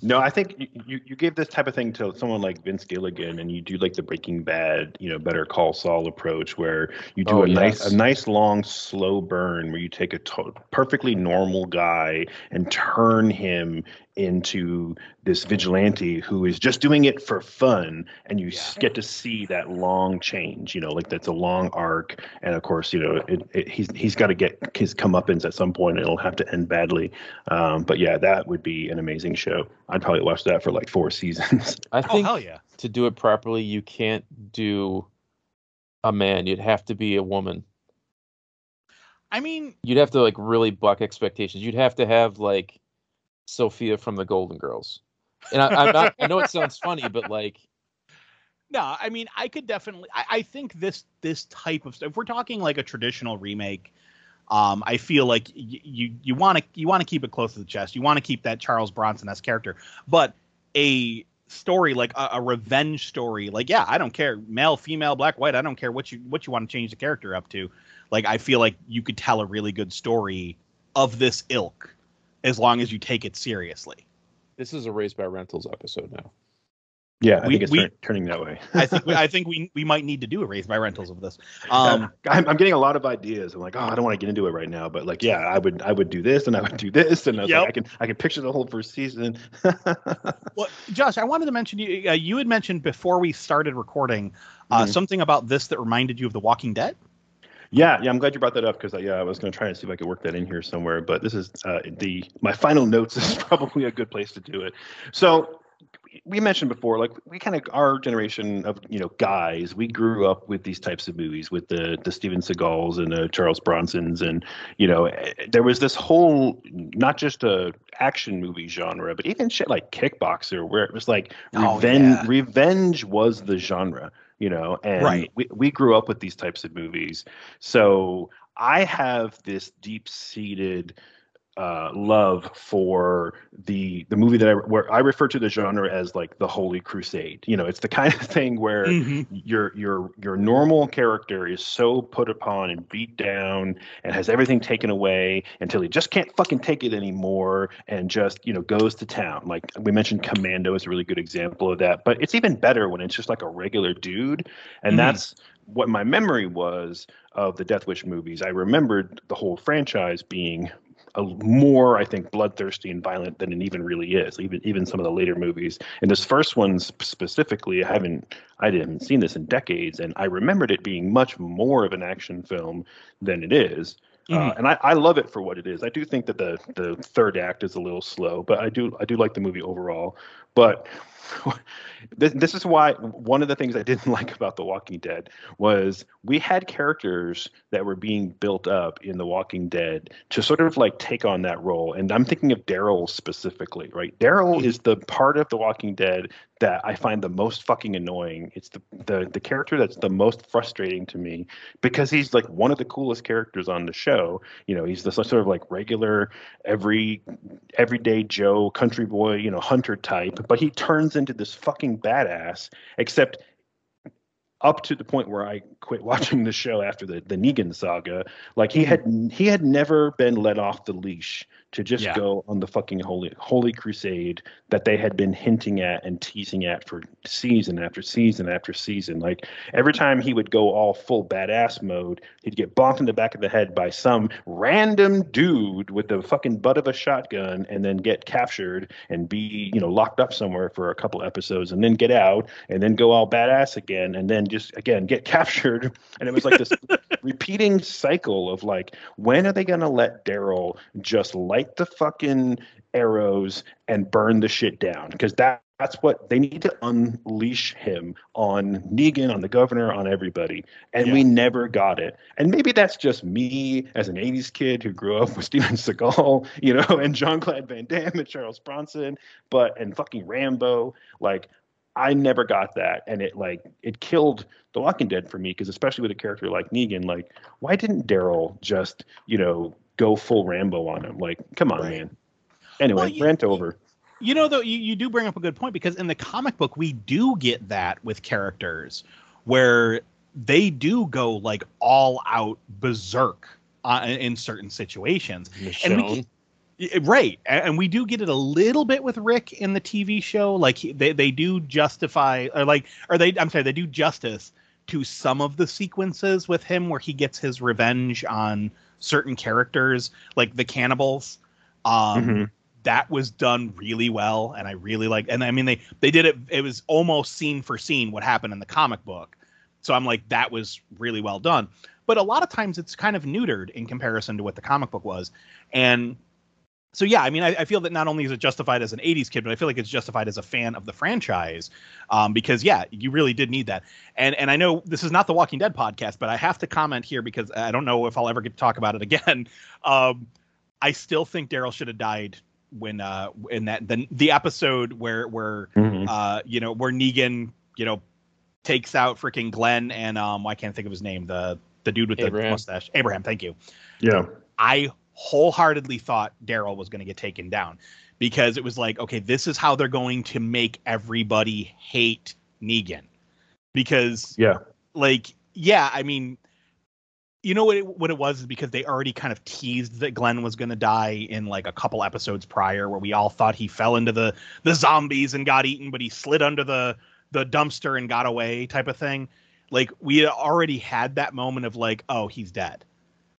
no, I think you, you you give this type of thing to someone like Vince Gilligan, and you do like the Breaking Bad, you know, Better Call Saul approach, where you do Oh, a nice a nice long slow burn, where you take a to- perfectly normal guy and turn him into this vigilante who is just doing it for fun, and you s- get to see that long change. You know, like that's a long arc, and of course, you know, it, it, he's he's got to get his comeuppance at some point. And it'll have to end badly. Um, but yeah, that would be an amazing show. I'd probably watch that for like four [laughs] seasons. I Oh think hell yeah! to do it properly, you can't do a man. You'd have to be a woman. I mean, You'd have to like really buck expectations. You'd have to have like Sophia from the Golden Girls. And I, I'm not. I know it sounds funny, but like, No, I mean, I could definitely. I, I think this this type of stuff. If we're talking like a traditional remake, um, I feel like you you want to you want to keep it close to the chest. You want to keep that Charles Bronson s character, but a story like a, a revenge story, like yeah, I don't care, male, female, black, white. I don't care what you what you want to change the character up to. Like I feel like you could tell a really good story of this ilk, as long as you take it seriously. this is a Raised by Rentals episode now. Yeah, I We- think it's we- turn- turning that way. I think we, [laughs] I think we we might need to do a raise by rentals of this. Um, [laughs] I'm, I'm getting a lot of ideas. I'm like, oh, I don't want to get into it right now, but like, yeah, I would, I would do this, and I would do this, and I was Yep. like, I can, I can picture the whole first season. [laughs] well, Josh, I wanted to mention you. Uh, you had mentioned before we started recording uh, Mhm. something about this that reminded you of The Walking Dead. Yeah, yeah, I'm glad you brought that up because, yeah, I was going to try and see if I could work that in here somewhere, but this is uh, the my final notes is [laughs] probably a good place to do it. So. We mentioned before, like we kind of our generation of you know guys, we grew up with these types of movies, with the the Steven Seagals and the Charles Bronsons, and you know eh, there was this whole not just a action movie genre, but even shit like Kickboxer, where it was like Oh, revenge. yeah. Revenge was the genre, you know, and Right. we we grew up with these types of movies, so I have this deep seated uh, love for the the movie that I where I refer to the genre as like the Holy Crusade. You know, it's the [laughs] kind of thing where Mhm. your your your normal character is so put upon and beat down and has everything taken away until he just can't fucking take it anymore and just you know goes to town like we mentioned commando is a really good example of that but it's even better when it's just like a regular dude and Mhm. that's what my memory was of the death wish movies i remembered the whole franchise being a more I think bloodthirsty and violent than it even really is. Even even some of the later movies. And this first one specifically, I haven't I didn't seen this in decades, and I remembered it being much more of an action film than it is. Uh, Mhm. and I, I love it for what it is. I do think that the the third act is a little slow, but I do I do like the movie overall. But [laughs] this, this is why one of the things I didn't [laughs] like about The Walking Dead was we had characters that were being built up in The Walking Dead to sort of like take on that role. And I'm thinking of Daryl specifically, right? Daryl is the part of The Walking Dead that I find the most fucking annoying. It's the, the the character that's the most frustrating to me because he's like one of the coolest characters on the show. You know, he's the sort of like regular, every everyday Joe, country boy, you know, hunter type. But he turns into this fucking badass. Except up to the point where I quit [laughs] watching the show after the the Negan saga, like he hmm. had he had never been let off the leash to just Yeah. go on the fucking holy holy crusade that they had been hinting at and teasing at for season after season after season. Like every time he would go all full badass mode, he'd get bonked in the back of the head by some random dude with the fucking butt of a shotgun and then get captured and be, you know, locked up somewhere for a couple episodes and then get out and then go all badass again and then just again get [laughs] captured. And it was like this [laughs] repeating cycle of like, when are they gonna let Daryl just light the fucking arrows and burn the shit down? Because that that's what they need to unleash him on Negan, on the governor, on everybody. And we never got it. And maybe that's just me as an 80s kid who grew up [laughs] with Steven Seagal, you know, and John Claude Van Damme and Charles Bronson, but and fucking Rambo. Like I never got that, and it like it killed The Walking Dead for me because especially with a character like Negan, like why didn't Daryl just you know go full Rambo on him? Like, come on, Right. man. Anyway, Well, you- rant over. You know, though, you, you do bring up a good point because in the comic book, we do get that with characters where they do go like all out berserk uh, in certain situations. And we Michonne. Y- Right, and we do get it a little bit with Rick in the TV show. Like they they do justify, or like, or they I'm sorry, they do justice to some of the sequences with him where he gets his revenge on certain characters, like the cannibals. Um, Mhm. That was done really well, and I really like. And I mean, they they did it. It was almost scene for scene what happened in the comic book. So I'm like, that was really well done. But a lot of times it's kind of neutered in comparison to what the comic book was, and so yeah, I mean, I, I feel that not only is it justified as an '80s kid, but I feel like it's justified as a fan of the franchise, um, because yeah, you really did need that. And and I know this is not the Walking Dead podcast, but I have to comment here because I don't know if I'll ever get to talk about it [laughs] again. Um, I still think Daryl should have died when uh in that the the episode where where Mhm. uh you know where Negan you know takes out freaking Glenn and um I can't think of his name the the dude with the mustache Abraham thank you Yeah. I wholeheartedly thought Daryl was going to get taken down because it was like, okay, this is how they're going to make everybody hate Negan. Because, Yeah. like, yeah, I mean, You know what it, what it was is because they already kind of teased that Glenn was going to die in like a couple episodes prior, where we all thought he fell into the the zombies and got eaten, but he slid under the the dumpster and got away, type of thing. Like we already had that moment of like, oh, he's dead.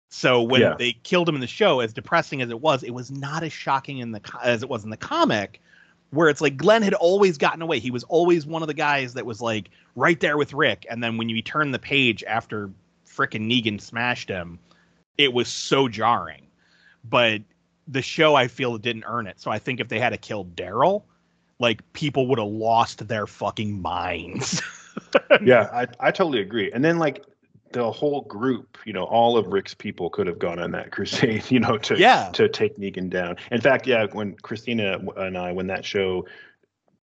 So when Yeah. they killed him in the show, as depressing as it was, it was not as shocking in the co- as it was in the comic, where it's like Glenn had always gotten away. He was always one of the guys that was like right there with Rick, and then when you turn the page after frickin' Negan smashed him, it was so jarring. But the show, I feel, didn't earn it. So I think if they had to kill Daryl, like people would have lost their fucking minds. [laughs] yeah, I, I totally agree. And then like the whole group, you know, all of Rick's people could have gone on that [laughs] crusade, you know, to Yeah. to take Negan down. In fact, yeah, when Christina and I, when that show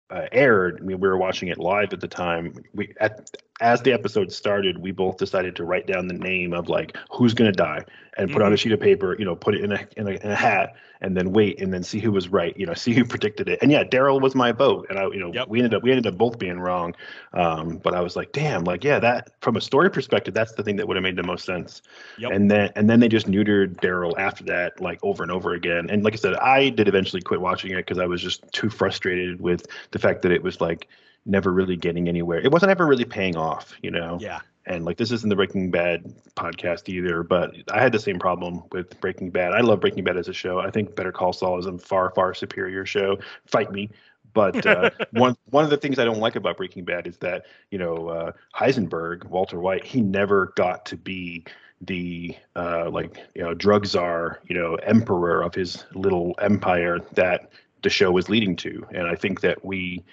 uh, aired, I mean, we were watching it live at the time. We at as the episode started, we both decided to write down the name of like who's gonna die and put on a sheet of paper, you know, put it in a, in a in a hat, and then wait and then see who was right, you know, see who predicted it. And yeah, Daryl was my vote, and I, you know, Yep. we ended up we ended up both being wrong. Um, but I was like, damn, like yeah, that from a story perspective, that's the thing that would have made the most sense. Yep. And then and then they just neutered Daryl after that, like over and over again. And like I said, I did eventually quit watching it because I was just too frustrated with the fact that it was like never really getting anywhere. It wasn't ever really paying off, you know. yeah. And like this isn't the Breaking Bad podcast either, but I had the same problem with Breaking Bad. I love Breaking Bad as a show. I think Better Call Saul is a far far superior show. Fight me. But uh, [laughs] one one of the things I don't like about Breaking Bad is that you know uh, Heisenberg, Walter White, he never got to be the uh, like you know drug czar, you know emperor of his little empire that the show was leading to. And I think that we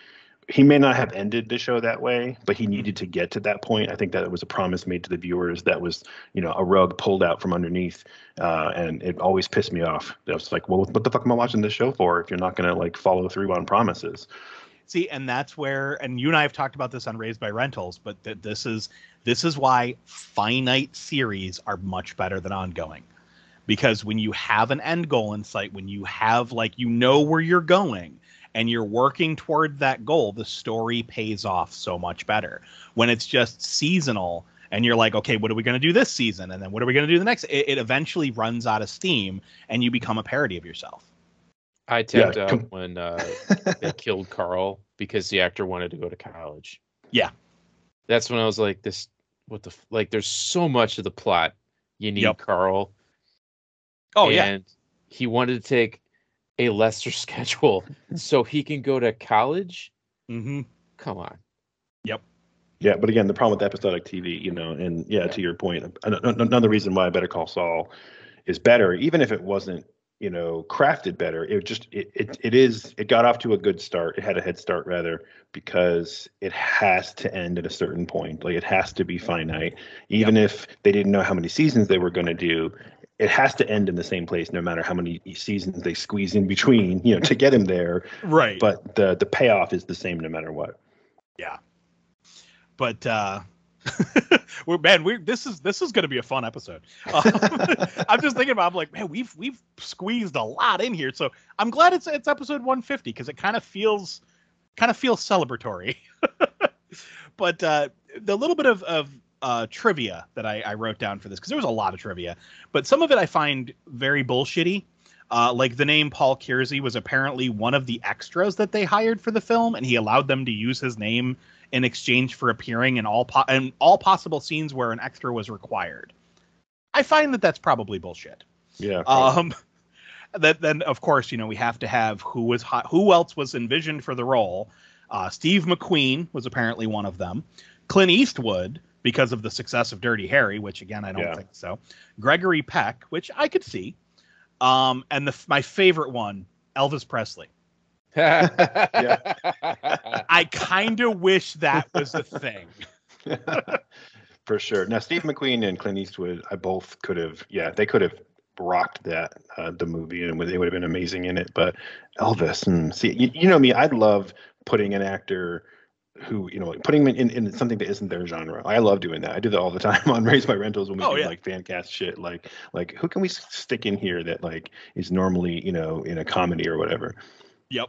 he may not have ended the show that way, but he needed to get to that point. I think that it was a promise made to the viewers that was, you know, a rug pulled out from underneath, uh, and it always pissed me off. I was like, well, what the fuck am I watching this show for if you're not going to like follow through on promises? See, and that's where, and you and I have talked about this on Raised by Rentals, but th- this is this is why finite series are much better than ongoing, because when you have an end goal in sight, when you have like you know where you're going and you're working toward that goal, the story pays off so much better. When it's just seasonal and you're like, okay, what are we going to do this season, and then what are we going to do the next? It, it eventually runs out of steam, and you become a parody of yourself. I tapped Yeah, out com- [laughs] when uh, [laughs] they killed Carl because the actor wanted to go to college. Yeah. That's when I was like, this, what the, like, there's so much of the plot. You need Yep. Carl. Oh yeah, and he wanted to take a lesser [laughs] schedule so he can go to college. hmm Come on. Yep. Yeah, but again, the problem with episodic TV, you know, and yeah, to your point, an- an- another reason why Better Call Saul is better, even if it wasn't, you know, crafted better, it just it, it it is it got off to a good start. It had a head start rather because it has to end at a certain point. Like it has to be finite, even if they didn't know how many seasons they were going to do. It has to end in the same place, no matter how many seasons they squeeze in between, you know, to get him there. right. But the the payoff is the same no matter what. Yeah. But uh [laughs] we're man we this is this is going to be a fun episode um, [laughs] i'm just thinking about i'm like man we've we've squeezed a lot in here so i'm glad it's it's episode 150 because it kind of feels kind of feels celebratory [laughs] but uh the little bit of of uh trivia that i i wrote down for this because there was a lot of trivia but some of it i find very bullshitty uh, like the name Paul Kersey was apparently one of the extras that they hired for the film, and he allowed them to use his name in exchange for appearing in all po- in all possible scenes where an extra was required. I find that that's probably bullshit. Yeah. probably. Um, [laughs] that then of course you know we have to have who was hi- who else was envisioned for the role. Uh, Steve McQueen was apparently one of them. Clint Eastwood because of the success of Dirty Harry, which again I don't Yeah. think so. Gregory Peck, which I could see. Um, and the my favorite one, Elvis Presley. [laughs] I kind of wish that was a thing. [laughs] For sure. Now, Steve McQueen and Clint Eastwood, I both could have, yeah, they could have rocked that uh, the movie, and they would have been amazing in it. But Elvis, and see, you, you know me, I'd love putting an actor who, you know, putting them in, in something that isn't their genre. I love doing that. I do that all the time [laughs] on Raised by Rentals when we Oh, do yeah. like fan cast shit. Like, like who can we stick in here that like is normally, you know, in a comedy or whatever? Yep.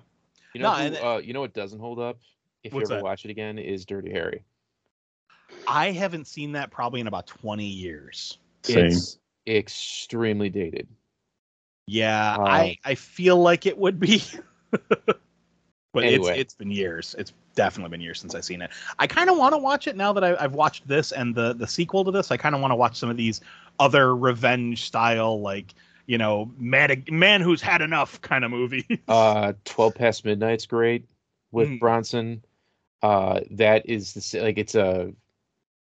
You know, No, who, and- uh, you know what doesn't hold up? If you ever that? watch it again, is Dirty Harry. I haven't seen that probably in about 20 years. Same. It's extremely dated. Yeah, Uh, I I feel like it would be. [laughs] but Anyway. it's it's been years. It's definitely been years since I've seen it. I kind of want to watch it now that I, I've watched this and the the sequel to this. I kind of want to watch some of these other revenge style, like you know, man man who's had enough kind of movies. [laughs] Uh, Twelve Past Midnight's great with Mm. Bronson. Uh, that is the like it's a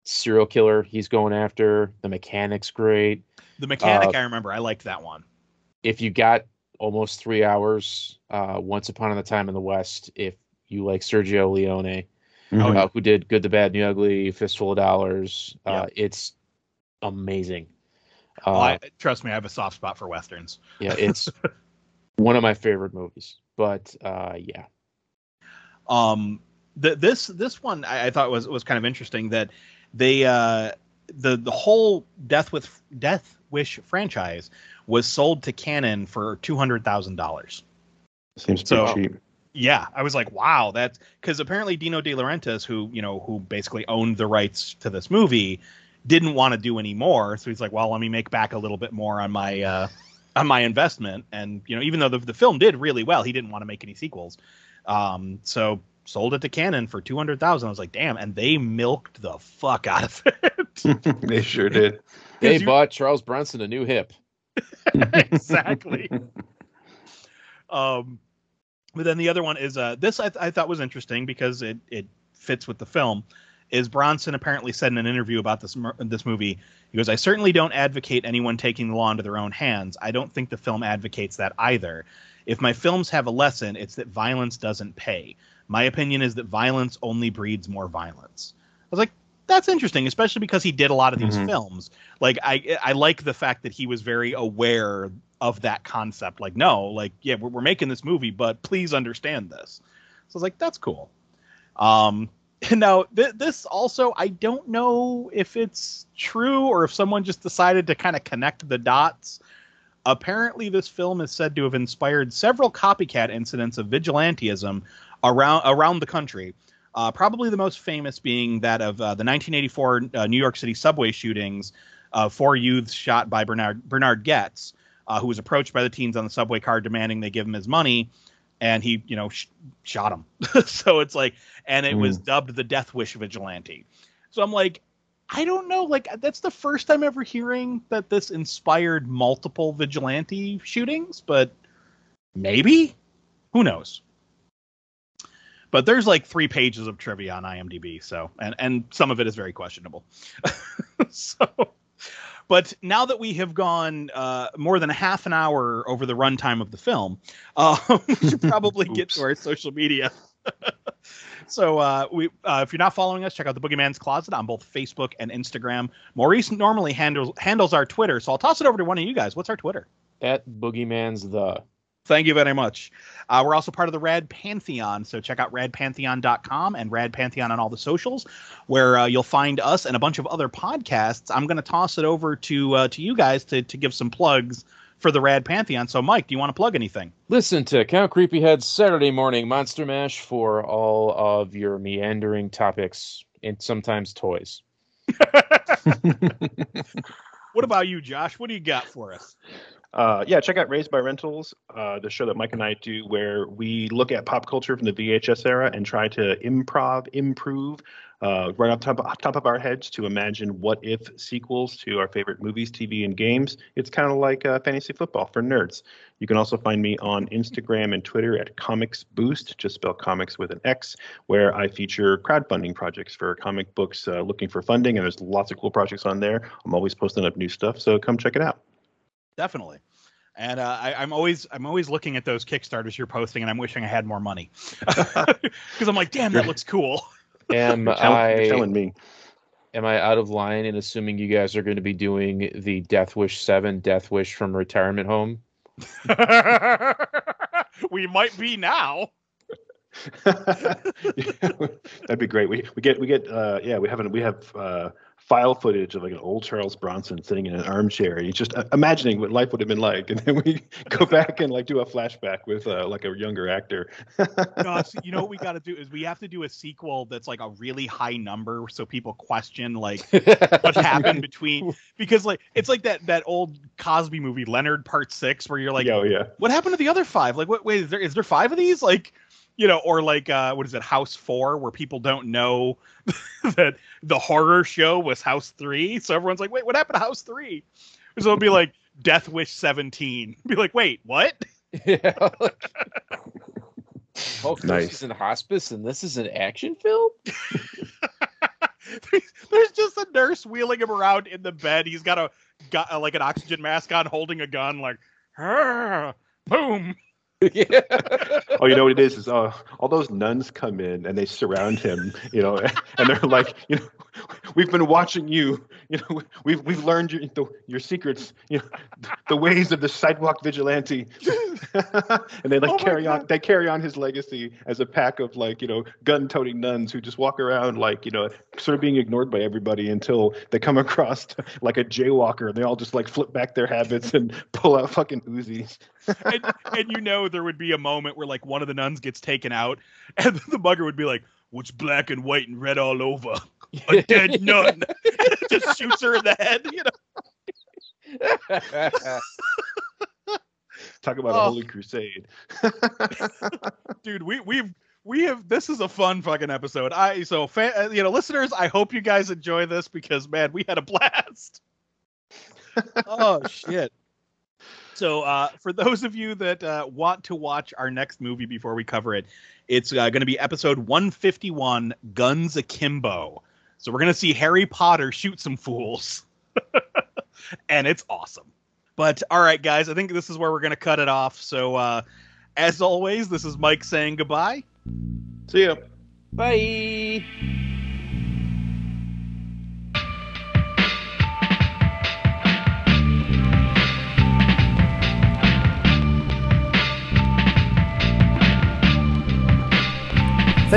serial killer he's going after. The mechanic's great. the mechanic, uh, I remember. I liked that one. If you got almost three hours, uh, Once Upon a Time in the West, if you like Sergio Leone, Mhm. uh, who did Good, the Bad, and the Ugly, Fistful of Dollars, uh, Yeah. it's amazing. Oh, Uh, I, trust me, I have a soft spot for westerns. yeah, it's [laughs] one of my favorite movies. But uh, yeah, um the, this this one I, I thought was was kind of interesting that they uh the the whole death with death wish franchise was sold to Cannon for two hundred thousand dollars Seems pretty So- cheap. Yeah i was like wow that's because apparently dino de laurentiis who you know who basically owned the rights to this movie didn't want to do any more. So he's like well let me make back a little bit more on my uh on my investment. And you know even though the, the film did really well he didn't want to make any sequels. Um so sold it to Cannon for 200000 i was like damn and they milked the fuck out of it. [laughs] [laughs] They sure did. they you- bought Charles Bronson a new hip. [laughs] exactly. Um but then the other one is uh this I, I thought was interesting because it it fits with the film is bronson apparently said in an interview about this this movie he goes i certainly don't advocate anyone taking the law into their own hands. I don't think the film advocates that either. If my films have a lesson it's that violence doesn't pay. My opinion is that violence only breeds more violence. I was like that's interesting especially because he did a lot of these Mhm. films. Like i i like the fact that he was very aware of that concept. Like no like yeah we're, we're making this movie but please understand this. So i was like that's cool. Um [laughs] now th- this also i don't know if it's true or if someone just decided to kind of connect the dots. Apparently this film is said to have inspired several copycat incidents of vigilantism around around the country. Uh, probably the most famous being that of uh, the 1984 uh, New York City subway shootings of four youths shot by Bernhard Bernhard Goetz, uh, who was approached by the teens on the subway car demanding they give him his money, and he, you know, sh- shot him. [laughs] so it's like, and it was dubbed the Death Wish Vigilante. So I'm like, I don't know, like that's the first time ever hearing that this inspired multiple vigilante shootings, but maybe, who knows? But there's like three pages of trivia on IMDb, so and and some of it is very questionable. [laughs] so, but now that we have gone uh, more than a half an hour over the runtime of the film, [laughs] uh, we should probably [laughs] get to our social media. [laughs] so uh, we, uh, if you're not following us, check out the Boogeyman's Closet on both Facebook and Instagram. Maurice normally handles handles our Twitter, so I'll toss it over to one of you guys. What's our Twitter? At Boogeyman's the Thank you very much. Uh, we're also part of the Rad Pantheon, so check out radpantheon.com and Rad Pantheon on all the socials, where uh, you'll find us and a bunch of other podcasts. I'm going to toss it over to uh, to you guys to to give some plugs for the Rad Pantheon. So, Mike, do you want to plug anything? Listen to Count Creepyhead's Saturday Morning Monster Mash for all of your meandering topics and sometimes toys. [laughs] What about you, Josh? What do you got for us? Uh, yeah, check out Raised by Rentals, uh, the show that Mike and I do, where we look at pop culture from the VHS era and try to improv, improve, uh, right off top, off top of our heads to imagine what if sequels to our favorite movies, TV, and games. It's kind of like uh, fantasy football for nerds. You can also find me on Instagram and Twitter at Comics Boost, just spell comics with an X, where I feature crowdfunding projects for comic books uh, looking for funding, and there's lots of cool projects on there. I'm always posting up new stuff, so come check it out. Definitely. And uh, I, I'm always I'm always looking at those Kickstarters you're posting, and I'm wishing I had more money [laughs] because I'm like, damn, that looks cool. Am You're, tell- you're I telling me. am I out of line in assuming you guys are going to be doing the Death Wish Seven Death Wish from retirement home? [laughs] we might be now. [laughs] That'd be great. We we get we get uh yeah we haven't we have uh file footage of like an old Charles Bronson sitting in an armchair, and he's just uh, imagining what life would have been like, [laughs] and then we go back and like do a flashback with uh, like a younger actor. [laughs] Gosh, you know what we got to do is we have to do a sequel that's like a really high number, so people question like what happened between [laughs] because like it's like that that old Cosby movie Leonard Part Six where you're like, oh, yeah. what happened to the other five? Like, what? Wait, is there is there five of these? Like, you know, or like uh, what is it, House Four, where people don't know that the horror show was House Three, so everyone's like, wait, what happened to House Three? So it'll be like [laughs] Death Wish Seventeen. Be like, wait, what? [laughs] yeah. Like, [laughs] Hulk Nice. is in hospice, and this is an action film. There's just a nurse wheeling him around in the bed. He's got a got uh, like an oxygen mask on, holding a gun, like, "Ah, boom. Yeah. Oh, you know what it is? Is uh, all those nuns come in and they surround him, you know, [laughs] and they're like, you know, we've been watching you, you know, we've we've learned your the, your secrets, you know, the ways of the sidewalk vigilante, [laughs] and they like Oh carry on, they carry on his legacy as a pack of like, you know, gun-toting nuns who just walk around like, you know, sort of being ignored by everybody until they come [laughs] across like a jaywalker, and they all just like flip back their habits and pull out fucking Uzis. and, and you know there would be a moment where like one of the nuns gets taken out, [laughs] and the bugger would be like, "What's black and white and red all over? A dead [laughs] nun." [laughs] just shoots her in the head. You know, Talk about Oh. a holy crusade. dude, we we've we have this is a fun fucking episode. I so fa- uh, you know listeners, I hope you guys enjoy this because man, we had a blast. oh shit. So, uh, for those of you that uh, want to watch our next movie before we cover it, it's uh, going to be episode 151 Guns Akimbo. So, we're going to see Harry Potter shoot some fools. [laughs] and it's awesome. But, all right, guys, I think this is where we're going to cut it off. So, uh, as always, this is Mike saying goodbye. See ya. Bye.